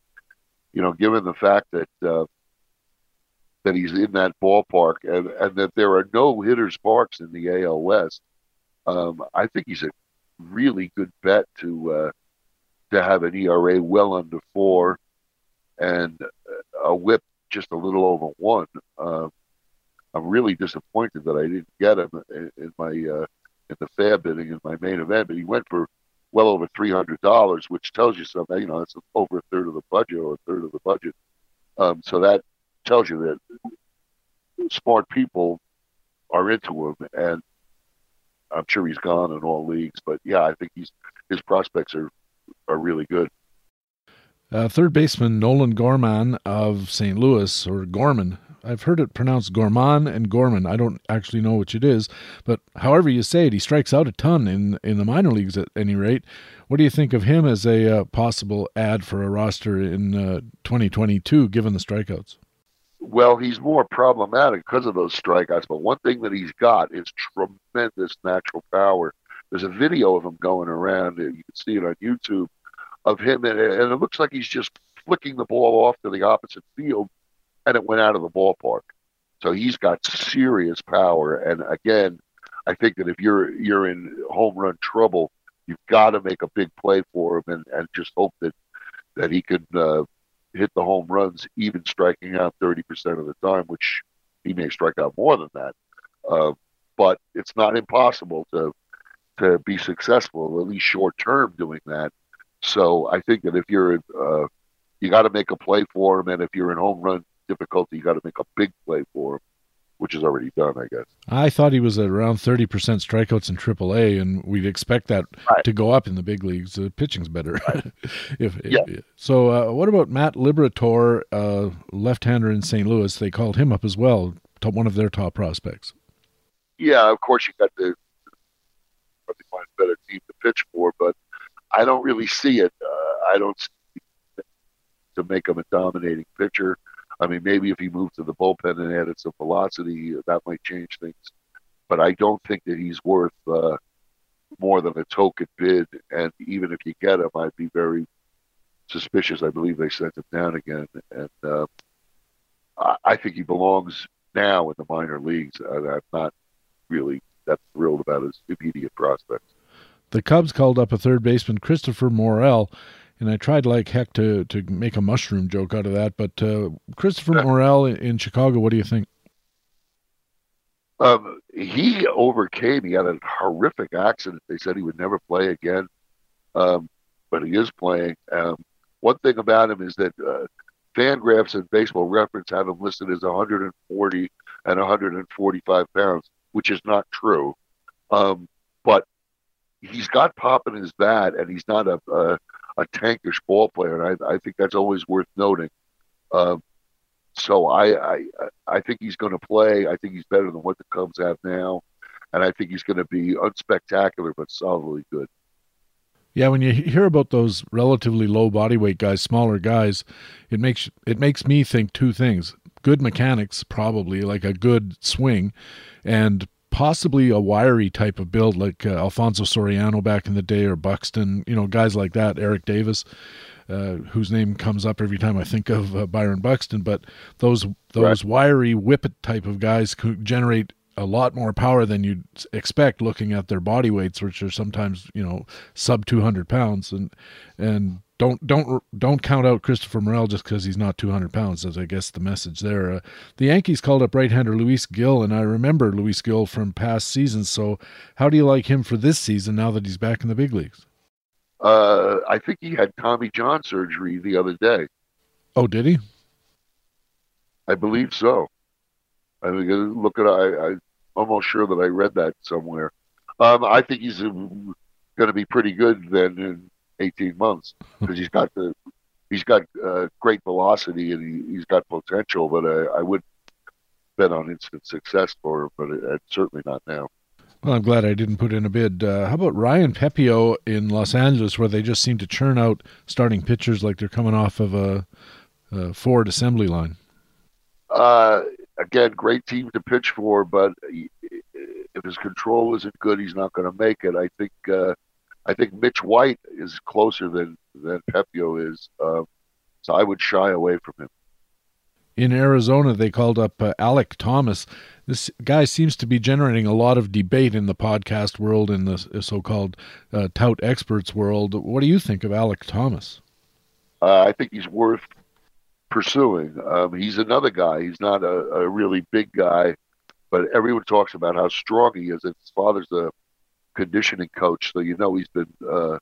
you know, given the fact that uh, that he's in that ballpark and, and that there are no hitters parks in the AL West, um, I think he's a really good bet to uh, to have an ERA well under four and a WHIP just a little over one. Uh, I'm really disappointed that I didn't get him in, in my uh, in the FAAB bidding in my main event, but he went for well over three hundred dollars, which tells you something. You know, that's over a third of the budget or a third of the budget. Um, so that tells you that smart people are into him, and I'm sure he's gone in all leagues. But yeah, I think he's his prospects are are really good. Uh, third baseman Nolan Gorman of St. Louis, or Gorman. I've heard it pronounced Gorman and Gorman. I don't actually know which it is, but however you say it, he strikes out a ton in in the minor leagues at any rate. What do you think of him as a uh, possible ad for a roster in uh, 2022, given the strikeouts? Well, he's more problematic because of those strikeouts. But one thing that he's got is tremendous natural power. There's a video of him going around. You can see it on YouTube of him, and it looks like he's just flicking the ball off to the opposite field, and it went out of the ballpark. So he's got serious power. And again, I think that if you're you're in home run trouble, you've got to make a big play for him, and, and just hope that that he can uh, hit the home runs, even striking out 30% of the time, which he may strike out more than that. Uh, but it's not impossible to to be successful, at least short term, doing that. So I think that if you're, uh, you got to make a play for him, and if you're in home run difficulty, you got to make a big play for him which is already done, I guess. I thought he was at around 30% strikeouts in AAA, and we'd expect that right. to go up in the big leagues. The pitching's better. Right. if, yeah. If, so, uh, what about Matt Liberatore, uh, left-hander in St. Louis? They called him up as well, top, one of their top prospects. Yeah, of course you got the probably find a better team to pitch for, but I don't really see it. Uh, I don't see to make him a dominating pitcher. I mean, maybe if he moved to the bullpen and added some velocity, that might change things. But I don't think that he's worth uh, more than a token bid. And even if you get him, I'd be very suspicious. I believe they sent him down again, and uh, I, I think he belongs now in the minor leagues. I, I'm not really that thrilled about his immediate prospects. The Cubs called up a third baseman, Christopher Morel, and I tried like heck to to make a mushroom joke out of that. But uh, Christopher Morel in Chicago, what do you think? Um, he overcame. He had a horrific accident. They said he would never play again, um, but he is playing. Um, one thing about him is that uh, Fangraphs and Baseball Reference have him listed as 140 and 145 pounds, which is not true. Um, but he's got pop in his bat, and he's not a, a a tankish ball player, and I, I think that's always worth noting. Um, so I, I I think he's going to play. I think he's better than what the Cubs have now, and I think he's going to be unspectacular but solidly good. Yeah, when you hear about those relatively low body weight guys, smaller guys, it makes it makes me think two things: good mechanics, probably like a good swing, and possibly a wiry type of build like uh, Alfonso Soriano back in the day or Buxton, you know, guys like that, Eric Davis, uh, whose name comes up every time I think of uh, Byron Buxton, but those those right. wiry whippet type of guys could generate a lot more power than you'd expect looking at their body weights which are sometimes, you know, sub 200 pounds and and don't don't don't count out Christopher Morel just because he's not 200 pounds. As I guess the message there. Uh, the Yankees called up right-hander Luis Gil, and I remember Luis Gil from past seasons. So, how do you like him for this season now that he's back in the big leagues? Uh, I think he had Tommy John surgery the other day. Oh, did he? I believe so. I mean, look at I, I'm almost sure that I read that somewhere. Um, I think he's going to be pretty good then 18 months because he's got the he's got uh, great velocity and he, he's got potential. But I, I would bet on instant success for him, but it, it's certainly not now. Well, I'm glad I didn't put in a bid. Uh, how about Ryan Pepiot in Los Angeles, where they just seem to churn out starting pitchers like they're coming off of a, a Ford assembly line? Uh, again, great team to pitch for, but if his control isn't good, he's not going to make it. I think uh, I think Mitch White is closer than than Pepiot is, uh, so I would shy away from him. In Arizona, they called up uh, Alek Thomas this guy seems to be generating a lot of debate in the podcast world in the so-called uh, tout experts world. What do you think of Alek Thomas? Uh, I think he's worth pursuing. Um, he's another guy. He's not a, a, really big guy, but everyone talks about how strong he is. His father's a conditioning coach, so you know he's been uh,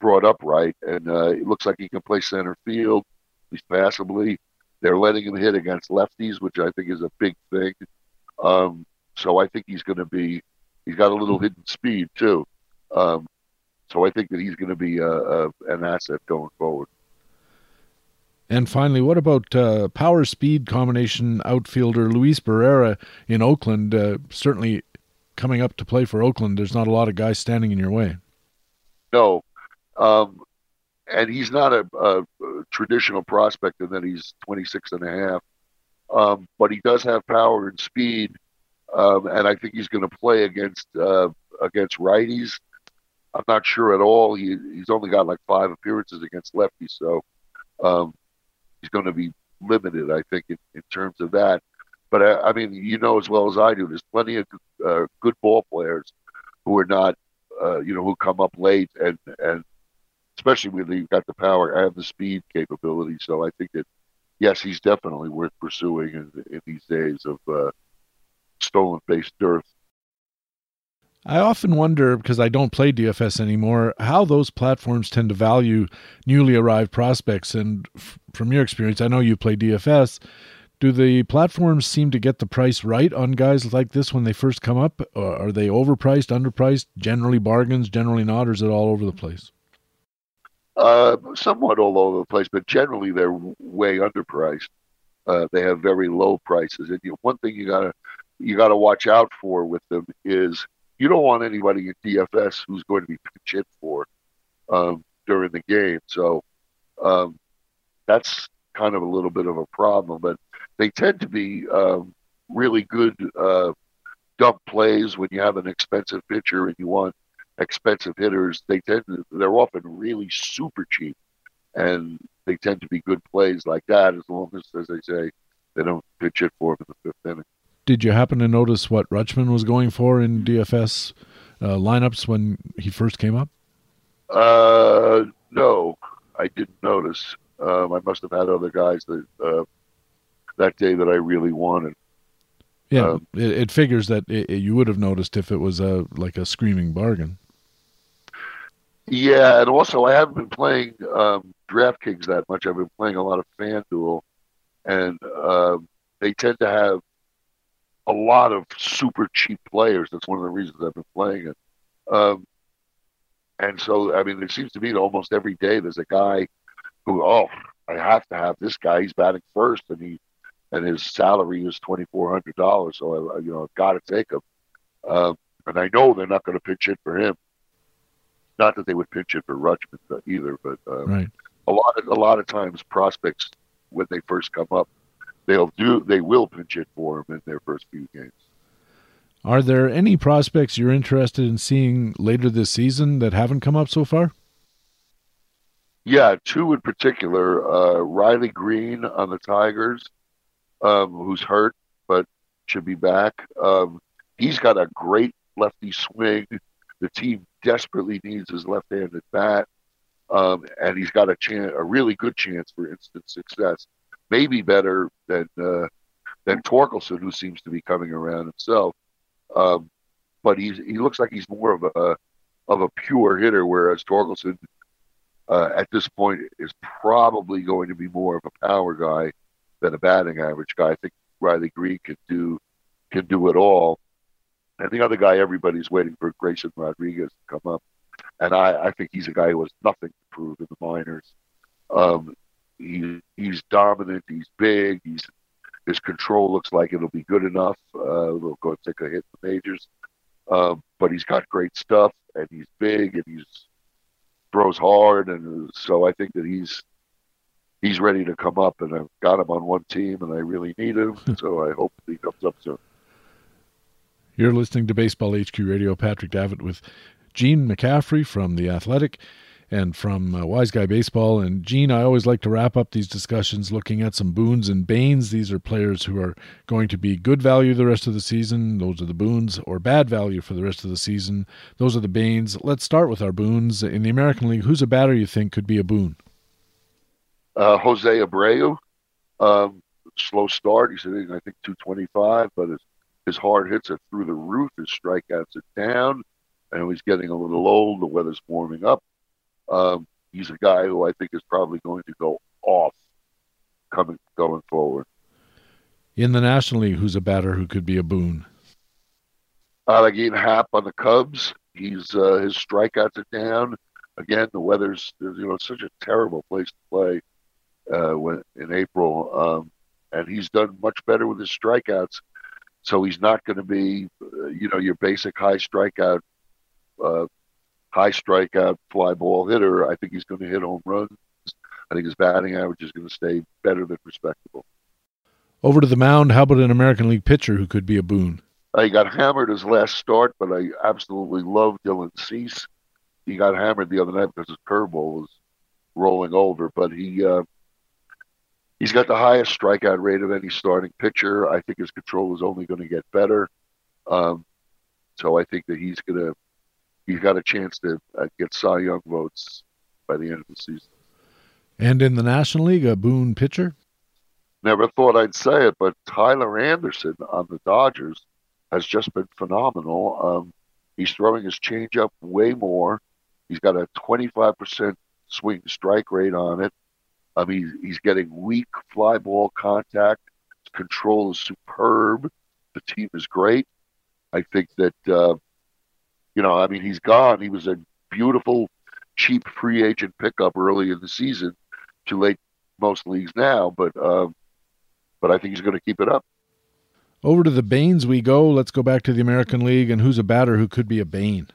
brought up right, and uh, it looks like he can play center field, least passably. They're letting him hit against lefties, which I think is a big thing. Um, so I think he's going to be, he's got a little hidden speed too. Um, so I think that he's going to be a, a, an asset going forward. And finally, what about uh, power speed combination outfielder Luis Barrera in Oakland? Uh, certainly coming up to play for Oakland, there's not a lot of guys standing in your way. No. Um, and he's not a, a, traditional prospect in that he's 26 and a half um, but he does have power and speed, um, and I think he's going to play against uh, against righties. I'm not sure at all. He, he's only got like five appearances against lefties, so um, he's going to be limited, I think, in, in terms of that. But I, I, mean, you know as well as I do, there's plenty of uh, good ball players who are not, uh, you know, who come up late and and especially when you've got the power and the speed capability. So I think that yes, he's definitely worth pursuing in, in these days of uh, stolen base dearth. I often wonder, because I don't play DFS anymore, how those platforms tend to value newly arrived prospects. And f- from your experience, I know you play DFS. Do the platforms seem to get the price right on guys like this when they first come up? Or are they overpriced, underpriced, generally bargains, generally not, or is it all over the place? Uh, somewhat all over the place, but generally they're way underpriced. Uh, they have very low prices, and you, one thing you gotta you gotta watch out for with them is you don't want anybody in DFS who's going to be pinch hit for um, during the game. So um, that's kind of a little bit of a problem, but they tend to be um, really good uh, dump plays when you have an expensive pitcher and you want expensive hitters, they tend to, they're often really super cheap, and they tend to be good plays like that as long as, as they say, they don't pitch it for them in the fifth inning. Did you happen to notice what Rutschman was going for in DFS uh, lineups when he first came up? Uh, no, I didn't notice. Um, I must have had other guys that uh, that day that I really wanted. Yeah, um, it, it, figures that it, you would have noticed if it was a like a screaming bargain. Yeah, and also I haven't been playing um, DraftKings that much. I've been playing a lot of FanDuel, and um, they tend to have a lot of super cheap players. That's one of the reasons I've been playing it. Um, and so, I mean, it seems to me that almost every day there's a guy who, oh, I have to have this guy. He's batting first, and he and his salary is twenty four hundred dollars. So I, you know, I've got to take him. Um, and I know they're not going to pitch it for him. Not that they would pitch it for Rutschman either, but um, right. a lot of a lot of times prospects when they first come up, they'll do they will pinch it for them in their first few games. Are there any prospects you're interested in seeing later this season that haven't come up so far? Yeah, two in particular. Uh, Riley Greene on the Tigers, um, who's hurt but should be back. Um, he's got a great lefty swing. The team desperately needs his left-handed bat, um, and he's got a chance, a really good chance for instant success. Maybe better than uh, than Torkelson, who seems to be coming around himself. Um, but he's he looks like he's more of a of a pure hitter, whereas Torkelson uh, at this point is probably going to be more of a power guy than a batting average guy. I think Riley Greene can do can do it all. And the other guy, everybody's waiting for Grayson Rodriguez to come up. And I, I think he's a guy who has nothing to prove in the minors. Um, he, he's dominant. He's big. He's his control looks like it'll be good enough. Uh, we'll go take a hit in the majors. uh, but he's got great stuff, and he's big, and he's throws hard, and so I think that he's he's ready to come up. And I've got him on one team, and I really need him, so I hope he comes up soon. You're listening to Baseball HQ Radio. Patrick Davitt with Gene McCaffrey from The Athletic and from uh, Wise Guy Baseball. And Gene, I always like to wrap up these discussions looking at some boons and banes. These are players who are going to be good value the rest of the season. Those are the boons, or bad value for the rest of the season. Those are the banes. Let's start with our boons. In the American League, who's a batter you think could be a boon? Uh, Jose Abreu, um, slow start. He's hitting, I think, 225, but his, his hard hits are through the roof. His strikeouts are down, and he's getting a little old. The weather's warming up. Um, he's a guy who I think is probably going to go off coming going forward. In the National League, who's a batter who could be a boon? Like Ian Happ on the Cubs. He's uh, his strikeouts are down. Again, the weather's you know such a terrible place to play uh, when in April, um, and he's done much better with his strikeouts. So he's not going to be, uh, you know, your basic high strikeout, uh, high strikeout fly ball hitter. I think he's going to hit home runs. I think his batting average is going to stay better than respectable. Over to the mound. How about an American League pitcher who could be a boon? He got hammered his last start, but I absolutely love Dylan Cease. He got hammered the other night because his curveball was rolling over, but he uh, he's got the highest strikeout rate of any starting pitcher. I think his control is only going to get better. Um, so I think that he's going to he's got a chance to uh, get Cy Young votes by the end of the season. And in the National League, a boon pitcher. Never thought I'd say it, but Tyler Anderson on the Dodgers has just been phenomenal. Um, he's throwing his changeup way more. He's got a 25% swing strike rate on it. I mean, he's getting weak fly ball contact. His control is superb. The team is great. I think that, uh, you know, I mean, he's gone. He was a beautiful, cheap free agent pickup early in the season. Too late most leagues now, but uh, but I think he's going to keep it up. Over to the Banes we go. Let's go back to the American League and who's a batter who could be a Bane?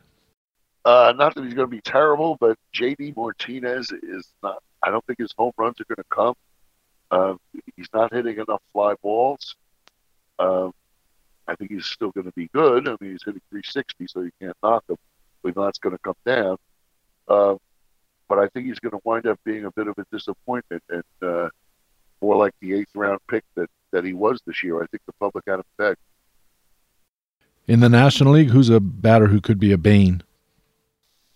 Uh, not that he's going to be terrible, but JD Martinez is not. I don't think his home runs are going to come. Uh, he's not hitting enough fly balls. Um, I think he's still going to be good. I mean, he's hitting 360, so you can't knock him. Know that's going to come down. Uh, but I think he's going to wind up being a bit of a disappointment and uh, more like the eighth round pick that, that he was this year. I think the public had him pegged. In the National League, who's a batter who could be a bane?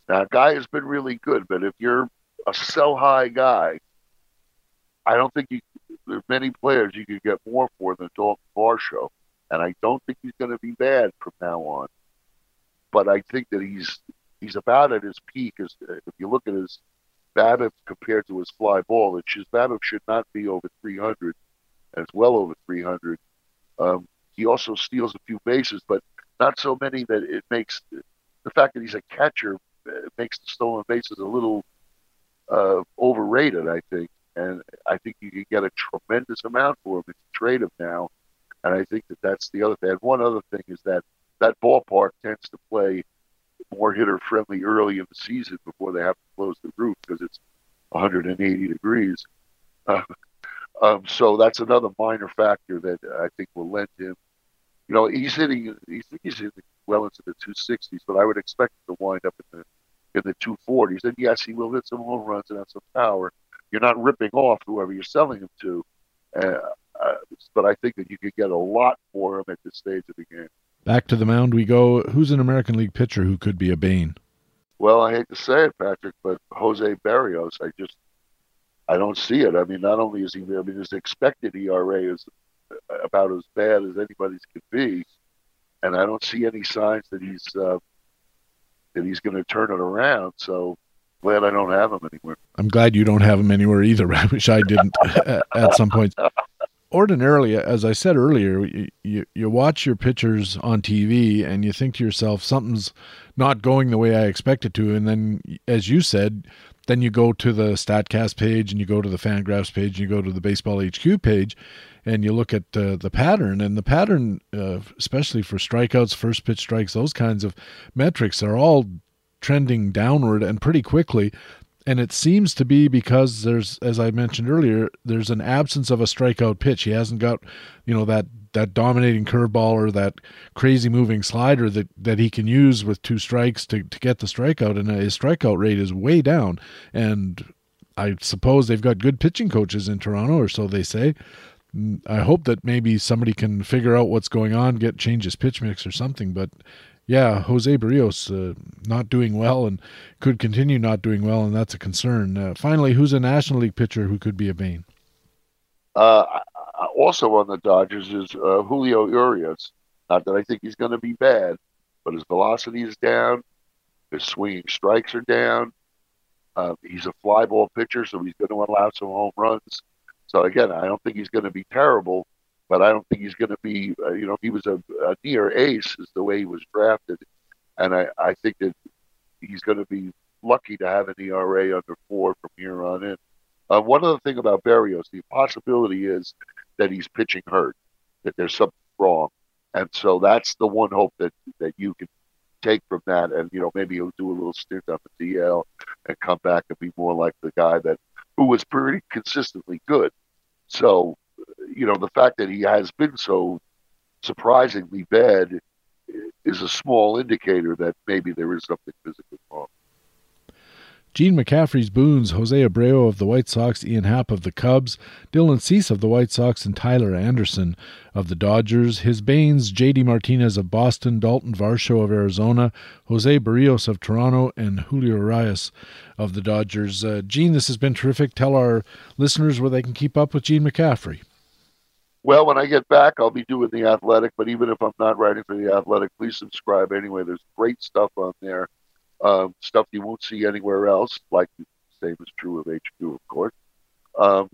Now, guy has been really good, but if you're a sell high guy, I don't think there are many players you could get more for than Dalton Varsho. And I don't think he's going to be bad from now on. But I think that he's he's about at his peak. As if you look at his BABIP compared to his fly ball, his BABIP should not be over 300, and it's well over 300. Um, he also steals a few bases, but not so many that it makes the fact that he's a catcher makes the stolen bases a little uh, overrated. I think, and I think you can get a tremendous amount for him if you trade him now. And I think that that's the other thing. And one other thing is that that ballpark tends to play more hitter friendly early in the season before they have to close the roof because it's 180 degrees. Uh, um, so that's another minor factor that I think will lend him. You know, he's hitting. He think he's hitting well into the 260s, but I would expect him to wind up in the in the 240s. And yes, he will hit some home runs and have some power. You're not ripping off whoever you're selling him to, uh, uh, but I think that you could get a lot for him at this stage of the game. Back to the mound we go. Who's an American League pitcher who could be a bane? Well, I hate to say it, Patrick, but Jose Berrios, I just I don't see it. I mean, not only is he, I mean, his expected ERA is about as bad as anybody's could be, and I don't see any signs that he's uh, that he's going to turn it around. So glad I don't have him anywhere. I'm glad you don't have him anywhere either. I wish I didn't at some point ordinarily, as I said earlier, you, you, you watch your pitchers on TV and you think to yourself, something's not going the way I expect it to. And then, as you said, then you go to the Statcast page and you go to the Fangraphs page and you go to the Baseball HQ page and you look at uh, the pattern and the pattern, uh, especially for strikeouts, first pitch strikes, those kinds of metrics are all trending downward and pretty quickly. And it seems to be because there's, as I mentioned earlier, there's an absence of a strikeout pitch. He hasn't got, you know, that that dominating curveball or that crazy moving slider that, that he can use with two strikes to, to get the strikeout. And his strikeout rate is way down. And I suppose they've got good pitching coaches in Toronto, or so they say. Mm, I hope that maybe somebody can figure out what's going on, get change his pitch mix or something. But yeah, Jose Berrios uh, not doing well and could continue not doing well, and that's a concern. Uh, finally, who's a National League pitcher who could be a bane? Uh, also on the Dodgers is uh, Julio Urias. Not that I think he's going to be bad, but his velocity is down. His swinging strikes are down. Uh, he's a fly ball pitcher, so he's going to allow some home runs. So again, I don't think he's going to be terrible, but I don't think he's going to be. Uh, you know, he was a, a, near ace, is the way he was drafted, and I, I think that he's going to be lucky to have an ERA under four from here on in. Uh, one other thing about Berrios, the possibility is that he's pitching hurt, that there's something wrong, and so that's the one hope that that you can take from that, and you know maybe he'll do a little stint up the DL and come back and be more like the guy that who was pretty consistently good. So, you know, the fact that he has been so surprisingly bad is a small indicator that maybe there is something physically wrong. Gene McCaffrey's Boons, Jose Abreu of the White Sox, Ian Happ of the Cubs, Dylan Cease of the White Sox, and Tyler Anderson of the Dodgers. His Banes, J.D. Martinez of Boston, Dalton Varsho of Arizona, Jose Berrios of Toronto, and Julio Urias of the Dodgers. Uh, Gene, this has been terrific. Tell our listeners where they can keep up with Gene McCaffrey. Well, when I get back, I'll be doing the athletic, but even if I'm not writing for the athletic, please subscribe anyway. There's great stuff on there um, stuff you won't see anywhere else. Like the same is true of HQ, of course. Um,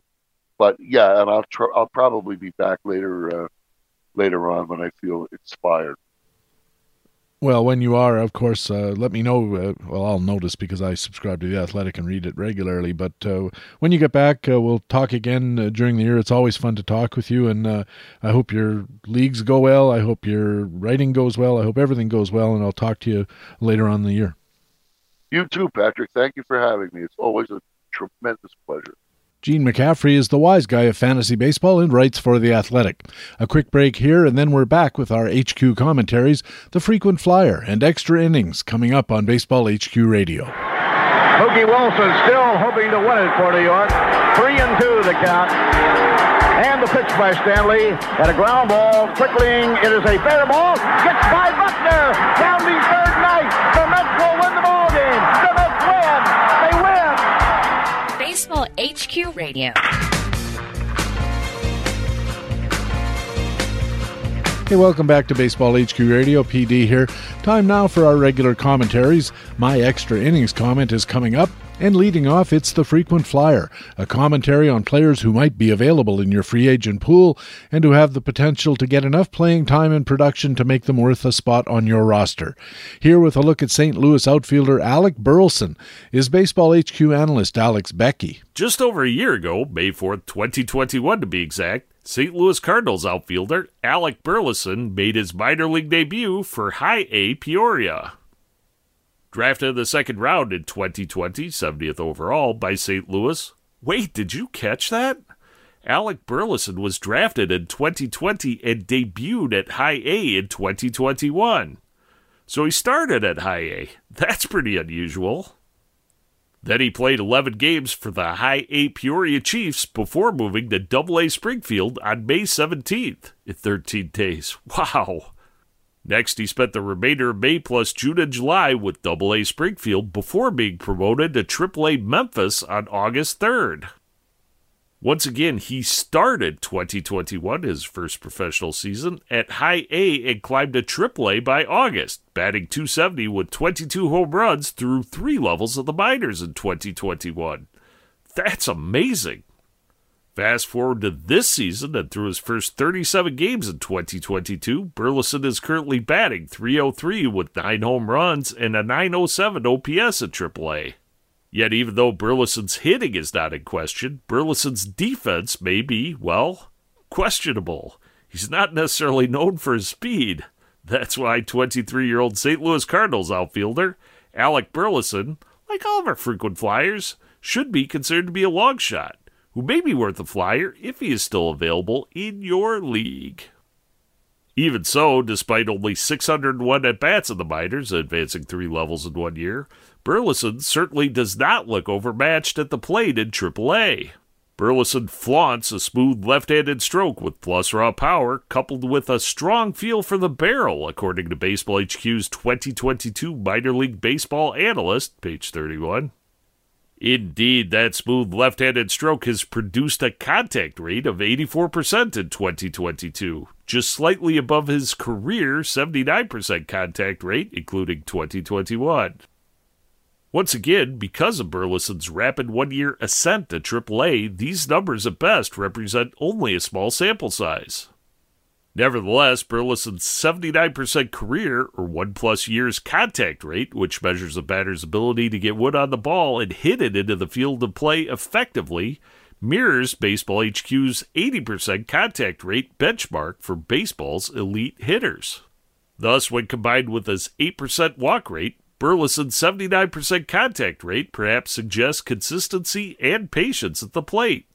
but yeah, and I'll tr- I'll probably be back later uh, later on when I feel inspired. Well, when you are, of course, uh, let me know. Uh, well, I'll notice because I subscribe to The Athletic and read it regularly. But uh, when you get back, uh, we'll talk again uh, during the year. It's always fun to talk with you. And uh, I hope your leagues go well. I hope your writing goes well. I hope everything goes well. And I'll talk to you later on in the year. You too, Patrick. Thank you for having me. It's always a tremendous pleasure. Gene McCaffrey is the wise guy of fantasy baseball and writes for The Athletic. A quick break here, and then we're back with our HQ commentaries, the frequent flyer, and extra innings coming up on Baseball HQ Radio. Mookie Wilson still hoping to win it for New York. Three and two the count. And the pitch by Stanley. And a ground ball. Quickling. It is a fair ball. Gets by Buckner. Down the third Knight. The Mets will win the HQ Radio. Hey, welcome back to Baseball HQ Radio. PD here. Time now for our regular commentaries. My extra innings comment is coming up. And leading off, it's the frequent flyer, a commentary on players who might be available in your free agent pool and who have the potential to get enough playing time and production to make them worth a spot on your roster. Here with a look at St. Louis outfielder Alec Burleson is Baseball HQ analyst Alex Beckey. Just over a year ago, May 4th, 2021 to be exact, St. Louis Cardinals outfielder Alec Burleson made his minor league debut for High A Peoria. Drafted in the second round in 2020, 70th overall by St. Louis. Wait, did you catch that? Alec Burleson was drafted in 2020 and debuted at High A in 2021. So he started at High A. That's pretty unusual. Then he played 11 games for the High A Peoria Chiefs before moving to Double A Springfield on May 17th in 13 days. Wow. Next, he spent the remainder of May plus June and July with Double A Springfield before being promoted to Triple A Memphis on August 3rd. Once again, he started 2021, his first professional season, at High A and climbed to Triple A by August, batting 270 with 22 home runs through three levels of the minors in 2021. That's amazing. Fast forward to this season, and through his first 37 games in 2022, Burleson is currently batting 303 with 9 home runs and a 907 OPS at AAA. Yet, even though Burleson's hitting is not in question, Burleson's defense may be, well, questionable. He's not necessarily known for his speed. That's why 23 year old St. Louis Cardinals outfielder Alec Burleson, like all of our frequent flyers, should be considered to be a long shot, who may be worth a flyer if he is still available in your league. Even so, despite only 601 at bats in the minors, advancing three levels in one year, Burleson certainly does not look overmatched at the plate in AAA. Burleson flaunts a smooth left handed stroke with plus raw power, coupled with a strong feel for the barrel, according to Baseball HQ's 2022 Minor League Baseball Analyst, page 31. Indeed, that smooth left handed stroke has produced a contact rate of 84% in 2022, just slightly above his career 79% contact rate, including 2021. Once again, because of Burleson's rapid one year ascent to AAA, these numbers at best represent only a small sample size. Nevertheless, Burleson's 79% career or one plus years contact rate, which measures a batter's ability to get wood on the ball and hit it into the field of play effectively, mirrors Baseball HQ's 80% contact rate benchmark for baseball's elite hitters. Thus, when combined with his 8% walk rate, Burleson's 79% contact rate perhaps suggests consistency and patience at the plate.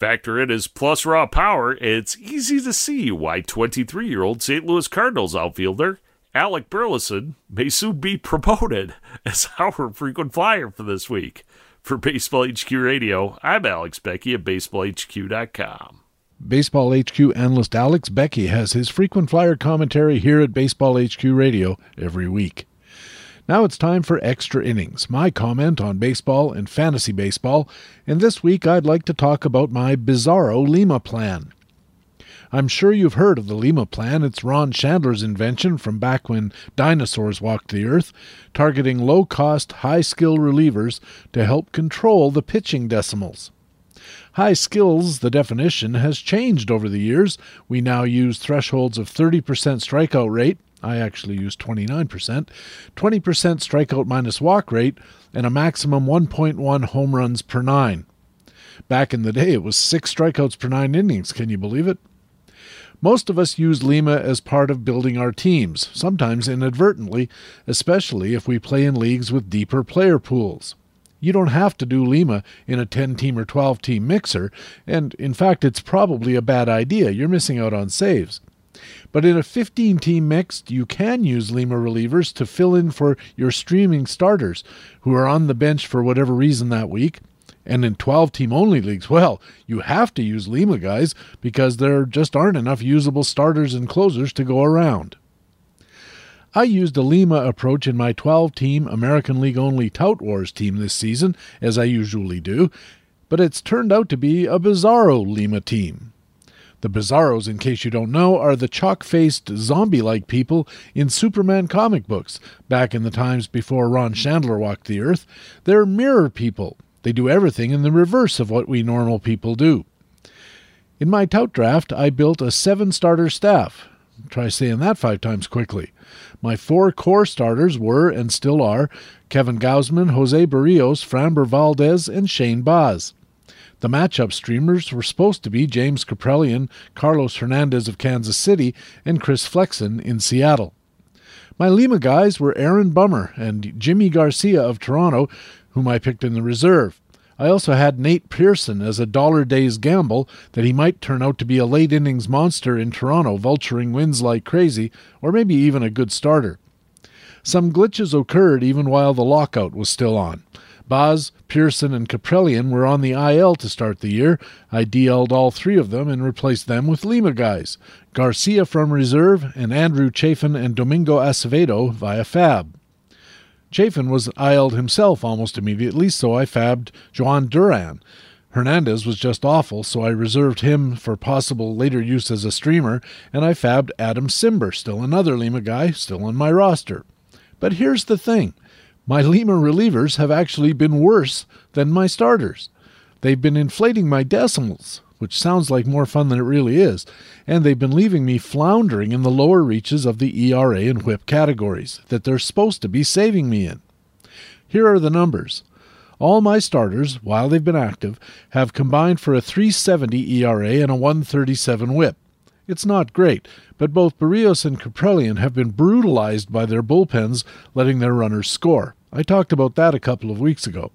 Factor in his plus raw power, and it's easy to see why 23 year old St. Louis Cardinals outfielder Alec Burleson may soon be promoted as our frequent flyer for this week. For Baseball HQ Radio, I'm Alex Beckey at BaseballHQ.com. Baseball HQ analyst Alex Beckey has his frequent flyer commentary here at Baseball HQ Radio every week. Now it's time for Extra Innings, my comment on baseball and fantasy baseball, and this week I'd like to talk about my Bizarro Lima plan. I'm sure you've heard of the Lima plan. It's Ron Shandler's invention from back when dinosaurs walked the earth, targeting low cost, high skill relievers to help control the pitching decimals. High skills, the definition, has changed over the years. We now use thresholds of 30% strikeout rate, I actually use 29%, 20% strikeout minus walk rate, and a maximum 1.1 home runs per nine. Back in the day, it was six strikeouts per nine innings. Can you believe it? Most of us use Lima as part of building our teams, sometimes inadvertently, especially if we play in leagues with deeper player pools. You don't have to do Lima in a 10 team or 12 team mixer, and in fact, it's probably a bad idea. You're missing out on saves. But in a 15 team mixed, you can use Lima relievers to fill in for your streaming starters who are on the bench for whatever reason that week. And in 12 team only leagues, well, you have to use Lima guys because there just aren't enough usable starters and closers to go around. I used a Lima approach in my 12 team American League only Tout Wars team this season, as I usually do, but it's turned out to be a bizarro Lima team. The Bizarros, in case you don't know, are the chalk faced, zombie like people in Superman comic books, back in the times before Ron Shandler walked the earth. They're mirror people. They do everything in the reverse of what we normal people do. In my tout draft, I built a seven starter staff. Try saying that five times quickly. My four core starters were, and still are, Kevin Gausman, Jose Berrios, Framber Valdez, and Shane Baz. The matchup streamers were supposed to be James Kaprielian, Carlos Hernandez of Kansas City, and Chris Flexen in Seattle. My Lima guys were Aaron Bummer and Jimmy Garcia of Toronto, whom I picked in the reserve. I also had Nate Pearson as a dollar days gamble that he might turn out to be a late innings monster in Toronto, vulturing wins like crazy, or maybe even a good starter. Some glitches occurred even while the lockout was still on. Baz, Pearson, and Kaprielian were on the IL to start the year. I DL'd all three of them and replaced them with Lima guys Garcia from reserve, and Andrew Chafin and Domingo Acevedo via FAB. Chafin was IL'd himself almost immediately, so I fabbed Jhoan Duran. Hernandez was just awful, so I reserved him for possible later use as a streamer, and I fabbed Adam Cimber, still another Lima guy, still on my roster. But here's the thing my Lima relievers have actually been worse than my starters. They've been inflating my decimals, which sounds like more fun than it really is, and they've been leaving me floundering in the lower reaches of the ERA and whip categories that they're supposed to be saving me in. Here are the numbers. All my starters, while they've been active, have combined for a 370 ERA and a 137 whip. It's not great, but both Berrios and Kaprielian have been brutalized by their bullpens letting their runners score. I talked about that a couple of weeks ago.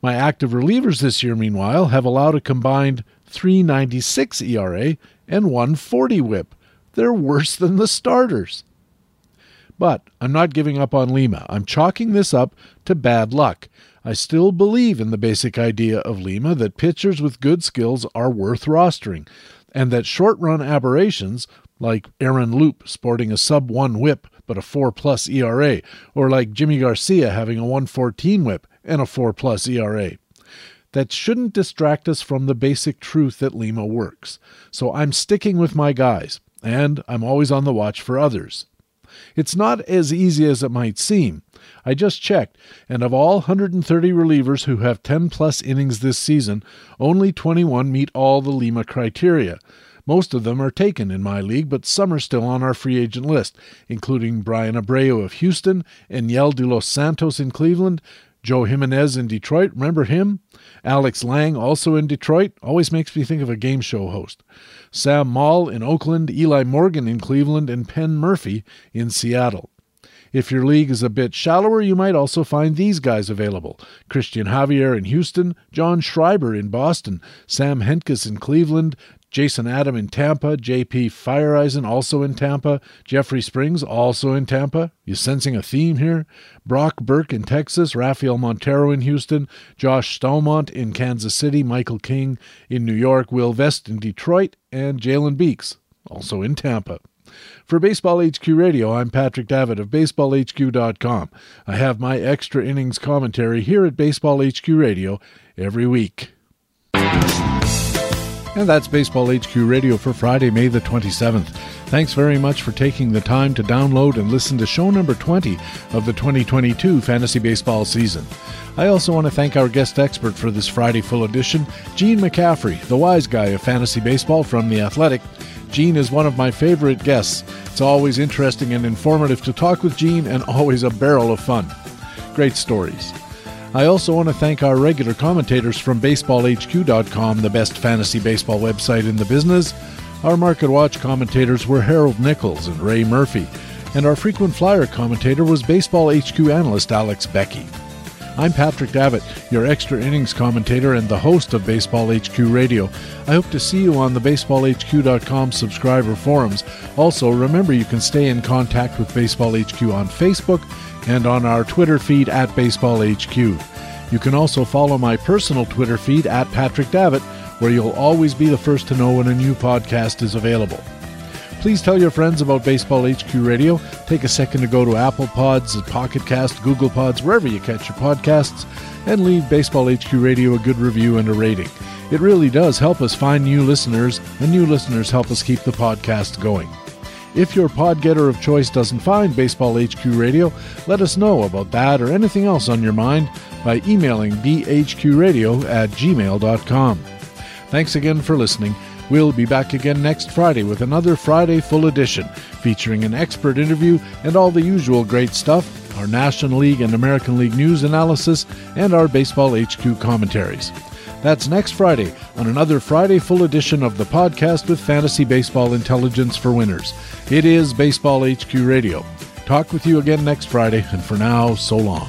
My active relievers this year, meanwhile, have allowed a combined 396 ERA and 140 whip. They're worse than the starters. But I'm not giving up on Lima. I'm chalking this up to bad luck. I still believe in the basic idea of Lima that pitchers with good skills are worth rostering, and that short run aberrations, like Aaron Loup sporting a sub 1 whip but a 4 plus ERA, or like Jimmy Garcia having a 114 whip and a 4 plus ERA, that shouldn't distract us from the basic truth that Lima works. So I'm sticking with my guys, and I'm always on the watch for others. It's not as easy as it might seem. I just checked, and of all 130 relievers who have 10 plus innings this season, only 21 meet all the Lima criteria. Most of them are taken in my league, but some are still on our free agent list, including Bryan Abreu of Houston, Enyel de los Santos in Cleveland, Joe Jimenez in Detroit, remember him? Alex Lange, also in Detroit, always makes me think of a game show host. Sam Moll in Oakland, Eli Morgan in Cleveland, and Penn Murfee in Seattle. If your league is a bit shallower, you might also find these guys available Christian Javier in Houston, John Schreiber in Boston, Sam Hentges in Cleveland, Jason Adam in Tampa, JP Feyereisen also in Tampa, Jeffrey Springs also in Tampa. You sensing a theme here? Brock Burke in Texas, Rafael Montero in Houston, Josh Staumont in Kansas City, Michael King in New York, Will Vest in Detroit, and Jalen Beeks also in Tampa. For Baseball HQ Radio, I'm Patrick Davitt of BaseballHQ.com. I have my extra innings commentary here at Baseball HQ Radio every week. And that's Baseball HQ Radio for Friday, May the 27th. Thanks very much for taking the time to download and listen to show number 20 of the 2022 fantasy baseball season. I also want to thank our guest expert for this Friday full edition, Gene McCaffrey, the wise guy of fantasy baseball from The Athletic. Gene is one of my favorite guests. It's always interesting and informative to talk with Gene and always a barrel of fun. Great stories. I also want to thank our regular commentators from BaseballHQ.com, the best fantasy baseball website in the business. Our Market Watch commentators were Harold Nichols and Ray Murphy, and our frequent flyer commentator was Baseball HQ analyst Alex Beckey. I'm Patrick Davitt, your extra innings commentator and the host of Baseball HQ Radio. I hope to see you on the baseballhq.com subscriber forums. Also, remember you can stay in contact with Baseball HQ on Facebook and on our Twitter feed at Baseball HQ. You can also follow my personal Twitter feed at Patrick Davitt, where you'll always be the first to know when a new podcast is available. Please tell your friends about Baseball HQ Radio. Take a second to go to Apple Pods, Pocket Cast, Google Pods, wherever you catch your podcasts, and leave Baseball HQ Radio a good review and a rating. It really does help us find new listeners, and new listeners help us keep the podcast going. If your podgetter of choice doesn't find Baseball HQ Radio, let us know about that or anything else on your mind by emailing bhqradio at gmail.com. Thanks again for listening. We'll be back again next Friday with another Friday full edition featuring an expert interview and all the usual great stuff, our National League and American League news analysis, and our Baseball HQ commentaries. That's next Friday on another Friday full edition of the podcast with fantasy baseball intelligence for winners. It is Baseball HQ Radio. Talk with you again next Friday, and for now, so long.